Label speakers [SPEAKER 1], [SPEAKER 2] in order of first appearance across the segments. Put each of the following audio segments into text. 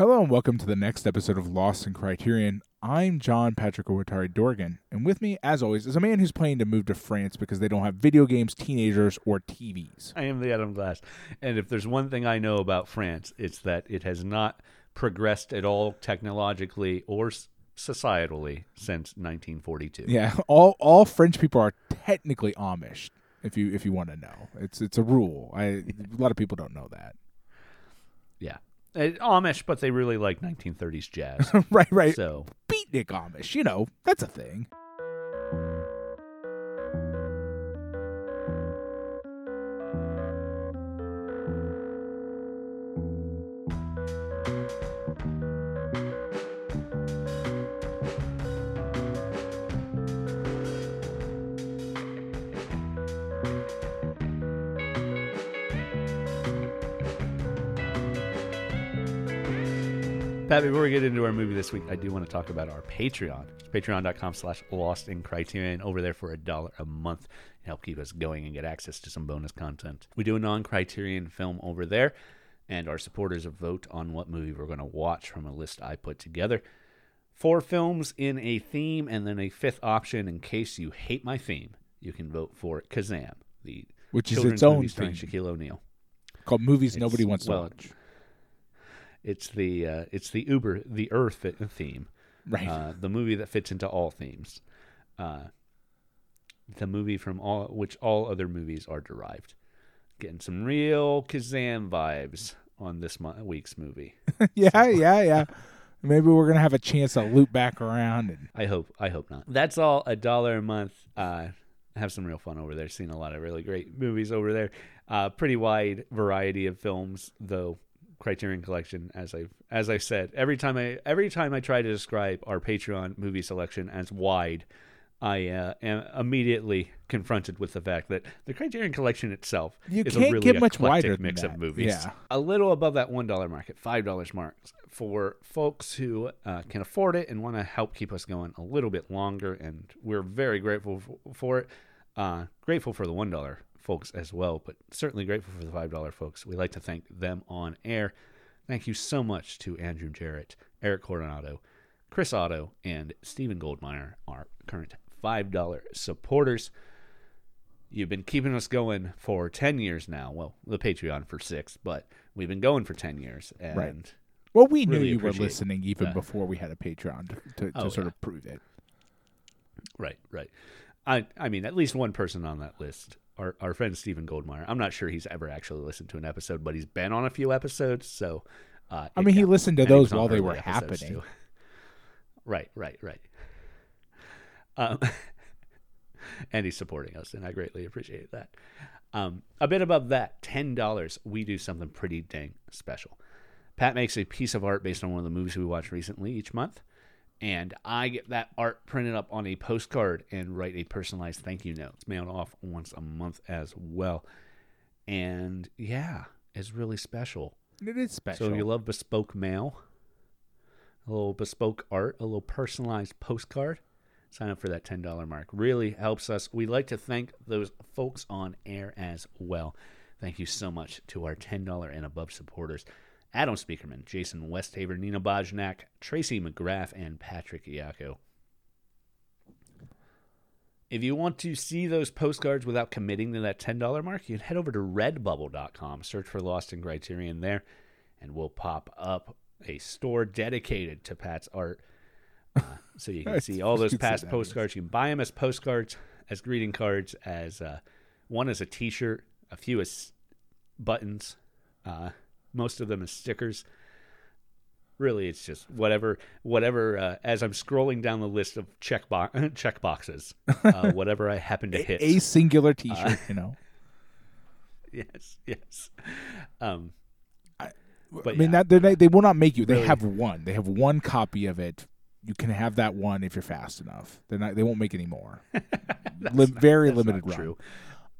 [SPEAKER 1] Hello and welcome to the next episode of Lost in Criterion. I'm John Patrick Owatari Dorgan, and with me, as always, is a man who's planning to move to France because they don't have video games, teenagers, or TVs.
[SPEAKER 2] I am the Adam Glass. And if there's one thing I know about France, it's that it has not progressed at all technologically or societally since 1942.
[SPEAKER 1] Yeah, all all French people are technically Amish. If you if you want to know, it's it's a rule. I a lot of people don't know that.
[SPEAKER 2] Yeah. Uh, Amish, but they really like 1930s jazz.
[SPEAKER 1] right, right.
[SPEAKER 2] so,
[SPEAKER 1] Beatnik Amish, you know, that's a thing.
[SPEAKER 2] Pat, before we get into our movie this week, I do want to talk about our Patreon. It's patreon.com slash lost in criterion over there for a dollar a month. Help keep us going and get access to some bonus content. We do a non criterion film over there, and our supporters vote on what movie we're going to watch from a list I put together. Four films in a theme, and then a fifth option in case you hate my theme. You can vote for Kazam, the
[SPEAKER 1] Which is its own
[SPEAKER 2] movie starring
[SPEAKER 1] thing.
[SPEAKER 2] Shaquille O'Neal.
[SPEAKER 1] Called movies nobody
[SPEAKER 2] It's-
[SPEAKER 1] wants to watch.
[SPEAKER 2] It's the uh, it's the Uber the Earth theme.
[SPEAKER 1] Right.
[SPEAKER 2] Uh, the movie that fits into all themes. Uh, the movie from all which all other movies are derived. Getting some real Kazam vibes on this mo- week's movie.
[SPEAKER 1] yeah, yeah, yeah. Maybe we're gonna have a chance to loop back around and
[SPEAKER 2] I hope I hope not. That's all a dollar a month. Uh, have some real fun over there. Seen a lot of really great movies over there. Uh, pretty wide variety of films, though. Criterion Collection, as I've as I said, every time I every time I try to describe our Patreon movie selection as wide, I uh, am immediately confronted with the fact that the Criterion Collection itself
[SPEAKER 1] You
[SPEAKER 2] is a really
[SPEAKER 1] get much
[SPEAKER 2] eclectic mix of movies.
[SPEAKER 1] Yeah.
[SPEAKER 2] a little above that one dollar mark at five dollars mark for folks who uh, can afford it and want to help keep us going a little bit longer. And we're very grateful f- for it. Uh, grateful for the one dollar folks as well, but certainly grateful for the five dollar folks. We like to thank them on air. Thank you so much to Andrew Jarrett, Eric Coronado, Chris Otto, and Stephen Goldmeyer, our current five dollar supporters. You've been keeping us going for 10 years now. Well, the Patreon for six, but we've been going for 10 years. And
[SPEAKER 1] Right. Well, we knew
[SPEAKER 2] Really
[SPEAKER 1] you were listening even before we had a Patreon to, to, to
[SPEAKER 2] Oh,
[SPEAKER 1] sort
[SPEAKER 2] yeah.
[SPEAKER 1] of prove it.
[SPEAKER 2] right, right. I, I mean, at least one person on that list, our, our friend Stephen Goldmeyer. I'm not sure he's ever actually listened to an episode, but he's been on a few episodes. So, uh,
[SPEAKER 1] I mean, he listened to those while they were happening.
[SPEAKER 2] too. Right, right, right. Um, and he's supporting us, and I greatly appreciate that. Um, a bit above that, ten dollars, we do something pretty dang special. Pat makes a piece of art based on one of the movies we watched recently each month, and I get that art printed up on a postcard and write a personalized thank you note. It's mailed off once a month as well, and yeah, it's really special.
[SPEAKER 1] It is special.
[SPEAKER 2] So if you love bespoke mail, a little bespoke art, a little personalized postcard, sign up for that $10 mark. Really helps us. We like to thank those folks on air as well. Thank you so much to our $10 and above supporters. Adam Speakerman, Jason Westhaver, Nina Bojnak, Tracy McGrath, and Patrick Iacco. If you want to see those postcards without committing to that $10 mark, you can head over to redbubble.com, search for Lost in Criterion there, and we'll pop up a store dedicated to Pat's art. Uh, so you can see all those
[SPEAKER 1] You can say
[SPEAKER 2] past postcards. You can buy them as postcards, as greeting cards, as uh, one as a t shirt, a few as buttons, uh, most of them as stickers really it's just whatever whatever uh, as i'm scrolling down the list of check, bo- check boxes uh, whatever i happen to hit
[SPEAKER 1] a singular T-shirt, you know.
[SPEAKER 2] yes yes um
[SPEAKER 1] I
[SPEAKER 2] but
[SPEAKER 1] mean,
[SPEAKER 2] yeah,
[SPEAKER 1] that they they will not make you. They
[SPEAKER 2] Really.
[SPEAKER 1] have one. They have one copy of it. You can have that one if you're fast enough. They're not. They won't make any more. Li- very limited run.
[SPEAKER 2] true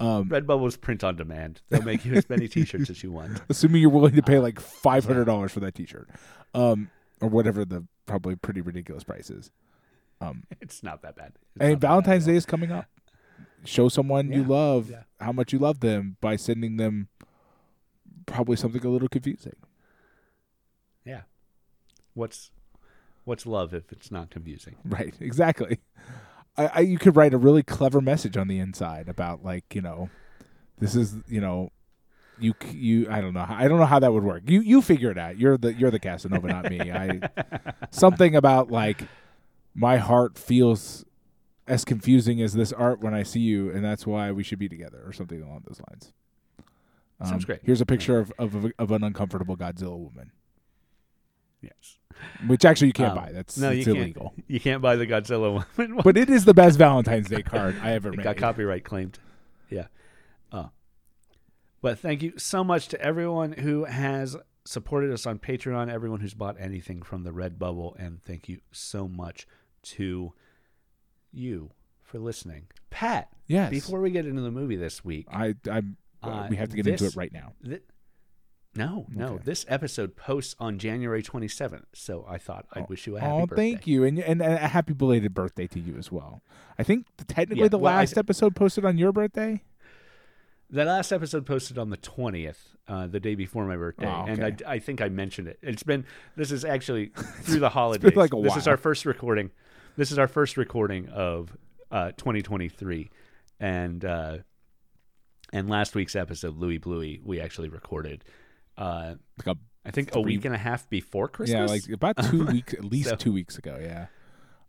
[SPEAKER 1] Um,
[SPEAKER 2] redbubble's print on demand they'll make you as many t-shirts as you want
[SPEAKER 1] assuming you're willing to pay like five hundred dollars for that T-shirt, um, or whatever the probably pretty ridiculous price is. Um,
[SPEAKER 2] it's not that bad It's
[SPEAKER 1] and Valentine's. Day is coming up. Show someone you love
[SPEAKER 2] yeah.
[SPEAKER 1] how much you love them by sending them probably something a little confusing.
[SPEAKER 2] yeah what's what's love if it's not confusing?
[SPEAKER 1] Right, exactly. I, I you could write a really clever message on the inside about like you know, this is you know, you you I don't know how, I don't know how that would work. You you figure it out. You're the you're the Casanova, not me. I something about like my heart feels as confusing as this art when I see you, and that's why we should be together, or something along those lines. Um,
[SPEAKER 2] Sounds great.
[SPEAKER 1] Here's a picture of, of of an uncomfortable Godzilla woman,
[SPEAKER 2] Yes.
[SPEAKER 1] which actually you can't
[SPEAKER 2] Um,
[SPEAKER 1] buy. That's
[SPEAKER 2] no,
[SPEAKER 1] it's
[SPEAKER 2] you
[SPEAKER 1] illegal.
[SPEAKER 2] can't. You can't buy the Godzilla one.
[SPEAKER 1] But it is the best Valentine's Day card I ever
[SPEAKER 2] it
[SPEAKER 1] made.
[SPEAKER 2] got copyright claimed. Yeah. Uh, but thank you so much to everyone who has supported us on Patreon, everyone who's bought anything from the Red Bubble, and thank you so much to you for listening. Pat,
[SPEAKER 1] Yes.
[SPEAKER 2] before we get into the movie this week,
[SPEAKER 1] I, I'm. Uh, we have to get into it right now.
[SPEAKER 2] thi- no, no,
[SPEAKER 1] Okay.
[SPEAKER 2] this episode posts on January 27th, so I thought I'd wish you a happy birthday.
[SPEAKER 1] Oh,
[SPEAKER 2] birthday.
[SPEAKER 1] thank you, and, and a happy belated birthday to you as well. I think technically
[SPEAKER 2] Yeah,
[SPEAKER 1] the
[SPEAKER 2] well,
[SPEAKER 1] last episode posted on your birthday.
[SPEAKER 2] The last episode posted on the twentieth, uh, the day before my birthday,
[SPEAKER 1] Oh,
[SPEAKER 2] and. I, I think I mentioned it. It's been this is actually through the holidays.
[SPEAKER 1] like a
[SPEAKER 2] this is our first recording. This is our first recording of uh, 2023, and uh, and last week's episode, Louie Bluie, we actually recorded. Uh,
[SPEAKER 1] Like
[SPEAKER 2] I think a week and a half before Christmas.
[SPEAKER 1] yeah, like about two weeks, at least
[SPEAKER 2] So-
[SPEAKER 1] two weeks ago. Yeah.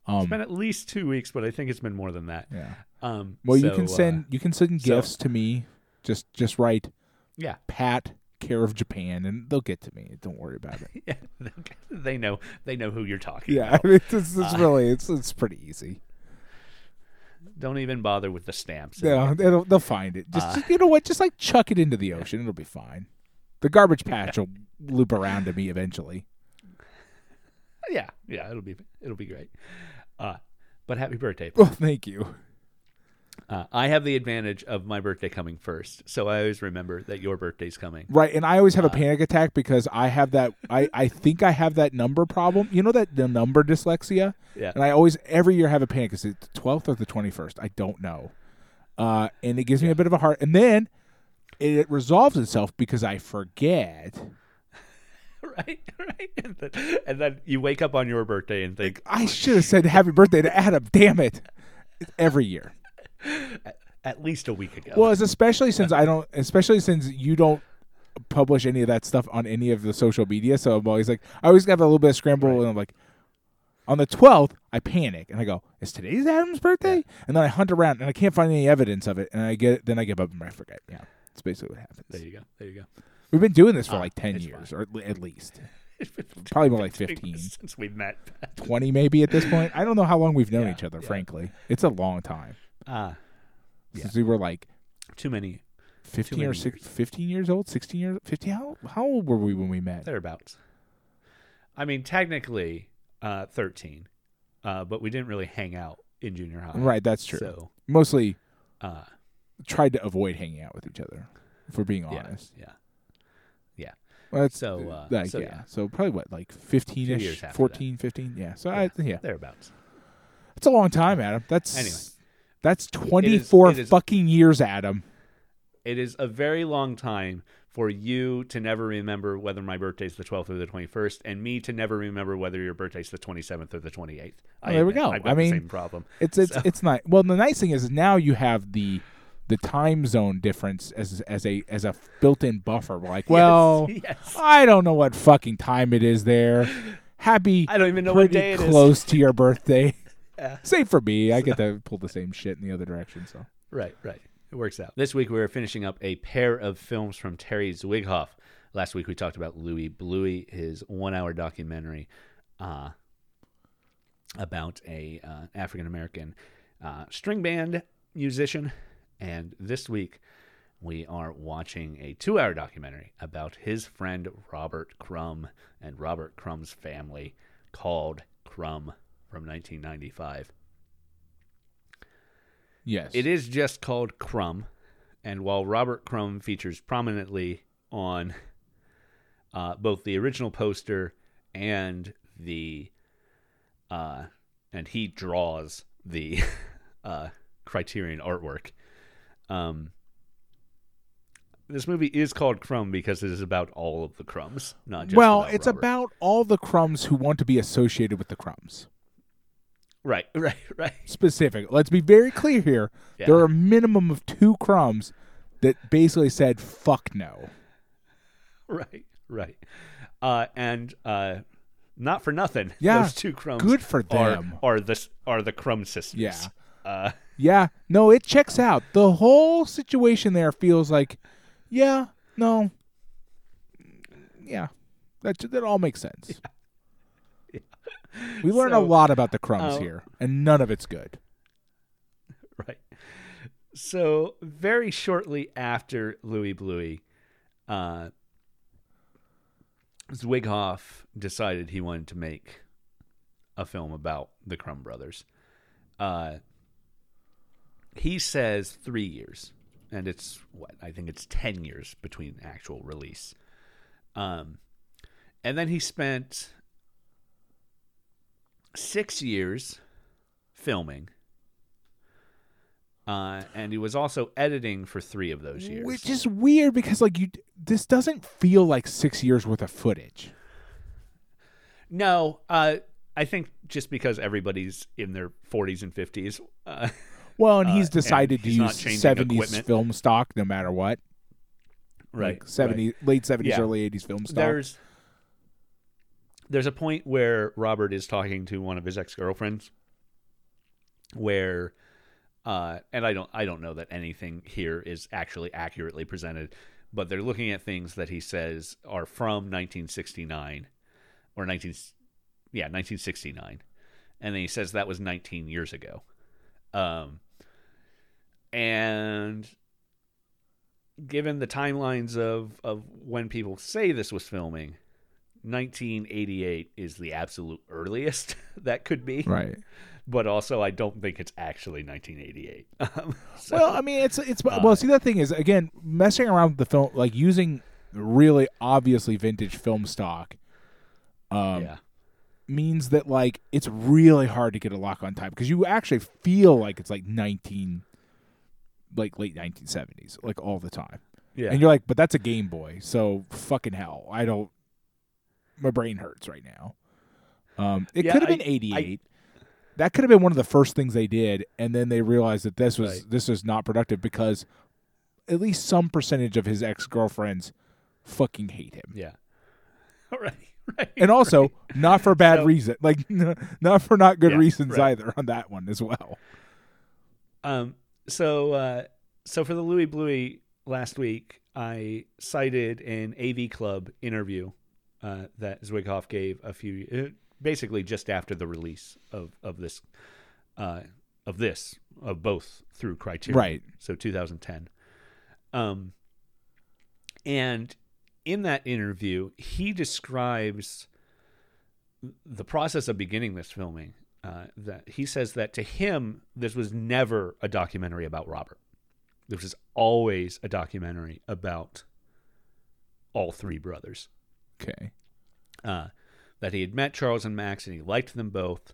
[SPEAKER 2] it's been at least two weeks, but I think it's been more than that.
[SPEAKER 1] Yeah.
[SPEAKER 2] Um,
[SPEAKER 1] Well, you
[SPEAKER 2] so,
[SPEAKER 1] can
[SPEAKER 2] uh,
[SPEAKER 1] send you can send
[SPEAKER 2] so-
[SPEAKER 1] gifts to me. Just just write
[SPEAKER 2] yeah,
[SPEAKER 1] Pat care of Japan, and they'll get to me. Don't worry about it.
[SPEAKER 2] yeah, they know they know who you're talking. To.
[SPEAKER 1] Yeah,
[SPEAKER 2] about.
[SPEAKER 1] I mean, it's, it's, it's
[SPEAKER 2] Uh,
[SPEAKER 1] really it's it's pretty easy.
[SPEAKER 2] Don't even bother with the stamps.
[SPEAKER 1] Yeah, they'll they'll find it. Just,
[SPEAKER 2] Uh,
[SPEAKER 1] just- you know what? Just like chuck it into the ocean. It'll be fine. The garbage patch will loop around to me eventually.
[SPEAKER 2] Yeah, yeah, it'll be it'll be great. Uh, but happy birthday!
[SPEAKER 1] Well, thank you.
[SPEAKER 2] Uh, I have the advantage of my birthday coming first, so I always remember that your birthday's coming.
[SPEAKER 1] Right, and I always have a
[SPEAKER 2] Uh,
[SPEAKER 1] panic attack because I have that. I I think I have that number problem. You know that the number dyslexia,
[SPEAKER 2] Yeah,
[SPEAKER 1] and I always every year have a panic. Is it the twelfth or the twenty first? I don't know. Uh, and it gives me a bit of a heart, and then it resolves itself because I forget.
[SPEAKER 2] right, right. And then, and then you wake up on your birthday and think,
[SPEAKER 1] I oh, should have said happy birthday to Adam. Damn it! It's every year.
[SPEAKER 2] at least a week ago.
[SPEAKER 1] Well, it's especially since I don't, especially since you don't publish any of that stuff on any of the social media. So I'm always like, I always have a little bit of scramble,
[SPEAKER 2] Right.
[SPEAKER 1] and I'm like, on the 12th, I panic and I go, "Is today's Adam's birthday?" And then I hunt around and I can't find any evidence of it, and I get, then I give up and I forget. Yeah, that's basically what happens.
[SPEAKER 2] there you go. There you go.
[SPEAKER 1] We've been doing this for
[SPEAKER 2] Ah,
[SPEAKER 1] like 10
[SPEAKER 2] it's
[SPEAKER 1] years, or at least probably more like 15,
[SPEAKER 2] since we met.
[SPEAKER 1] 20 maybe at this point. I don't know how long we've known
[SPEAKER 2] Yeah,
[SPEAKER 1] each other.
[SPEAKER 2] yeah.
[SPEAKER 1] Frankly, it's a long time
[SPEAKER 2] Ah, Yeah.
[SPEAKER 1] since we were like
[SPEAKER 2] too many
[SPEAKER 1] 15 or
[SPEAKER 2] many
[SPEAKER 1] six,
[SPEAKER 2] years.
[SPEAKER 1] 15 years old, 16 years, 15. How how old were we when we met?
[SPEAKER 2] thereabouts. I mean, technically, uh, thirteen, uh, but we didn't really hang out in junior high.
[SPEAKER 1] Right, that's true.
[SPEAKER 2] So,
[SPEAKER 1] Mostly
[SPEAKER 2] uh,
[SPEAKER 1] tried to avoid hanging out with each other, if we're being
[SPEAKER 2] yeah,
[SPEAKER 1] honest.
[SPEAKER 2] yeah.
[SPEAKER 1] Well, that's,
[SPEAKER 2] So, uh,
[SPEAKER 1] like,
[SPEAKER 2] so,
[SPEAKER 1] yeah.
[SPEAKER 2] yeah.
[SPEAKER 1] So probably what, like 15
[SPEAKER 2] Few
[SPEAKER 1] ish,
[SPEAKER 2] years after
[SPEAKER 1] 14, 15? Yeah. So I, yeah,
[SPEAKER 2] Thereabouts.
[SPEAKER 1] it's a long time, Adam. That's
[SPEAKER 2] Anyway.
[SPEAKER 1] That's 24
[SPEAKER 2] it is-
[SPEAKER 1] fucking years, Adam.
[SPEAKER 2] It is a very long time for you to never remember whether my birthday's the 12th or the 21st, and me to never remember whether your birthday's the 27th or the 28th.
[SPEAKER 1] Oh, there we go.
[SPEAKER 2] I've got
[SPEAKER 1] I
[SPEAKER 2] the
[SPEAKER 1] mean,
[SPEAKER 2] same problem.
[SPEAKER 1] It's it's
[SPEAKER 2] So-
[SPEAKER 1] it's not. Well, the nice thing is now you have the the time zone difference as as a as a built-in buffer. We're like, well,
[SPEAKER 2] yes, yes.
[SPEAKER 1] I don't know what fucking time it is there. Happy
[SPEAKER 2] I don't even know what day it is.
[SPEAKER 1] close to your birthday.
[SPEAKER 2] Yeah.
[SPEAKER 1] Same for me. I get to pull the same shit in the other direction. So
[SPEAKER 2] Right, right. It works out. This week we are finishing up a pair of films from Terry Zwigoff. Last week we talked about Louie Bluie, his one-hour documentary uh, about a uh, African American uh, string band musician, and this week we are watching a two-hour documentary about his friend Robert Crumb and Robert Crumb's family, called Crumb from 1995.
[SPEAKER 1] yes,
[SPEAKER 2] It is just called Crumb, and while Robert Crumb features prominently on uh, both the original poster and the uh, and he draws the uh, Criterion artwork. Um, this movie is called Crumb because it is about all of the crumbs, not just
[SPEAKER 1] well,
[SPEAKER 2] about
[SPEAKER 1] it's
[SPEAKER 2] Robert.
[SPEAKER 1] about all the crumbs who want to be associated with the crumbs.
[SPEAKER 2] right, right, right.
[SPEAKER 1] Specific. Let's be very clear here.
[SPEAKER 2] Yeah.
[SPEAKER 1] There are a minimum of two crumbs that basically said "fuck no."
[SPEAKER 2] Right, right. Uh, and uh, not for nothing.
[SPEAKER 1] Yeah,
[SPEAKER 2] those two crumbs.
[SPEAKER 1] good for
[SPEAKER 2] are-
[SPEAKER 1] them.
[SPEAKER 2] Are, the are the crumb sisters?
[SPEAKER 1] Yeah.
[SPEAKER 2] Uh,
[SPEAKER 1] Yeah, no, it checks out. The whole situation there feels like, yeah, no, yeah, that that all makes sense. We learn a lot about the crumbs
[SPEAKER 2] uh,
[SPEAKER 1] here, and none of it's good.
[SPEAKER 2] right. So very shortly after Louie Bluie, uh, Zwigoff decided he wanted to make a film about the Crumb brothers. Uh, he says three years, and it's what I think it's ten years between actual release. Um, and then he spent six years filming. Uh, and he was also editing for three of those years.
[SPEAKER 1] Which is weird because like you, this doesn't feel like six years worth of footage.
[SPEAKER 2] no, uh, I think just because everybody's in their 40s and 50s. Uh,
[SPEAKER 1] Well, and
[SPEAKER 2] Uh,
[SPEAKER 1] he's
[SPEAKER 2] and
[SPEAKER 1] decided
[SPEAKER 2] he's
[SPEAKER 1] to
[SPEAKER 2] not
[SPEAKER 1] use seventies film stock no matter what. like seventy, late seventies,
[SPEAKER 2] Yeah.
[SPEAKER 1] early eighties film stock.
[SPEAKER 2] There's there's a point where Robert is talking to one of his ex girlfriends, where, uh, and I don't I don't know that anything here is actually accurately presented, but they're looking at things that he says are from 1969 or 19 yeah 1969, and then he says that was 19 years ago, um, and given the timelines of of when people say this was filming 1988 is the absolute earliest that could be
[SPEAKER 1] right.
[SPEAKER 2] but also i don't think it's actually 1988 um, so,
[SPEAKER 1] Well, I mean, it's it's
[SPEAKER 2] Uh,
[SPEAKER 1] well. See, that thing is again messing around with the film, like using really obviously vintage film stock, um,
[SPEAKER 2] yeah
[SPEAKER 1] means that like it's really hard to get a lock on time because you actually feel like it's like nineteen, like late nineteen seventies, like all the time,
[SPEAKER 2] yeah
[SPEAKER 1] and you're like, but that's a Game Boy, so fucking hell, I don't. My brain hurts right now. Um, it
[SPEAKER 2] Yeah,
[SPEAKER 1] could have been eighty eight. That could have been one of the first things they did, and then they realized that this was
[SPEAKER 2] Right.
[SPEAKER 1] this was not productive because at least some percentage of his ex girlfriends fucking hate him,
[SPEAKER 2] yeah right right
[SPEAKER 1] and also
[SPEAKER 2] right.
[SPEAKER 1] not for bad
[SPEAKER 2] So-
[SPEAKER 1] reason, like not for not good
[SPEAKER 2] Yeah,
[SPEAKER 1] reasons
[SPEAKER 2] right.
[SPEAKER 1] either on that one as well.
[SPEAKER 2] um so uh so for the louie bluie last week i cited an av club interview uh, that Zwigoff gave a few, uh, basically just after the release of of this, uh, of this of both through Criterion,
[SPEAKER 1] Right.
[SPEAKER 2] So 2010, um, and in that interview, he describes the process of beginning this filming. Uh, that he says that to him, this was never a documentary about Robert. This was always a documentary about all three brothers
[SPEAKER 1] Okay,
[SPEAKER 2] uh, that he had met Charles and Max and he liked them both,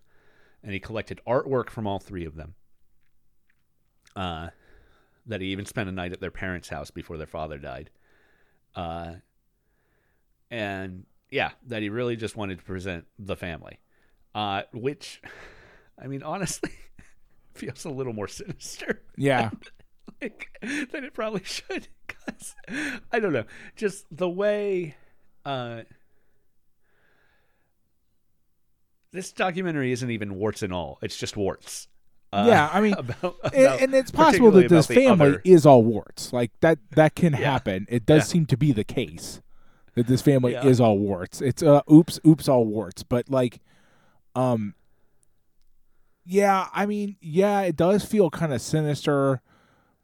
[SPEAKER 2] and he collected artwork from all three of them. Uh, that he even spent a night at their parents' house before their father died. Uh, and yeah, that he really just wanted to present the family, uh, which, I mean, honestly, feels a little more sinister
[SPEAKER 1] yeah,
[SPEAKER 2] like, than it probably should. Cause I don't know, just the way uh, this documentary isn't even warts and all; it's just warts. Uh,
[SPEAKER 1] Yeah, I mean,
[SPEAKER 2] about,
[SPEAKER 1] and,
[SPEAKER 2] about-
[SPEAKER 1] and it's possible that this family
[SPEAKER 2] other-
[SPEAKER 1] is all warts. Like that that can
[SPEAKER 2] Yeah.
[SPEAKER 1] happen. It does
[SPEAKER 2] Yeah.
[SPEAKER 1] seem to be the case that this family
[SPEAKER 2] Yeah.
[SPEAKER 1] is all warts. It's uh oops oops all warts. But like um yeah, I mean, yeah, it does feel kind of sinister,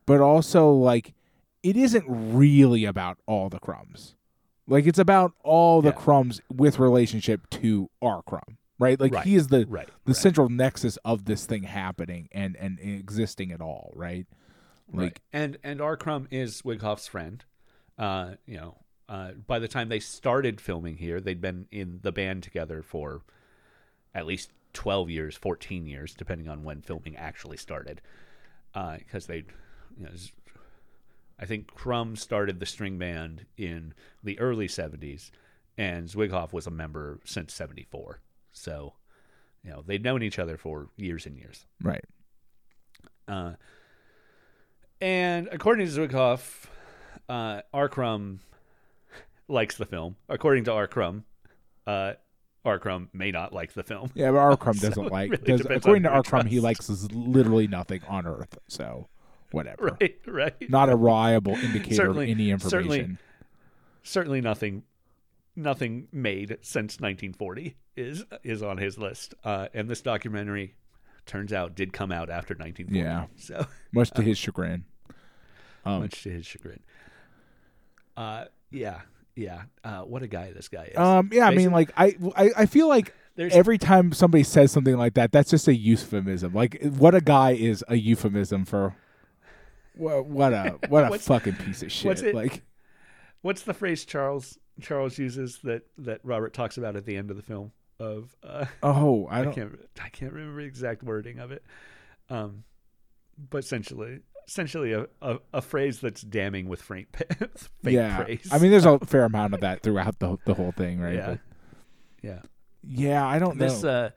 [SPEAKER 1] but also like it isn't really about all the crumbs. Like it's about all the
[SPEAKER 2] Yeah.
[SPEAKER 1] crumbs with relationship to our crumb, right? Like
[SPEAKER 2] Right.
[SPEAKER 1] he is the
[SPEAKER 2] right,
[SPEAKER 1] the
[SPEAKER 2] right,
[SPEAKER 1] central nexus of this thing happening and and existing at all, right? Like
[SPEAKER 2] right. and and our Crumb is Zwigoff's friend. Uh, you know, uh, by the time they started filming here, they'd been in the band together for at least 12 years, 14 years, depending on when filming actually started. Because they, you know, I think Crumb started the string band in the early 70s, and Zwigoff was a member since 74. So, you know, they'd known each other for years and years.
[SPEAKER 1] Right.
[SPEAKER 2] Uh, and according to Zwigoff, uh, R. Crumb likes the film. According to R. Crumb, uh, R. Crumb may not like the film.
[SPEAKER 1] Yeah, but
[SPEAKER 2] So
[SPEAKER 1] doesn't like.
[SPEAKER 2] really
[SPEAKER 1] does, according to. Crumb, he likes is literally nothing on Earth. So, whatever.
[SPEAKER 2] Right, right.
[SPEAKER 1] Not a reliable indicator
[SPEAKER 2] Certainly-
[SPEAKER 1] of any information.
[SPEAKER 2] certainly- Certainly nothing, nothing made since 1940 is is on his list. Uh, and this documentary, turns out, did come out after 1940.
[SPEAKER 1] Yeah.
[SPEAKER 2] So
[SPEAKER 1] much to his chagrin. Um,
[SPEAKER 2] much to his chagrin. Uh, yeah, yeah. Uh, what a guy this guy is.
[SPEAKER 1] um, yeah, I mean, like I, I, I feel like
[SPEAKER 2] There's
[SPEAKER 1] every time somebody says something like that, that's just a euphemism. Like, what a guy is a euphemism for. What, what a what a fucking piece of shit.
[SPEAKER 2] what's it-
[SPEAKER 1] Like,
[SPEAKER 2] what's the phrase Charles Charles uses that that Robert talks about at the end of the film of uh,
[SPEAKER 1] oh, I
[SPEAKER 2] I,
[SPEAKER 1] don't.
[SPEAKER 2] can't I can't remember the exact wording of it. Um, but essentially essentially a, a, a phrase that's damning with faint, faint
[SPEAKER 1] yeah,
[SPEAKER 2] praise.
[SPEAKER 1] I mean, there's a fair amount of that throughout the the whole thing, right?
[SPEAKER 2] yeah,
[SPEAKER 1] But-
[SPEAKER 2] yeah.
[SPEAKER 1] yeah, I don't
[SPEAKER 2] This
[SPEAKER 1] know.
[SPEAKER 2] uh,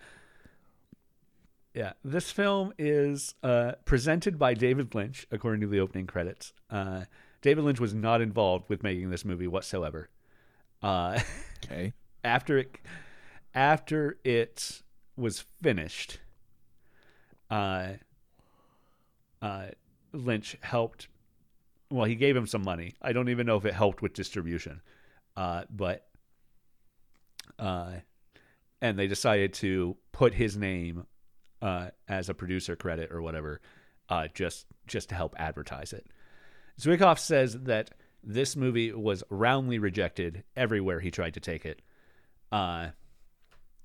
[SPEAKER 2] yeah, this film is uh, presented by David Lynch, according to the opening credits. Uh, David Lynch was not involved with making this movie whatsoever. Uh,
[SPEAKER 1] okay.
[SPEAKER 2] after it after it was finished uh uh Lynch helped well he gave him some money. I don't even know if it helped with distribution. Uh but uh and they decided to put his name uh as a producer credit or whatever uh just just to help advertise it. Zwigoff says that this movie was roundly rejected everywhere he tried to take it uh,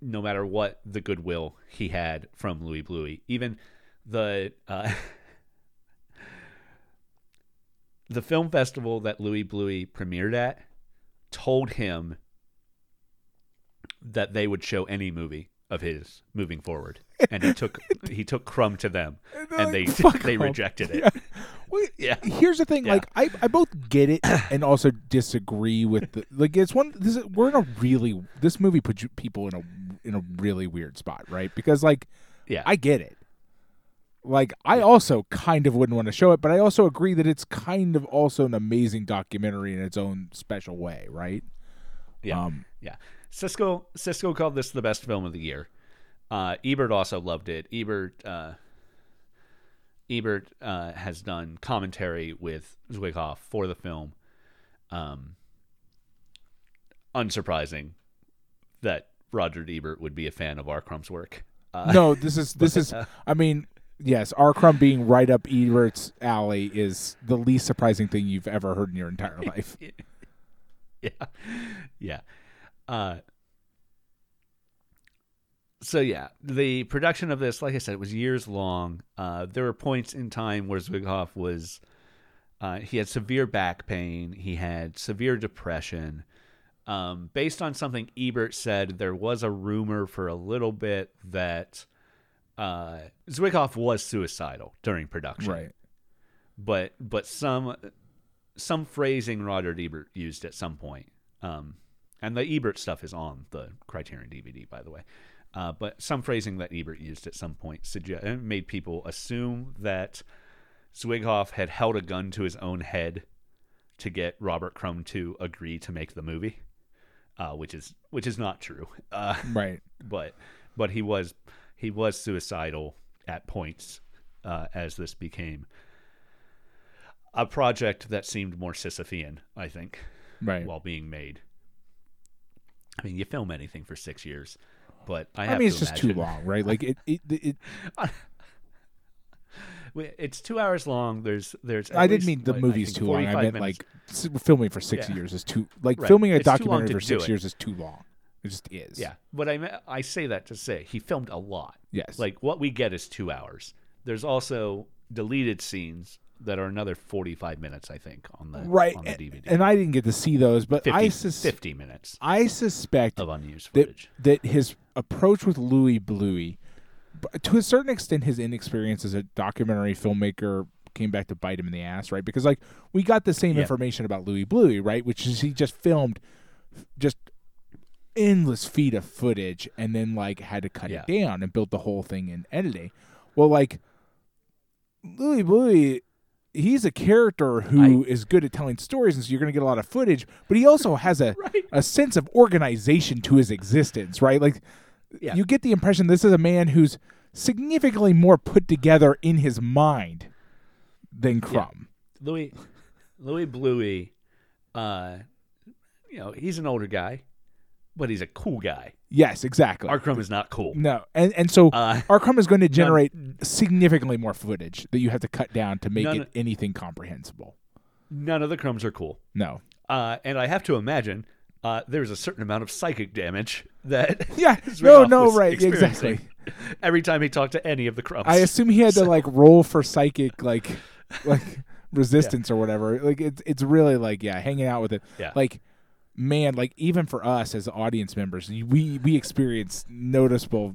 [SPEAKER 2] no matter what the goodwill he had from Louie Bluie. Even the uh, the film festival that Louie Bluie premiered at told him that they would show any movie of his moving forward, and he took he took Crumb to them, and they
[SPEAKER 1] Fuck
[SPEAKER 2] they rejected it.
[SPEAKER 1] Yeah. Wait,
[SPEAKER 2] Yeah.
[SPEAKER 1] Here's the thing,
[SPEAKER 2] Yeah.
[SPEAKER 1] like I, I both get it and also disagree with the like it's one this is, we're in a really this movie puts you- people in a in a really weird spot, right? Because like
[SPEAKER 2] Yeah,
[SPEAKER 1] I get it. Like I also kind of wouldn't want to show it, but I also agree that it's kind of also an amazing documentary in its own special way, right?
[SPEAKER 2] Yeah.
[SPEAKER 1] Um,
[SPEAKER 2] Yeah. Siskel Siskel called this the best film of the year. Uh, Ebert also loved it. Ebert uh, Ebert uh, has done commentary with Zwigoff for the film. Um, unsurprising that Roger Ebert would be a fan of R. Crumb's work. Uh,
[SPEAKER 1] no, this is this is.
[SPEAKER 2] uh,
[SPEAKER 1] I mean, yes, R. Crumb being right up Ebert's alley is the least surprising thing you've ever heard in your entire life.
[SPEAKER 2] yeah yeah uh so yeah the production of this like i said it was years long uh there were points in time where zwigoff was uh he had severe back pain he had severe depression um based on something ebert said there was a rumor for a little bit that uh zwigoff was suicidal during production
[SPEAKER 1] Right.
[SPEAKER 2] but but some some phrasing Roger Ebert used at some point. Um, and the Ebert stuff is on the Criterion DVD, by the way. Uh, but some phrasing that Ebert used at some point suggest made people assume that Zwigoff had held a gun to his own head to get Robert Crumb to agree to make the movie, uh, which is which is not true. Uh,
[SPEAKER 1] Right.
[SPEAKER 2] but but he was he was suicidal at points uh, as this became a project that seemed more Sisyphean, I think,
[SPEAKER 1] Right.
[SPEAKER 2] while being made. I mean, you film anything for six years, but I
[SPEAKER 1] I, mean,
[SPEAKER 2] to
[SPEAKER 1] it's just too long, right? Like it. It. it
[SPEAKER 2] It's two hours long. There's there's.
[SPEAKER 1] I didn't mean the movie's too long. I
[SPEAKER 2] 45
[SPEAKER 1] meant
[SPEAKER 2] minutes.
[SPEAKER 1] like filming for six
[SPEAKER 2] Yeah.
[SPEAKER 1] years is too. Like
[SPEAKER 2] Right.
[SPEAKER 1] filming a
[SPEAKER 2] It's
[SPEAKER 1] documentary for six
[SPEAKER 2] it.
[SPEAKER 1] years is too long. It just is.
[SPEAKER 2] Yeah, but I I say that to say he filmed a lot.
[SPEAKER 1] Yes.
[SPEAKER 2] Like what we get is two hours. There's also deleted scenes that are another 45 minutes, I think, on the
[SPEAKER 1] right.
[SPEAKER 2] on the
[SPEAKER 1] and,
[SPEAKER 2] DVD.
[SPEAKER 1] and I didn't get to see those, but
[SPEAKER 2] 50,
[SPEAKER 1] I sus-
[SPEAKER 2] 50 minutes
[SPEAKER 1] I suspect
[SPEAKER 2] of unused footage.
[SPEAKER 1] that his approach with Louie Bluie, to a certain extent, his inexperience as a documentary filmmaker came back to bite him in the ass, right? Because like we got the same information about Louie Bluie, right? Which is he just filmed just endless feet of footage and then like had to cut
[SPEAKER 2] Yeah.
[SPEAKER 1] it down and built the whole thing in editing. Well, like Louie Bluie, he's a character who is good at telling stories, and so you're going to get a lot of footage. But he also has a
[SPEAKER 2] Right.
[SPEAKER 1] a sense of organization to his existence, right? Like
[SPEAKER 2] Yeah.
[SPEAKER 1] you get the impression this is a man who's significantly more put together in his mind than Crumb.
[SPEAKER 2] Louis Louie Bluie, uh, you know, he's an older guy, but he's a cool guy.
[SPEAKER 1] Yes, exactly.
[SPEAKER 2] Our Crumb is not cool.
[SPEAKER 1] no, and and so
[SPEAKER 2] Uh,
[SPEAKER 1] R. Crumb is going to generate significantly more footage that you have to cut down to make
[SPEAKER 2] None-
[SPEAKER 1] it anything comprehensible.
[SPEAKER 2] None of the Crumbs are cool.
[SPEAKER 1] No.
[SPEAKER 2] Uh, and I have to imagine uh, there's a certain amount of psychic damage that
[SPEAKER 1] Yeah. No, no, right. Exactly.
[SPEAKER 2] Every time he talked to any of the Crumbs.
[SPEAKER 1] I assume he had to like roll for psychic like like resistance or whatever. Like it's it's really like yeah, hanging out with it.
[SPEAKER 2] Yeah.
[SPEAKER 1] Like man, like even for us as audience members, we we experience noticeable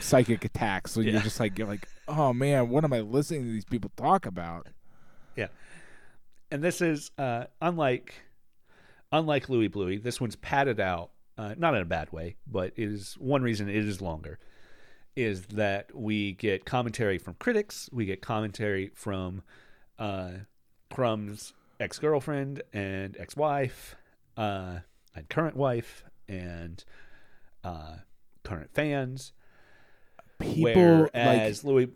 [SPEAKER 1] psychic attacks. So
[SPEAKER 2] Yeah.
[SPEAKER 1] you're just like you're like, "Oh man, what am I listening to these people talk about?"
[SPEAKER 2] Yeah. And this is uh, unlike unlike Louie Bluie. This one's padded out, uh, not in a bad way, but it is one reason it is longer. Is that we get commentary from critics, we get commentary from uh, Crumb's ex girlfriend and ex wife, uh, and current wife, and uh, current fans.
[SPEAKER 1] People like
[SPEAKER 2] Whereas Louis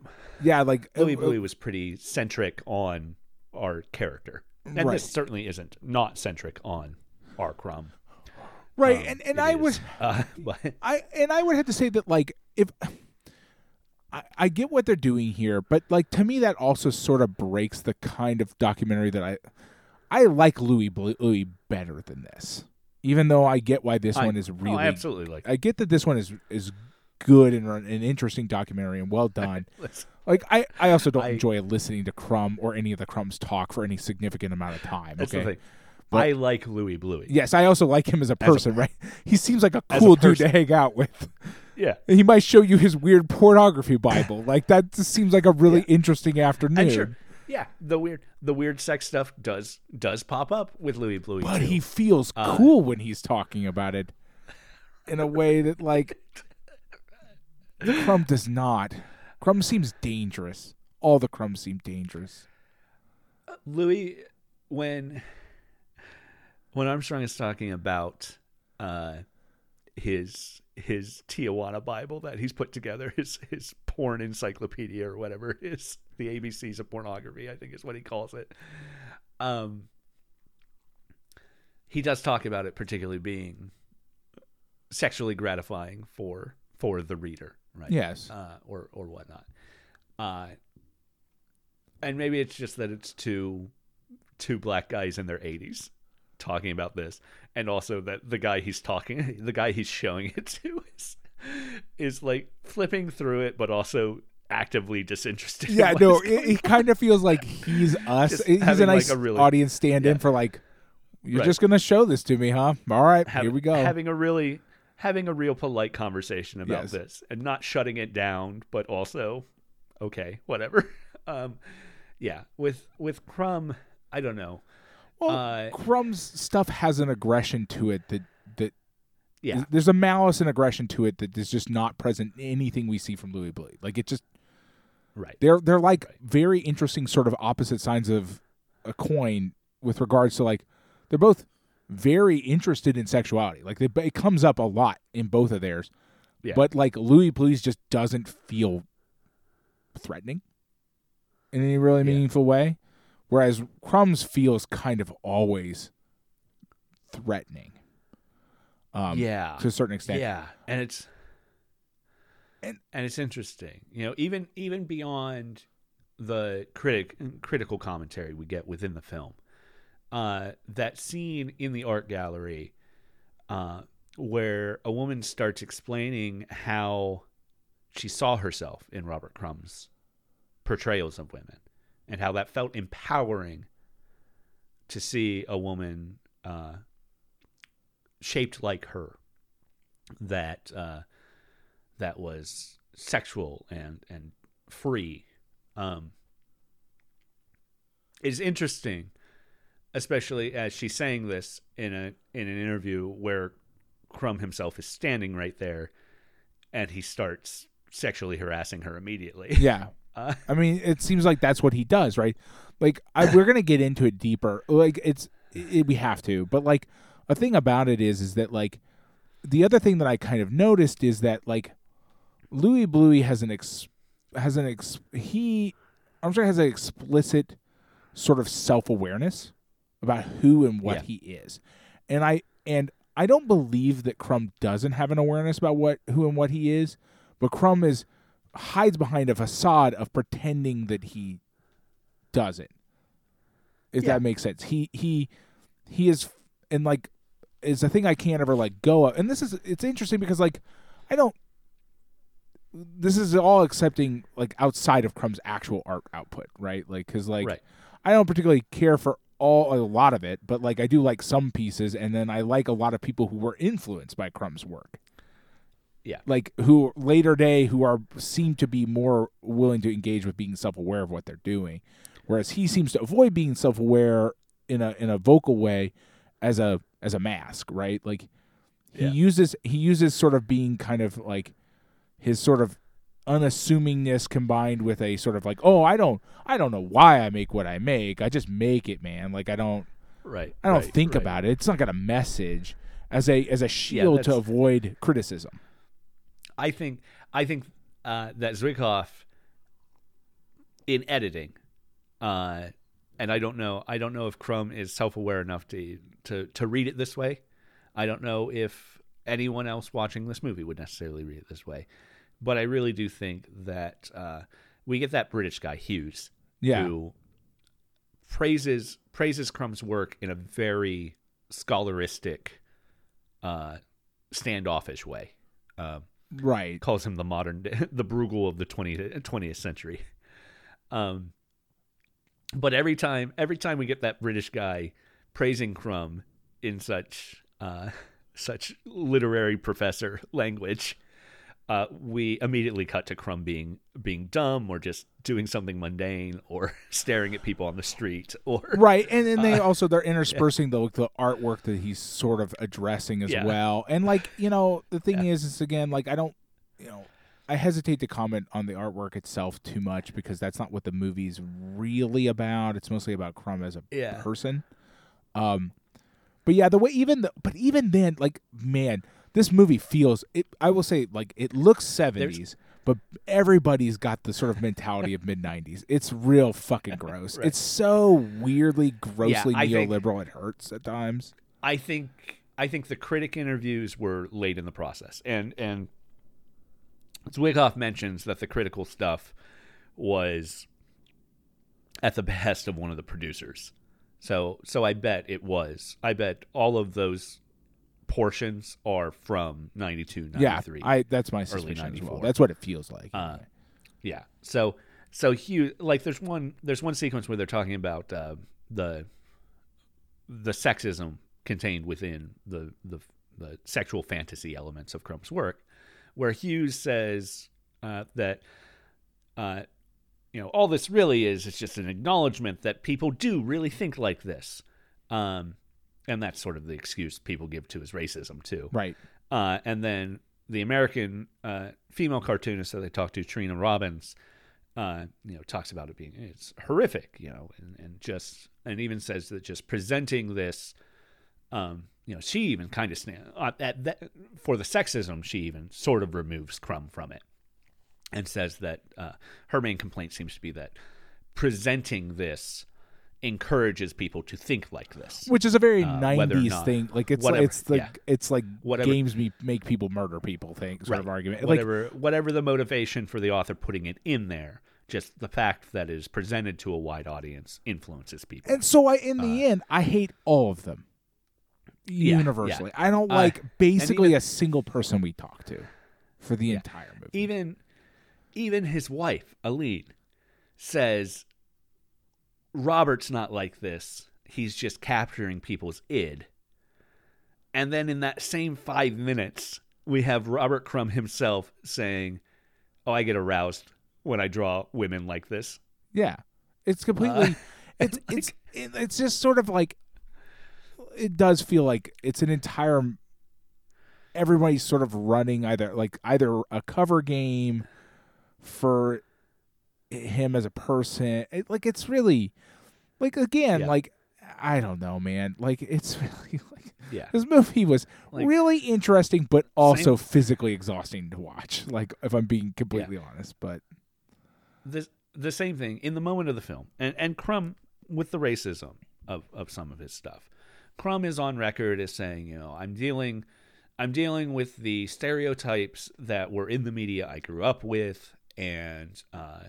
[SPEAKER 1] yeah, like
[SPEAKER 2] Louis
[SPEAKER 1] uh,
[SPEAKER 2] Bluey was pretty centric on our character, and
[SPEAKER 1] Right.
[SPEAKER 2] this certainly isn't not centric on our Crumb.
[SPEAKER 1] right,
[SPEAKER 2] Um,
[SPEAKER 1] and and I
[SPEAKER 2] is.
[SPEAKER 1] would
[SPEAKER 2] uh, but
[SPEAKER 1] I and I would have to say that like if I, I get what they're doing here, but like to me that also sort of breaks the kind of documentary that I I like Louis Blu- Louis better than this. Even though I get why this
[SPEAKER 2] I-
[SPEAKER 1] one is
[SPEAKER 2] oh,
[SPEAKER 1] really
[SPEAKER 2] I absolutely like.
[SPEAKER 1] I get that this one is is good and an interesting documentary and well done. Like I, I also don't
[SPEAKER 2] I-
[SPEAKER 1] enjoy listening to Crumb or any of the Crumbs talk for any significant amount of time. Okay. But-
[SPEAKER 2] I like Louie Bluie.
[SPEAKER 1] Yes, I also like him as a
[SPEAKER 2] a-
[SPEAKER 1] person, right? He seems like a
[SPEAKER 2] as a
[SPEAKER 1] cool dude to hang out with.
[SPEAKER 2] Yeah,
[SPEAKER 1] he might show you his weird pornography Bible. like that just seems like a really
[SPEAKER 2] Yeah.
[SPEAKER 1] interesting afternoon.
[SPEAKER 2] and sure, yeah, the weird, the weird sex stuff does does pop up with Louie Bluie.
[SPEAKER 1] But
[SPEAKER 2] too.
[SPEAKER 1] he feels
[SPEAKER 2] Uh,
[SPEAKER 1] cool when he's talking about it in a way that like Crumb does not. Crumb seems dangerous. All the crumbs seem dangerous.
[SPEAKER 2] Louis, when when Armstrong is talking about uh, his his Tijuana Bible that he's put together, his his porn encyclopedia or whatever it is, the ABCs of pornography, I think is what he calls it. Um, he does talk about it particularly being sexually gratifying for for the reader, right?
[SPEAKER 1] Yes.
[SPEAKER 2] uh, or or whatnot. Uh, and maybe it's just that it's two two black guys in their 80s talking about this, and also that the guy he's talking, the guy he's showing it to, is is like flipping through it, but also actively disinterested.
[SPEAKER 1] Yeah, no,
[SPEAKER 2] going
[SPEAKER 1] it, kind of feels like he's us. He's a
[SPEAKER 2] having, like, a really-
[SPEAKER 1] audience stand-in
[SPEAKER 2] Yeah.
[SPEAKER 1] for like, you're
[SPEAKER 2] Right.
[SPEAKER 1] just gonna show this to me, huh? All right,
[SPEAKER 2] Hav-
[SPEAKER 1] here we go.
[SPEAKER 2] Having a really having a real polite conversation about
[SPEAKER 1] Yes.
[SPEAKER 2] this and not shutting it down, but also okay, whatever. Um, yeah, with with Crumb, I don't know.
[SPEAKER 1] well,
[SPEAKER 2] uh,
[SPEAKER 1] Crumb's stuff has an aggression to it that
[SPEAKER 2] Yeah,
[SPEAKER 1] there's a malice and aggression to it that is just not present in anything we see from Louie Bluie. Like it just
[SPEAKER 2] right.
[SPEAKER 1] they're they're like very interesting sort of opposite sides of a coin with regards to like they're both very interested in sexuality. Like they, it comes up a lot in both of theirs.
[SPEAKER 2] Yeah.
[SPEAKER 1] But like Louie Bluie's just doesn't feel threatening in any really
[SPEAKER 2] Yeah.
[SPEAKER 1] meaningful way, whereas Crumbs feels kind of always threatening. Um,
[SPEAKER 2] yeah,
[SPEAKER 1] to a certain extent.
[SPEAKER 2] yeah, and it's
[SPEAKER 1] And-
[SPEAKER 2] and it's interesting. You know, even even beyond the critic critical commentary we get within the film, uh, that scene in the art gallery, uh, where a woman starts explaining how she saw herself in Robert Crumb's portrayals of women, and how that felt empowering to see a woman uh, shaped like her, that uh, that was sexual and and free. Um, is interesting, especially as she's saying this in a in an interview where Crumb himself is standing right there, and he starts sexually harassing her immediately.
[SPEAKER 1] Yeah.
[SPEAKER 2] Uh,
[SPEAKER 1] I mean, it seems like that's what he does, right? Like, I, we're gonna get into it deeper. Like, it's it, we have to, but like, a thing about it is, is that like, the other thing that I kind of noticed is that like, Louie Bluie has an ex has an ex he Armstrong has an explicit sort of self awareness about who and what
[SPEAKER 2] Yeah.
[SPEAKER 1] he is, and I and I don't believe that Crumb doesn't have an awareness about what who and what he is, but Crumb is hides behind a facade of pretending that he doesn't. If
[SPEAKER 2] Yeah.
[SPEAKER 1] that makes sense, he he he is and like is a thing I can't ever like go up. And this is it's interesting because like I don't. This is all accepting like outside of Crumb's actual art output, right? Like because like
[SPEAKER 2] Right.
[SPEAKER 1] I don't particularly care for all a lot of it, but like I do like some pieces, and then I like a lot of people who were influenced by Crumb's work
[SPEAKER 2] yeah.
[SPEAKER 1] like who later day who are seem to be more willing to engage with being self-aware of what they're doing whereas he seems to avoid being self-aware in a in a vocal way as a as a mask right like he
[SPEAKER 2] Yeah.
[SPEAKER 1] uses he uses sort of being kind of like his sort of unassumingness combined with a sort of like oh I don't I don't know why I make what I make I just make it man like I don't
[SPEAKER 2] Right.
[SPEAKER 1] I don't
[SPEAKER 2] right,
[SPEAKER 1] think
[SPEAKER 2] right.
[SPEAKER 1] about it it's not got a message as a as a shield to avoid criticism
[SPEAKER 2] I think I think uh, that Zwigoff in editing, uh, and I don't know I don't know if Crumb is self aware enough to, to to read it this way. I don't know if anyone else watching this movie would necessarily read it this way, but I really do think that uh, we get that British guy Hughes
[SPEAKER 1] yeah
[SPEAKER 2] who praises praises Crumb's work in a very scholaristic, uh, standoffish way. Um,
[SPEAKER 1] right
[SPEAKER 2] calls him the modern the Bruegel of the 20th, 20th century. Um, but every time every time we get that British guy praising Crumb in such uh, such literary professor language, uh, we immediately cut to Crumb being being dumb or just doing something mundane or staring at people on the street or
[SPEAKER 1] right and then they
[SPEAKER 2] Uh,
[SPEAKER 1] also they're interspersing the the artwork that he's sort of addressing as
[SPEAKER 2] Yeah.
[SPEAKER 1] well. And like you know the thing is is again like i don't you know i hesitate to comment on the artwork itself too much because that's not what the movie's really about. It's mostly about crumb as a
[SPEAKER 2] Yeah.
[SPEAKER 1] person. Um but yeah the way even the but even then like man this movie feels it i will say like it looks 70s but everybody's got the sort of mentality of mid 90s it's real fucking gross.
[SPEAKER 2] Right.
[SPEAKER 1] it's so weirdly grossly
[SPEAKER 2] think-
[SPEAKER 1] neoliberal it hurts at times.
[SPEAKER 2] I think I think the critic interviews were late in the process, and and Zwigoff mentions that the critical stuff was at the behest of one of the producers. So so I bet it was. I bet all of those portions are from 92,
[SPEAKER 1] yeah
[SPEAKER 2] 93.
[SPEAKER 1] i that's my suspicion as well
[SPEAKER 2] 94.
[SPEAKER 1] that's what it feels like
[SPEAKER 2] Uh. Yeah. So so Hugh like there's one there's one sequence where they're talking about uh, the the sexism contained within the the the sexual fantasy elements of Crumb's work, where Hughes says uh, that uh, you know all this really is it's just an acknowledgement that people do really think like this, um, and that's sort of the excuse people give to his racism too.
[SPEAKER 1] right
[SPEAKER 2] Uh, and then the American uh, female cartoonist that they talked to, Trina Robbins, uh, you know, talks about it being it's horrific, you know, and, and just and even says that just presenting this, um, you know, she even kind of uh, at that for the sexism. She even sort of removes Crumb from it, and says that uh, her main complaint seems to be that presenting this encourages people to think like this.
[SPEAKER 1] which is a very
[SPEAKER 2] Uh,
[SPEAKER 1] 90s
[SPEAKER 2] not-
[SPEAKER 1] thing like it's
[SPEAKER 2] whatever,
[SPEAKER 1] like it's like
[SPEAKER 2] yeah.
[SPEAKER 1] it's like
[SPEAKER 2] Whatever-
[SPEAKER 1] games me make people murder people thing sort of
[SPEAKER 2] Right.
[SPEAKER 1] argument like
[SPEAKER 2] whatever whatever the motivation for the author putting it in there just the fact that it is presented to a wide audience influences people
[SPEAKER 1] And so I, in the end, I hate all of them
[SPEAKER 2] Uh, yeah.
[SPEAKER 1] universally. I don't
[SPEAKER 2] Uh,
[SPEAKER 1] like basically
[SPEAKER 2] even-
[SPEAKER 1] a single person we talk to for the entire movie.
[SPEAKER 2] even even his wife aline says robert's not like this he's just capturing people's id and then in that same five minutes we have robert crumb himself saying oh i get aroused when i draw women like this
[SPEAKER 1] Yeah, it's completely. it's it's it's just sort of like it does feel like it's an entire everybody's sort of running either like either a cover game for him as a person it, like it's really like again
[SPEAKER 2] Yeah.
[SPEAKER 1] like i don't know man like it's really like
[SPEAKER 2] Yeah.
[SPEAKER 1] this movie was
[SPEAKER 2] Like-
[SPEAKER 1] really interesting but also physically exhausting to watch like if i'm being completely honest but
[SPEAKER 2] the the same thing in the moment of the film, and and Crumb with the racism of of some of his stuff. Crumb is on record as saying, you know, I'm dealing, I'm dealing with the stereotypes that were in the media I grew up with, and uh,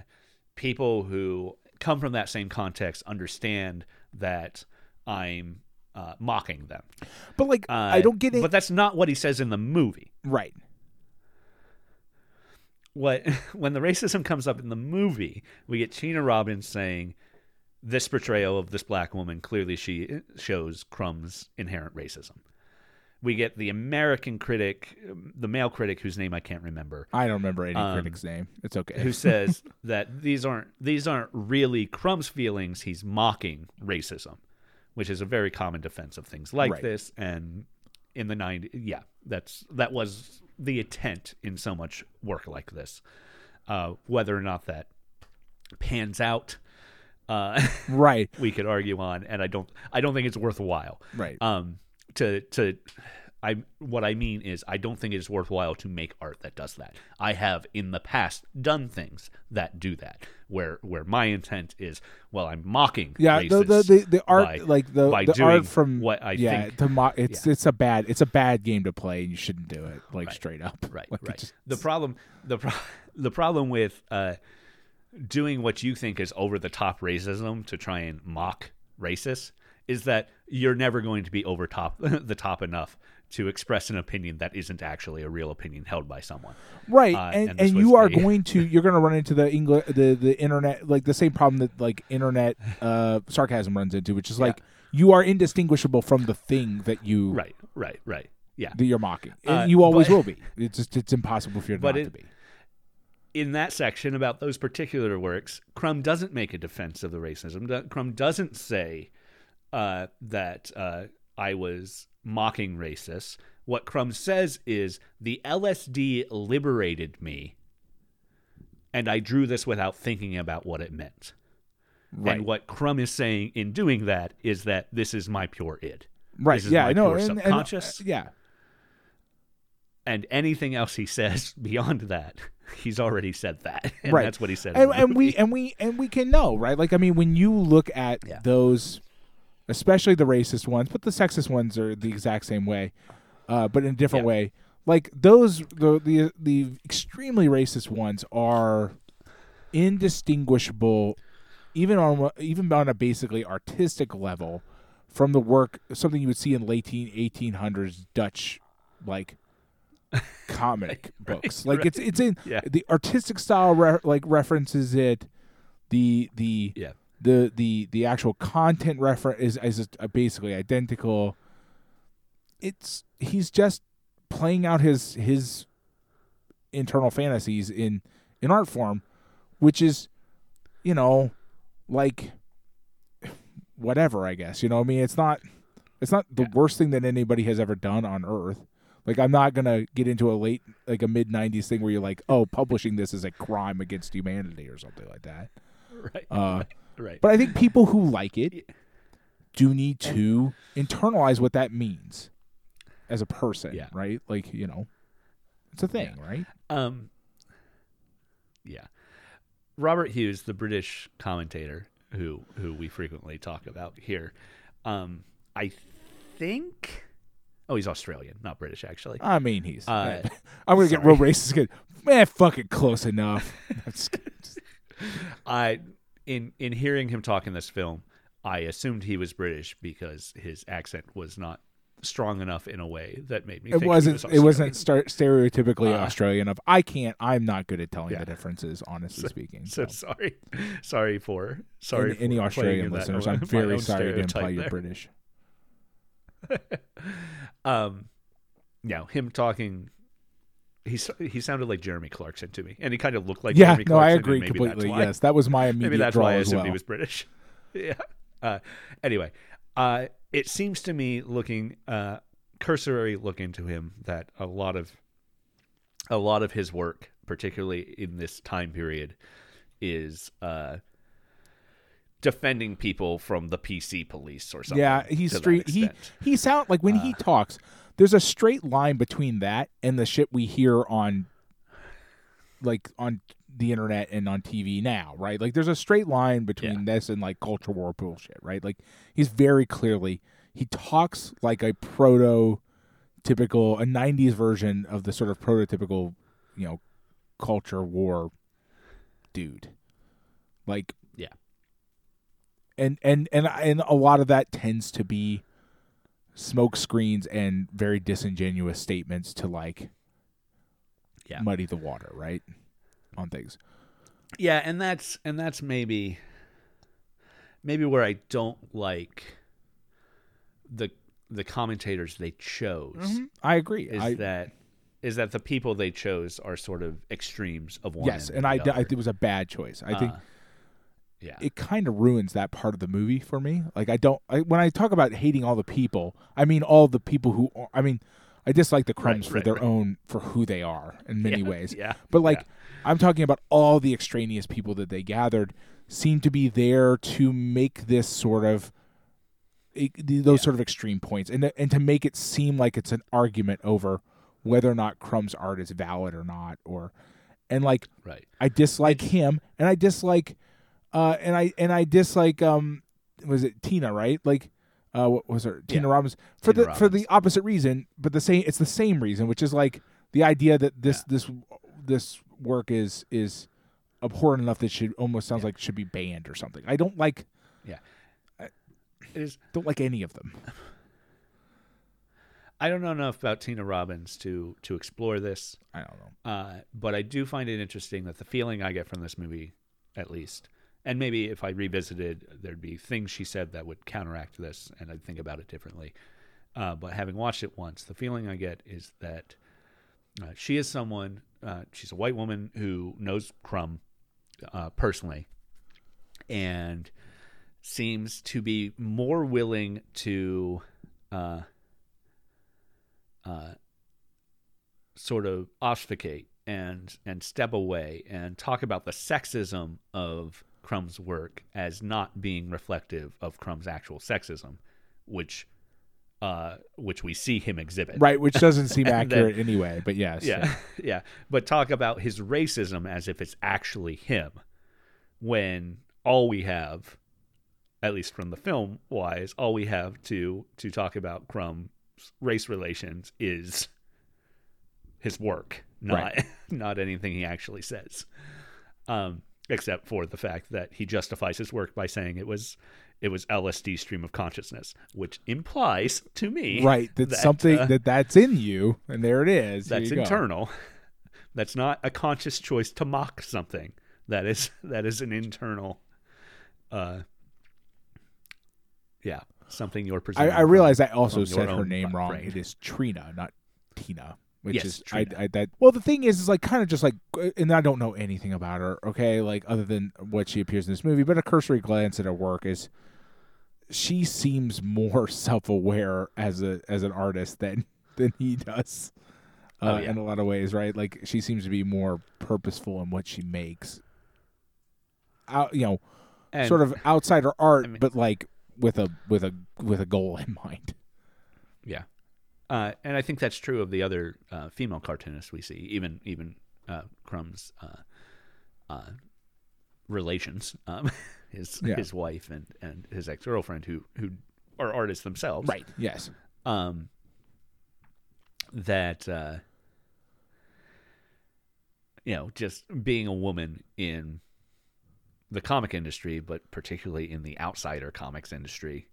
[SPEAKER 2] people who come from that same context understand that I'm uh, mocking them.
[SPEAKER 1] but like
[SPEAKER 2] Uh,
[SPEAKER 1] i don't get it
[SPEAKER 2] but that's not what he says in the movie.
[SPEAKER 1] right
[SPEAKER 2] what when the racism comes up in the movie, we get Tina Robbins saying this portrayal of this black woman clearly she shows Crumb's inherent racism. We get the American critic, the male critic whose name I can't remember,
[SPEAKER 1] i don't remember any
[SPEAKER 2] Um,
[SPEAKER 1] critic's name it's okay
[SPEAKER 2] who says that these aren't these aren't really Crumb's feelings. He's mocking racism, which is a very common defense of things like
[SPEAKER 1] Right.
[SPEAKER 2] this. And in the '90s, yeah, that's that was the intent in so much work like this. Uh, whether or not that pans out, uh,
[SPEAKER 1] right.
[SPEAKER 2] we could argue on, and I don't I don't think it's worthwhile.
[SPEAKER 1] Right.
[SPEAKER 2] Um to to I what I mean is I don't think it is worthwhile to make art that does that. I have in the past done things that do that where where my intent is well I'm mocking
[SPEAKER 1] Yeah, the, the the the art
[SPEAKER 2] by-
[SPEAKER 1] like the
[SPEAKER 2] by
[SPEAKER 1] the
[SPEAKER 2] doing
[SPEAKER 1] art from
[SPEAKER 2] what I
[SPEAKER 1] yeah
[SPEAKER 2] think-
[SPEAKER 1] to mo- it's it's a bad it's a bad game to play and you shouldn't do it like
[SPEAKER 2] Right.
[SPEAKER 1] straight up.
[SPEAKER 2] Right
[SPEAKER 1] Like,
[SPEAKER 2] right.
[SPEAKER 1] just-
[SPEAKER 2] the problem the pro- the problem with uh doing what you think is over the top racism to try and mock racists is that you're never going to be over top the top enough to express an opinion that isn't actually a real opinion held by someone.
[SPEAKER 1] right
[SPEAKER 2] uh,
[SPEAKER 1] and
[SPEAKER 2] and
[SPEAKER 1] and, you are going to you're going to run into the English the the internet like the same problem that like internet uh sarcasm runs into which is like you are indistinguishable from the thing that you
[SPEAKER 2] Right, right, right. Yeah.
[SPEAKER 1] that you're mocking and
[SPEAKER 2] Uh,
[SPEAKER 1] you always
[SPEAKER 2] but-
[SPEAKER 1] will be it's just it's impossible for you not
[SPEAKER 2] it-
[SPEAKER 1] to be
[SPEAKER 2] in that section about those particular works, Crumb doesn't make a defense of the racism. Crumb doesn't say uh, that uh, I was mocking racists. What Crumb says is the LSD liberated me, and I drew this without thinking about what it meant.
[SPEAKER 1] right
[SPEAKER 2] And what Crumb is saying in doing that is that this is my pure id.
[SPEAKER 1] right
[SPEAKER 2] this is
[SPEAKER 1] yeah
[SPEAKER 2] my
[SPEAKER 1] I know
[SPEAKER 2] pure
[SPEAKER 1] and, and, uh, yeah
[SPEAKER 2] And anything else he says beyond that, he's already said that. And
[SPEAKER 1] Right.
[SPEAKER 2] that's what he said.
[SPEAKER 1] and, and we and we and we can know right like i mean when you look at
[SPEAKER 2] Yeah.
[SPEAKER 1] those especially the racist ones but the sexist ones are the exact same way uh, but in a different
[SPEAKER 2] Yeah.
[SPEAKER 1] way like those the, the the extremely racist ones are indistinguishable even on even on a basically artistic level from the work something you would see in late 1800s dutch like comic books like
[SPEAKER 2] right.
[SPEAKER 1] it's it's in
[SPEAKER 2] Yeah.
[SPEAKER 1] the artistic style re- like references it the the
[SPEAKER 2] Yeah.
[SPEAKER 1] the the the actual content reference is is basically identical it's he's just playing out his his internal fantasies in in art form which is you know like whatever i guess you know i mean it's not it's not the
[SPEAKER 2] Yeah.
[SPEAKER 1] worst thing that anybody has ever done on earth like i'm not gonna get into a late like a mid 90s thing where you're like oh publishing this is a crime against humanity or something like that
[SPEAKER 2] right.
[SPEAKER 1] uh
[SPEAKER 2] right.
[SPEAKER 1] but I think people who like it do need to internalize what that means as a person,
[SPEAKER 2] Yeah.
[SPEAKER 1] right? Like, you know, it's a thing, right?
[SPEAKER 2] Um, yeah. Robert Hughes, the British commentator who who we frequently talk about here, um, I think. Oh, he's Australian, not British, actually.
[SPEAKER 1] I mean, he's.
[SPEAKER 2] Uh,
[SPEAKER 1] I'm going to get real racist again. Man, fucking close enough. I'm just kidding.
[SPEAKER 2] I in in hearing him talk in this film, I assumed he was British because his accent was not strong enough in a way that made me.
[SPEAKER 1] it
[SPEAKER 2] think
[SPEAKER 1] wasn't.
[SPEAKER 2] was
[SPEAKER 1] it wasn't star- stereotypically
[SPEAKER 2] Uh,
[SPEAKER 1] Australian enough. I can't. I'm not good at telling
[SPEAKER 2] Yeah.
[SPEAKER 1] the differences, honestly speaking.
[SPEAKER 2] So
[SPEAKER 1] So,
[SPEAKER 2] sorry, sorry for sorry
[SPEAKER 1] any, any
[SPEAKER 2] for playing
[SPEAKER 1] Australian listeners, I'm very sorry to imply you're. British.
[SPEAKER 2] Um, no, him talking. He he sounded like Jeremy Clarkson to me, and he kind of looked like
[SPEAKER 1] yeah,
[SPEAKER 2] Jeremy
[SPEAKER 1] no, I
[SPEAKER 2] Clarkson, and
[SPEAKER 1] agree completely. Yes, that was my immediate
[SPEAKER 2] maybe that's
[SPEAKER 1] draw
[SPEAKER 2] why I
[SPEAKER 1] as
[SPEAKER 2] assumed
[SPEAKER 1] well.
[SPEAKER 2] he was British. yeah, Uh, anyway, uh, it seems to me, looking uh, cursory look into him, that a lot of a lot of his work, particularly in this time period, is uh, defending people from the PC police or something.
[SPEAKER 1] Yeah, he's straight. He he sound like when he uh. talks. There's a straight line between that and the shit we hear on, like on the internet and on TV now, right? Like there's a straight line between this and like culture war bullshit, right? Like he's very clearly he talks like a proto typical a 90s version of the sort of prototypical, you know, culture war dude. Like
[SPEAKER 2] Yeah.
[SPEAKER 1] And and and and a lot of that tends to be smoke screens and very disingenuous statements to like
[SPEAKER 2] Yeah.
[SPEAKER 1] muddy the water, right? On things.
[SPEAKER 2] Yeah, and that's and that's maybe maybe where I don't like the the commentators they chose
[SPEAKER 1] I agree.
[SPEAKER 2] is
[SPEAKER 1] I,
[SPEAKER 2] that is that the people they chose are sort of extremes of one.
[SPEAKER 1] yes, and I, I think it was a bad choice. I think
[SPEAKER 2] Uh, yeah,
[SPEAKER 1] it kind of ruins that part of the movie for me. Like I don't I, when I talk about hating all the people, I mean all the people who are, I mean I dislike the crumbs for
[SPEAKER 2] right,
[SPEAKER 1] their
[SPEAKER 2] right.
[SPEAKER 1] own for who they are in many
[SPEAKER 2] Yeah,
[SPEAKER 1] ways.
[SPEAKER 2] yeah,
[SPEAKER 1] But like
[SPEAKER 2] yeah.
[SPEAKER 1] I'm talking about all the extraneous people that they gathered seem to be there to make this sort of those sort of extreme points and and to make it seem like it's an argument over whether or not Crumb's art is valid or not or and like
[SPEAKER 2] right.
[SPEAKER 1] I dislike him, and I dislike, uh, and I and I dislike, um, was it Tina? Right? Like, uh, what was her? Tina
[SPEAKER 2] Yeah.
[SPEAKER 1] Robbins for
[SPEAKER 2] Tina
[SPEAKER 1] the for the opposite reason, but the same. It's the same reason, which is like the idea that this this this work is is abhorrent enough that should almost sounds like should be banned or something. I don't like
[SPEAKER 2] Yeah, is.
[SPEAKER 1] don't like any of them.
[SPEAKER 2] I don't know enough about Tina Robbins to to explore this.
[SPEAKER 1] I don't know.
[SPEAKER 2] Uh, but I do find it interesting that the feeling I get from this movie, at least, and maybe if I revisited, there'd be things she said that would counteract this, and I'd think about it differently. Uh, but having watched it once, the feeling I get is that uh, she is someone. Uh, she's a white woman who knows Crumb uh, personally, and seems to be more willing to. Uh, uh, sort of obfuscate and and step away and talk about the sexism of Crumb's work as not being reflective of Crumb's actual sexism, which uh, which we see him exhibit.
[SPEAKER 1] Right, which doesn't seem
[SPEAKER 2] And then-
[SPEAKER 1] accurate anyway. But yes,
[SPEAKER 2] Yeah, yeah. But talk about his racism as if it's actually him, when all we have, at least from the film wise, all we have to to talk about Crumb's race relations is his work, not
[SPEAKER 1] Right.
[SPEAKER 2] not anything he actually says. Um, except for the fact that he justifies his work by saying it was it was LSD stream of consciousness, which implies to me
[SPEAKER 1] right. That's
[SPEAKER 2] that,
[SPEAKER 1] something
[SPEAKER 2] uh,
[SPEAKER 1] that that's in you, and there it is.
[SPEAKER 2] That's
[SPEAKER 1] go.
[SPEAKER 2] internal. That's not a conscious choice to mock something. That is that is an internal uh yeah, something you're
[SPEAKER 1] I. I realize I also said her name
[SPEAKER 2] bu-
[SPEAKER 1] wrong.
[SPEAKER 2] brain.
[SPEAKER 1] It is Trina, not Tina. Which
[SPEAKER 2] Yes,
[SPEAKER 1] is I, I that well the thing is is like kind of just like and I don't know anything about her, okay, like other than what she appears in this movie, but a cursory glance at her work is she seems more self aware as a as an artist than than he does. Uh,
[SPEAKER 2] Oh, yeah.
[SPEAKER 1] in a lot of ways, right? Like she seems to be more purposeful in what she makes. Out, you know,
[SPEAKER 2] And-
[SPEAKER 1] sort of outside her art,
[SPEAKER 2] I mean-
[SPEAKER 1] but like with a with a with a goal in mind.
[SPEAKER 2] Yeah, uh, and I think that's true of the other uh, female cartoonists we see, even even uh, Crumb's uh, uh, relations, um, his
[SPEAKER 1] Yeah.
[SPEAKER 2] his wife and, and his ex girlfriend, who who are artists themselves,
[SPEAKER 1] Right. Yes.
[SPEAKER 2] um, that uh, you know, just being a woman in the comic industry, but particularly in the outsider comics industry,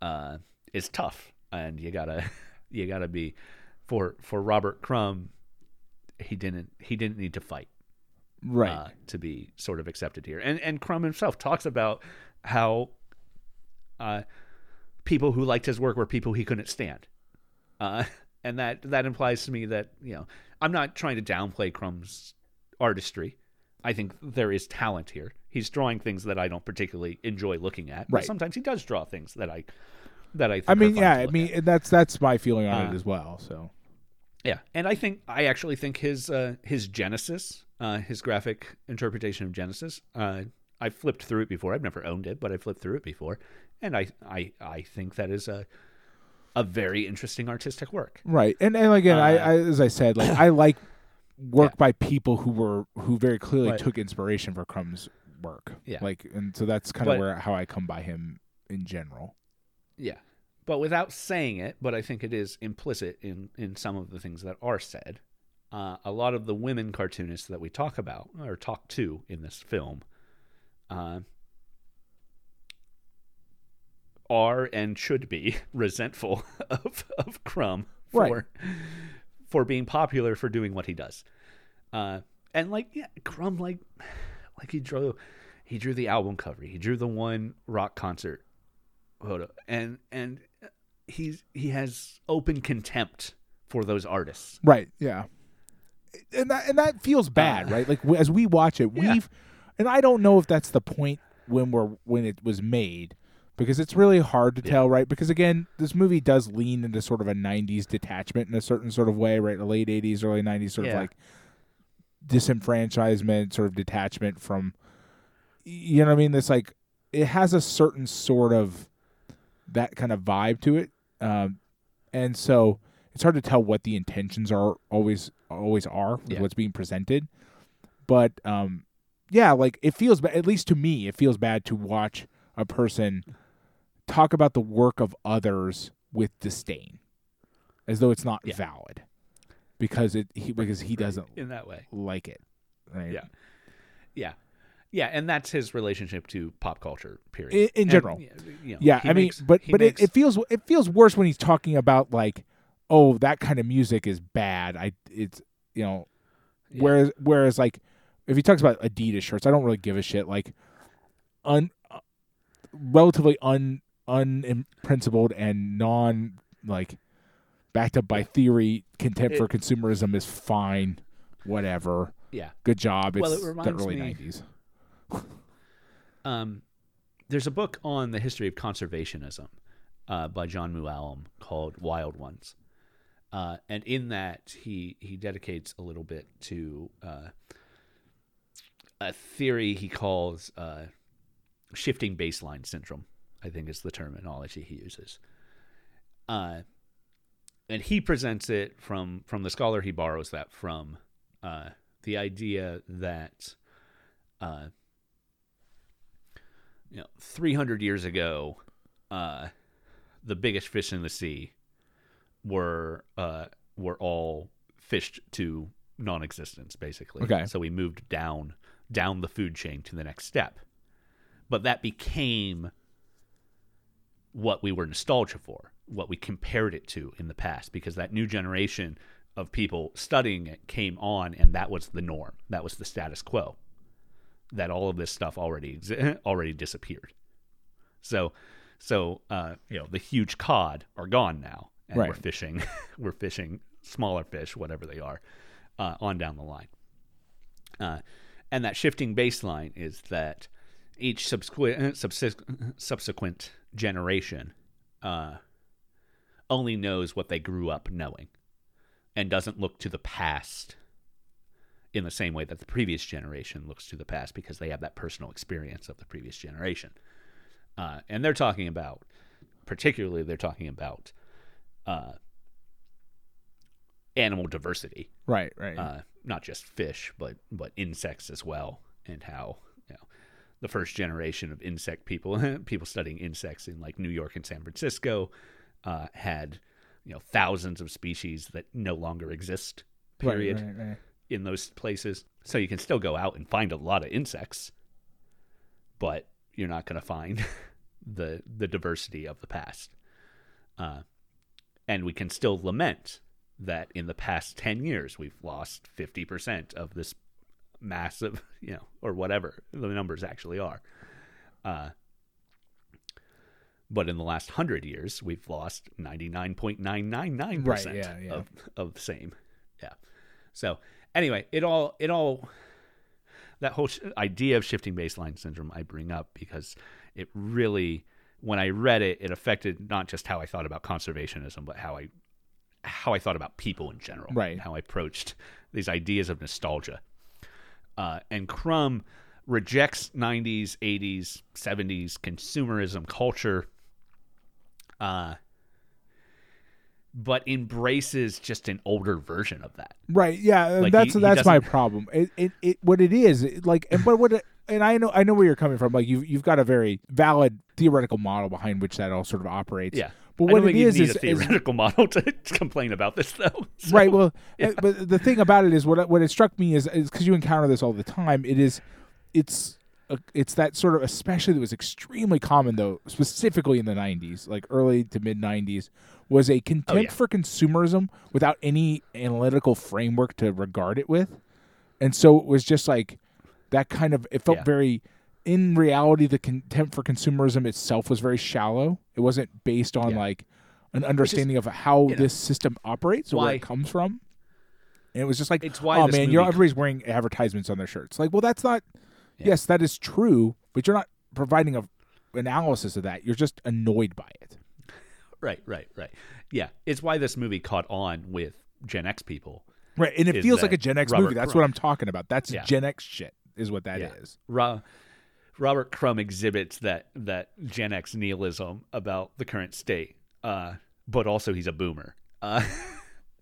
[SPEAKER 2] uh, is tough, and you gotta you gotta be for for Robert Crumb. He didn't he didn't need to fight
[SPEAKER 1] Right.
[SPEAKER 2] uh, to be sort of accepted here. And and Crumb himself talks about how uh, people who liked his work were people he couldn't stand, uh, and that that implies to me that you know I'm not trying to downplay Crumb's artistry. I think there is talent here. He's drawing things that I don't particularly enjoy looking at. But sometimes he does draw things that I that I. Think
[SPEAKER 1] I mean, yeah, I mean
[SPEAKER 2] at.
[SPEAKER 1] that's that's my feeling on
[SPEAKER 2] Uh,
[SPEAKER 1] it as well. So
[SPEAKER 2] yeah, and I think I actually think his uh, his Genesis, uh, his graphic interpretation of Genesis. Uh, I flipped through it before. I've never owned it, but I flipped through it before, and I I I think that is a a very interesting artistic work.
[SPEAKER 1] right, and and again, I,
[SPEAKER 2] Uh,
[SPEAKER 1] I as I said, like I like work
[SPEAKER 2] Yeah.
[SPEAKER 1] by people who were who very clearly
[SPEAKER 2] Right.
[SPEAKER 1] took inspiration for Crumb's work.
[SPEAKER 2] Yeah.
[SPEAKER 1] like and so that's kind of where how I come by him in general.
[SPEAKER 2] Yeah. But without saying it, but I think it is implicit in, in some of the things that are said. Uh, a lot of the women cartoonists that we talk about or talk to in this film uh, are and should be resentful of, of Crumb for
[SPEAKER 1] Right.
[SPEAKER 2] for being popular for doing what he does. Uh, and like yeah, Crumb like like he drew he drew the album cover. He drew the one rock concert photo and and he's he has open contempt for those artists
[SPEAKER 1] Right. Yeah. And that and that feels bad,
[SPEAKER 2] Uh,
[SPEAKER 1] right? Like as we watch it,
[SPEAKER 2] yeah.
[SPEAKER 1] we've and I don't know if that's the point when we're when it was made because it's really hard to
[SPEAKER 2] Yeah.
[SPEAKER 1] tell, right? Because again, this movie does lean into sort of a 90s detachment in a certain sort of way, right? The late 80s, early 90s sort of like disenfranchisement, sort of detachment from you know what I mean? This like it has a certain sort of that kind of vibe to it. Um and so it's hard to tell what the intentions are always always are with
[SPEAKER 2] Yeah.
[SPEAKER 1] what's being presented but um yeah like it feels at least to me it feels bad to watch a person talk about the work of others with disdain as though it's not
[SPEAKER 2] Yeah.
[SPEAKER 1] valid because it he, because he doesn't
[SPEAKER 2] in that way
[SPEAKER 1] like it right
[SPEAKER 2] Yeah. yeah yeah and that's his relationship to pop culture period.
[SPEAKER 1] In- in
[SPEAKER 2] And,
[SPEAKER 1] general.
[SPEAKER 2] you know,
[SPEAKER 1] yeah i mean but but
[SPEAKER 2] makes-
[SPEAKER 1] it, it feels it feels worse when he's talking about like oh that kind of music is bad. I it's you know
[SPEAKER 2] Yeah.
[SPEAKER 1] whereas whereas like if he talks about adidas shirts i don't really give a shit like un uh, relatively un unprincipled and non like backed up by theory contempt for consumerism is fine whatever.
[SPEAKER 2] Yeah.
[SPEAKER 1] Good job. It's
[SPEAKER 2] Well, it
[SPEAKER 1] the
[SPEAKER 2] reminds
[SPEAKER 1] early
[SPEAKER 2] me-
[SPEAKER 1] 90s
[SPEAKER 2] Um, there's a book on the history of conservationism uh, by John Mooallem called Wild Ones, uh, and in that he he dedicates a little bit to uh, a theory he calls uh, shifting baseline syndrome. I think is the terminology he uses. Uh, and he presents it from from the scholar he borrows that from uh, the idea that you know, 300 years ago, uh, the biggest fish in the sea were uh, were all fished to non-existence, basically.
[SPEAKER 1] Okay.
[SPEAKER 2] So we moved down down the food chain to the next step, but that became what we were nostalgia for, what we compared it to in the past, because that new generation of people studying it came on, and that was the norm. That was the status quo that all of this stuff already exi- already disappeared. So, so uh, you know the huge cod are gone now, and we're fishing we're fishing smaller fish, whatever they are, uh, on down the line. Uh, and that shifting baseline is that each subsequent subsist- subsequent generation uh, only knows what they grew up knowing, and doesn't look to the past in the same way that the previous generation looks to the past because they have that personal experience of the previous generation. Uh, and they're talking about, particularly, they're talking about uh, animal diversity,
[SPEAKER 1] right right
[SPEAKER 2] uh, not just fish, but but insects as well, and how you know the first generation of insect people, people studying insects in like New York and San Francisco, uh, had you know thousands of species that no longer exist.
[SPEAKER 1] Right,
[SPEAKER 2] Period
[SPEAKER 1] right, right.
[SPEAKER 2] In those places. So you can still go out and find a lot of insects, but you're not going to find the the diversity of the past. Uh, and we can still lament that in the past 10 years we've lost 50% of this massive, you know, or whatever the numbers actually are. Uh, but in the last 100 years we've lost 99.999%
[SPEAKER 1] Right, yeah, yeah.
[SPEAKER 2] of of the same. Yeah. So, anyway, it all it all that whole sh- idea of shifting baseline syndrome I bring up because it really, when I read it, it affected not just how I thought about conservationism, but how I how I thought about people in general,
[SPEAKER 1] Right.
[SPEAKER 2] How I approached these ideas of nostalgia. Uh, and Crumb rejects 90s, 80s, 70s consumerism culture, uh, but embraces just an older version of that.
[SPEAKER 1] Right. Yeah.
[SPEAKER 2] Like,
[SPEAKER 1] that's
[SPEAKER 2] he- he
[SPEAKER 1] that's my problem. It, it it what it is it, like and but what it, and I know I know where you're coming from. Like you you've got a very valid theoretical model behind which that all sort of operates.
[SPEAKER 2] Yeah.
[SPEAKER 1] But
[SPEAKER 2] I
[SPEAKER 1] what
[SPEAKER 2] don't
[SPEAKER 1] it is
[SPEAKER 2] need
[SPEAKER 1] is,
[SPEAKER 2] a
[SPEAKER 1] is
[SPEAKER 2] theoretical model to complain about this, though. So-
[SPEAKER 1] right. Well, uh, but the thing about it is what what it struck me is is because you encounter this all the time. It is it's it's that sort of especially that was extremely common though specifically in the 90s like early to mid 90s was a contempt
[SPEAKER 2] Oh, yeah.
[SPEAKER 1] for consumerism without any analytical framework to regard it with and so it was just like that kind of it felt
[SPEAKER 2] Yeah.
[SPEAKER 1] very in reality the contempt for consumerism itself was very shallow it wasn't based on
[SPEAKER 2] Yeah.
[SPEAKER 1] like an understanding of how
[SPEAKER 2] you know,
[SPEAKER 1] this system operates or where it comes from and it was just like
[SPEAKER 2] It's why
[SPEAKER 1] oh man you're everybody's wearing advertisements on their shirts like well that's not
[SPEAKER 2] Yeah.
[SPEAKER 1] yes that is true but you're not providing a analysis of that you're just annoyed by it
[SPEAKER 2] Right, right, right. Yeah, it's why this movie caught on with Gen X people.
[SPEAKER 1] right and it feels like a gen x
[SPEAKER 2] Robert
[SPEAKER 1] movie that's
[SPEAKER 2] Crumb.
[SPEAKER 1] what i'm talking about that's
[SPEAKER 2] Yeah.
[SPEAKER 1] gen x shit is what that is.
[SPEAKER 2] Yeah. Ro- Robert Crumb exhibits that that Gen X nihilism about the current state, uh, but also he's a boomer. Uh,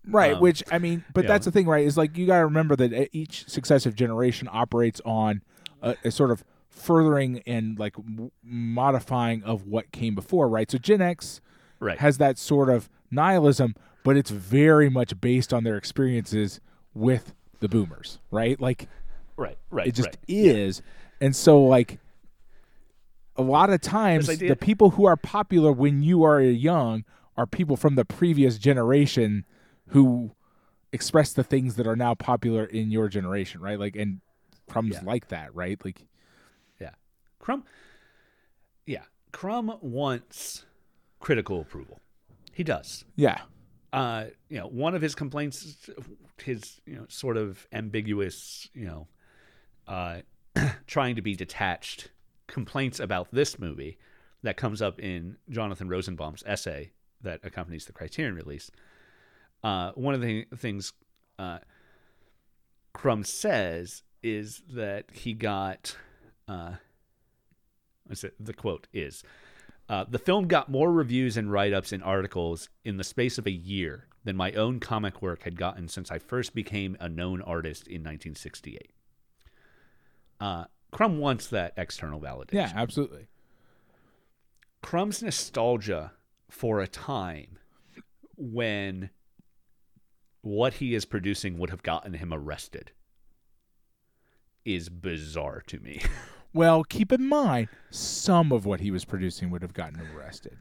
[SPEAKER 1] Right,
[SPEAKER 2] Um,
[SPEAKER 1] which I mean, but that's the thing, right? Is like you got to remember that e- each successive generation operates on a, a sort of furthering and like modifying of what came before, right? So Gen X
[SPEAKER 2] right.
[SPEAKER 1] has that sort of nihilism, but it's very much based on their experiences with the boomers, right? Like
[SPEAKER 2] right. Right.
[SPEAKER 1] it just
[SPEAKER 2] right.
[SPEAKER 1] is, and so like a lot of times the people who are popular when you are young are people from the previous generation who express the things that are now popular in your generation, right? Like and crumbs
[SPEAKER 2] Yeah.
[SPEAKER 1] like that, right? Like
[SPEAKER 2] Yeah. Crumb. Yeah. Crumb wants critical approval. He does.
[SPEAKER 1] yeah.
[SPEAKER 2] uh, you know, one of his complaints, is his you know sort of ambiguous, you know, uh, trying to be detached complaints about this movie that comes up in Jonathan Rosenbaum's essay that accompanies the Criterion release. Uh, one of the things uh, Crumb says is that he got. Uh, what's it, the quote is uh, the film got more reviews and write ups and articles in the space of a year than my own comic work had gotten since I first became a known artist in 1968. Uh, Crumb wants that external validation.
[SPEAKER 1] Yeah, absolutely.
[SPEAKER 2] Crumb's nostalgia for a time when what he is producing would have gotten him arrested is bizarre to me.
[SPEAKER 1] Well, keep in mind some of what he was producing would have gotten him arrested.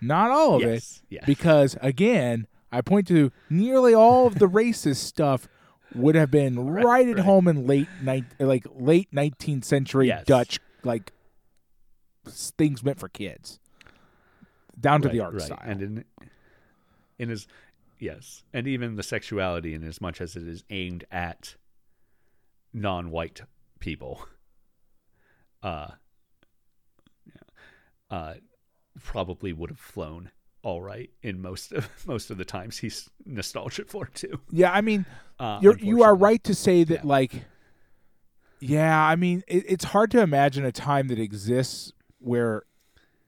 [SPEAKER 1] Not all of it.
[SPEAKER 2] yes. Yes.
[SPEAKER 1] because again, I point to nearly all of the racist stuff would have been right, at
[SPEAKER 2] right.
[SPEAKER 1] home in late night, like late nineteenth century
[SPEAKER 2] Yes.
[SPEAKER 1] Dutch, like things meant for kids, down to the art
[SPEAKER 2] right.
[SPEAKER 1] style.
[SPEAKER 2] And in in his yes, and even the sexuality in as much as it is aimed at non-white people, uh, yeah, uh, probably would have flown all right in most of most of the times he's nostalgic for too.
[SPEAKER 1] yeah, I mean,
[SPEAKER 2] Uh,
[SPEAKER 1] you're you are right to say that
[SPEAKER 2] Yeah.
[SPEAKER 1] like yeah i mean it, it's hard to imagine a time that exists where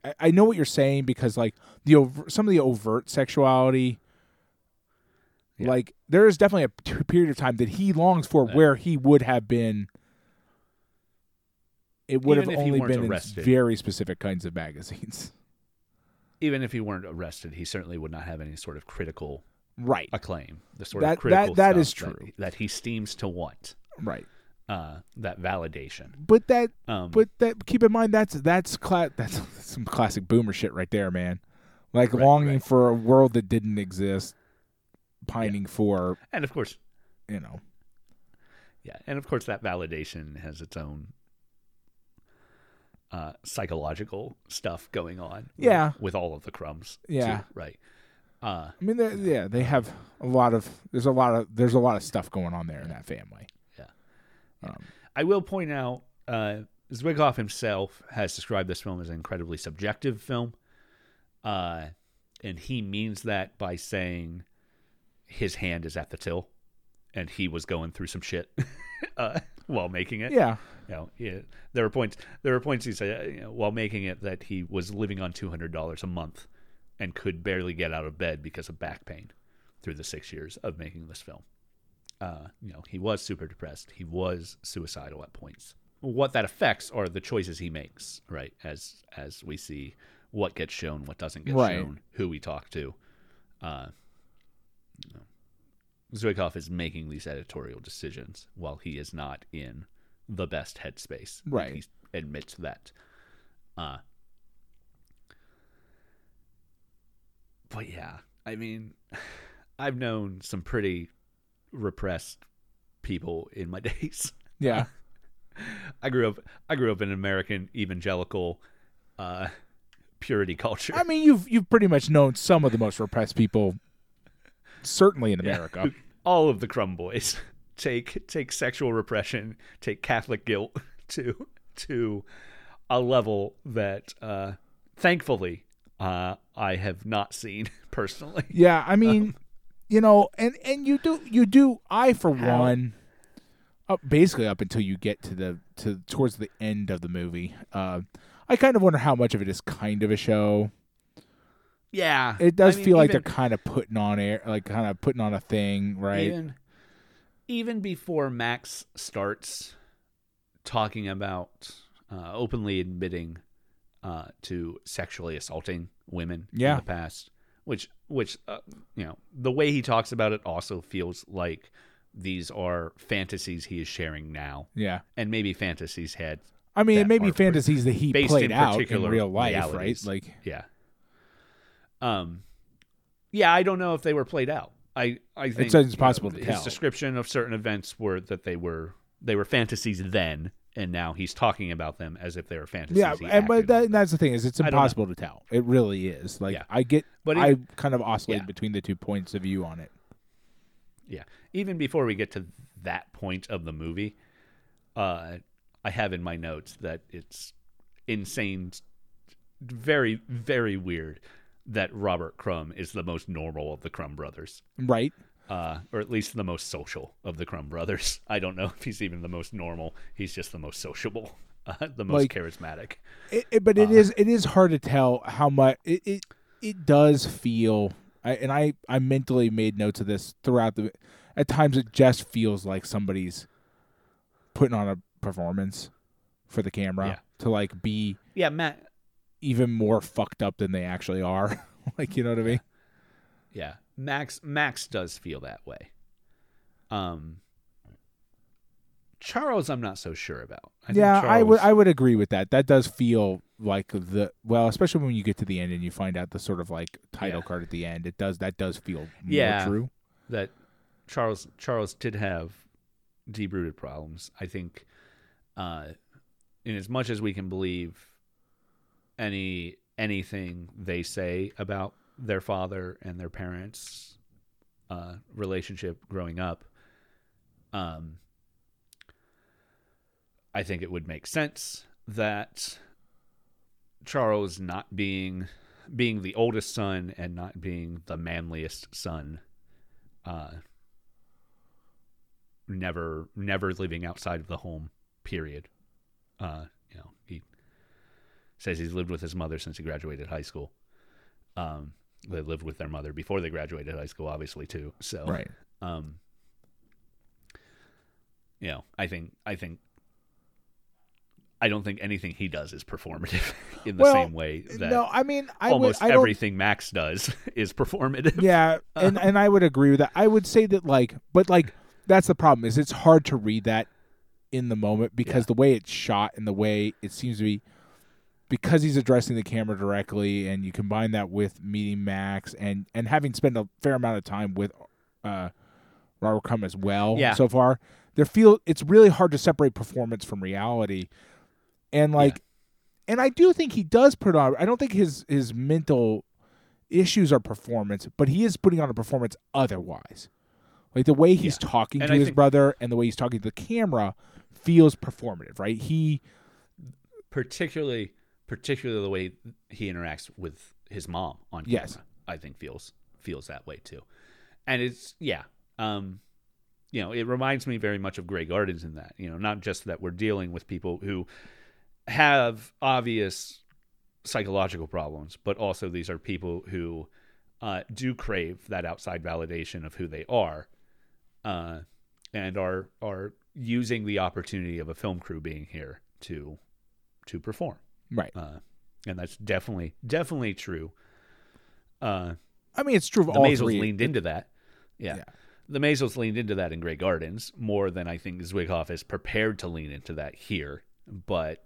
[SPEAKER 1] I, I know what you're saying because like the over, some of the overt sexuality
[SPEAKER 2] Yeah.
[SPEAKER 1] like there is definitely a period of time that he longs for
[SPEAKER 2] Yeah.
[SPEAKER 1] where he would have been it would
[SPEAKER 2] Even
[SPEAKER 1] have only been
[SPEAKER 2] arrested.
[SPEAKER 1] in very specific kinds of magazines
[SPEAKER 2] Even if he weren't arrested, he certainly would not have any sort of critical
[SPEAKER 1] right
[SPEAKER 2] acclaim. The sort
[SPEAKER 1] That-
[SPEAKER 2] of critical
[SPEAKER 1] that- that is true.
[SPEAKER 2] that, he seems to want.
[SPEAKER 1] right
[SPEAKER 2] Uh, that validation.
[SPEAKER 1] but that
[SPEAKER 2] Um,
[SPEAKER 1] But that keep in mind that's that's cla- that's some classic boomer shit right there, man. Like
[SPEAKER 2] Right,
[SPEAKER 1] longing
[SPEAKER 2] right.
[SPEAKER 1] for a world that didn't exist, pining for
[SPEAKER 2] and of course,
[SPEAKER 1] you know.
[SPEAKER 2] Yeah, and of course that validation has its own uh, psychological stuff going on.
[SPEAKER 1] Yeah.
[SPEAKER 2] with all of the crumbs. too,
[SPEAKER 1] Yeah.
[SPEAKER 2] right. Uh,
[SPEAKER 1] I mean, yeah, they have a lot of there's a lot of there's a lot of stuff going on there in that family. Um,
[SPEAKER 2] I will point out, uh, Zwigoff himself has described this film as an incredibly subjective film. Uh, and he means that by saying his hand is at the till and he was going through some shit uh, while making it.
[SPEAKER 1] yeah,
[SPEAKER 2] You know, yeah, there were points. There were points he said uh, you know, while making it that he was living on two hundred dollars a month and could barely get out of bed because of back pain through the six years of making this film. Uh, you know, he was super depressed. He was suicidal at points. What that affects are the choices he makes, right? As as we see what gets shown, what doesn't get
[SPEAKER 1] Right.
[SPEAKER 2] shown, who we talk to. Uh, know, is making these editorial decisions while he is not in the best headspace.
[SPEAKER 1] Right.
[SPEAKER 2] He admits that. Uh, but yeah, I mean, I've known some pretty repressed people in my days.
[SPEAKER 1] yeah,
[SPEAKER 2] I grew up. I grew up in an American evangelical uh, purity culture.
[SPEAKER 1] I mean, you've you've pretty much known some of the most repressed people, certainly in
[SPEAKER 2] Yeah.
[SPEAKER 1] America.
[SPEAKER 2] all of the Crumb Boys take take sexual repression, take Catholic guilt to to a level that, uh, thankfully, uh, I have not seen personally.
[SPEAKER 1] Yeah, I mean, you know, and and you do you do. I for
[SPEAKER 2] How-
[SPEAKER 1] one, up basically up until you get to the to towards the end of the movie. Uh, I kind of wonder how much of it is kind of a show.
[SPEAKER 2] Yeah,
[SPEAKER 1] It does
[SPEAKER 2] I mean,
[SPEAKER 1] feel like
[SPEAKER 2] even-
[SPEAKER 1] they're kind of putting on air, like kind of putting on a thing, right?
[SPEAKER 2] Even even before Max starts talking about uh, openly admitting uh, to sexually assaulting women
[SPEAKER 1] Yeah.
[SPEAKER 2] in the past, which which uh, you know the way he talks about it also feels like these are fantasies he is sharing now,
[SPEAKER 1] Yeah.
[SPEAKER 2] and maybe fantasies had
[SPEAKER 1] I mean, it may be fantasies that he
[SPEAKER 2] based
[SPEAKER 1] played
[SPEAKER 2] in
[SPEAKER 1] out in real life,
[SPEAKER 2] realities.
[SPEAKER 1] right? Like,
[SPEAKER 2] yeah. Um, yeah, I don't know if they were played out. I I think
[SPEAKER 1] It's
[SPEAKER 2] you know,
[SPEAKER 1] impossible to
[SPEAKER 2] his
[SPEAKER 1] tell.
[SPEAKER 2] description of certain events were that they were they were fantasies then, and now he's talking about them as if they were fantasies.
[SPEAKER 1] yeah, and but that, that's the thing is it's
[SPEAKER 2] know.
[SPEAKER 1] impossible to tell. It really is. Like,
[SPEAKER 2] Yeah.
[SPEAKER 1] I get,
[SPEAKER 2] But
[SPEAKER 1] I
[SPEAKER 2] even-
[SPEAKER 1] kind of oscillate
[SPEAKER 2] yeah.
[SPEAKER 1] between the two points of view on it.
[SPEAKER 2] yeah, even before we get to that point of the movie, uh, I have in my notes that it's insane, very very weird that Robert Crumb is the most normal of the Crumb brothers.
[SPEAKER 1] Right.
[SPEAKER 2] uh, or at least the most social of the Crumb brothers. I don't know if he's even the most normal. He's just the most sociable, uh, the most
[SPEAKER 1] Like-
[SPEAKER 2] charismatic.
[SPEAKER 1] It, it- but it
[SPEAKER 2] Uh,
[SPEAKER 1] is it is hard to tell how much it it, it does feel. I, and I I mentally made notes of this throughout the. At times, it just feels like somebody's putting on a performance for the camera
[SPEAKER 2] Yeah.
[SPEAKER 1] to like be
[SPEAKER 2] Yeah, Matt.
[SPEAKER 1] Even more fucked up than they actually are. like you know what I mean?
[SPEAKER 2] Yeah, Max. Max does feel that way. Um, Charles, I'm not so sure about. I think
[SPEAKER 1] yeah, I would I would agree with that. That does feel like the well, especially when you get to the end and you find out the sort of like title
[SPEAKER 2] Yeah.
[SPEAKER 1] card at the end. It does that does feel
[SPEAKER 2] Yeah.
[SPEAKER 1] true.
[SPEAKER 2] that Charles Charles did have deep rooted problems. I think, uh, in as much as we can believe any anything they say about their father and their parents' uh, relationship growing up, um, I think it would make sense that Charles not being being the oldest son and not being the manliest son uh, never never living outside of the home period. Uh, you know he says he's lived with his mother since he graduated high school um, they lived with their mother before they graduated high school obviously too so
[SPEAKER 1] Right.
[SPEAKER 2] um, you know i think i think i don't think anything he does is performative in the
[SPEAKER 1] Well,
[SPEAKER 2] same way that
[SPEAKER 1] no, I mean I
[SPEAKER 2] almost
[SPEAKER 1] would I don't
[SPEAKER 2] everything max does is performative
[SPEAKER 1] yeah and and i would agree with that i would say that like but like that's the problem is it's hard to read that in the moment because
[SPEAKER 2] Yeah.
[SPEAKER 1] the way it's shot and the way it seems to be because he's addressing the camera directly and you combine that with meeting max and and having spent a fair amount of time with uh robert crumb as well
[SPEAKER 2] Yeah.
[SPEAKER 1] so far there feel it's really hard to separate performance from reality and like and i do think he does put on i don't think his his mental issues are performance, but he is putting on a performance otherwise. Like the way he's
[SPEAKER 2] Yeah.
[SPEAKER 1] talking
[SPEAKER 2] And
[SPEAKER 1] to
[SPEAKER 2] I
[SPEAKER 1] his brother and the way he's talking to the camera feels performative, right? He
[SPEAKER 2] particularly particularly the way he interacts with his mom on camera,
[SPEAKER 1] Yes.
[SPEAKER 2] I think feels feels that way too. And it's yeah, um, you know, it reminds me very much of Grey Gardens in that you know, not just that we're dealing with people who have obvious psychological problems, but also these are people who uh, do crave that outside validation of who they are, uh, and are are using the opportunity of a film crew being here to to perform
[SPEAKER 1] right.
[SPEAKER 2] uh, and that's definitely definitely true. Uh,
[SPEAKER 1] I mean, it's true of
[SPEAKER 2] the
[SPEAKER 1] all
[SPEAKER 2] Maysles
[SPEAKER 1] three.
[SPEAKER 2] leaned into that. Yeah.
[SPEAKER 1] Yeah.
[SPEAKER 2] the Maysles leaned into that in Grey Gardens more than I think Zwigoff is prepared to lean into that here. But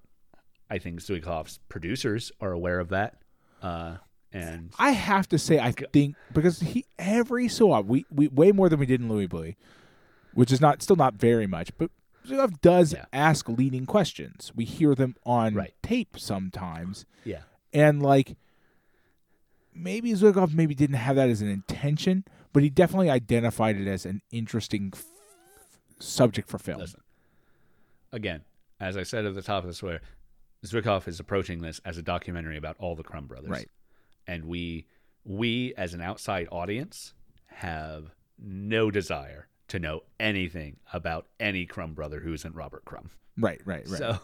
[SPEAKER 2] I think Zwigoff's producers are aware of that, uh, and
[SPEAKER 1] I have to say, I think because he every so often we, we way more than we did in Louie Bluie, which is not still not very much, but Zwigoff does
[SPEAKER 2] Yeah.
[SPEAKER 1] ask leading questions. We hear them on
[SPEAKER 2] Right.
[SPEAKER 1] tape sometimes,
[SPEAKER 2] yeah,
[SPEAKER 1] and like maybe Zwigoff maybe didn't have that as an intention, but he definitely identified it as an interesting f- subject for film.
[SPEAKER 2] Listen. again, as I said at the top of this, where Zwigoff is approaching this as a documentary about all the Crumb brothers,
[SPEAKER 1] Right.
[SPEAKER 2] And we, we as an outside audience, have no desire to know anything about any Crumb brother who isn't Robert Crumb.
[SPEAKER 1] Right, right, right.
[SPEAKER 2] So,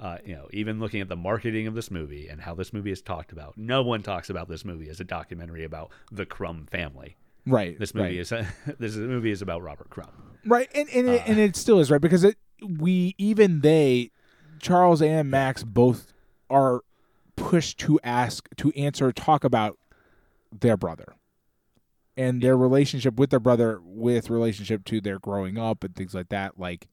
[SPEAKER 2] uh, you know, even looking at the marketing of this movie and how this movie is talked about, no one talks about this movie as a documentary about the Crumb family.
[SPEAKER 1] right.
[SPEAKER 2] This movie
[SPEAKER 1] right.
[SPEAKER 2] is this movie is about Robert Crumb.
[SPEAKER 1] Right, and and, it,
[SPEAKER 2] Uh,
[SPEAKER 1] and it still is right because it we even they Charles and Max both are pushed to ask to answer talk about their brother and their relationship with their brother with relationship to their growing up and things like that like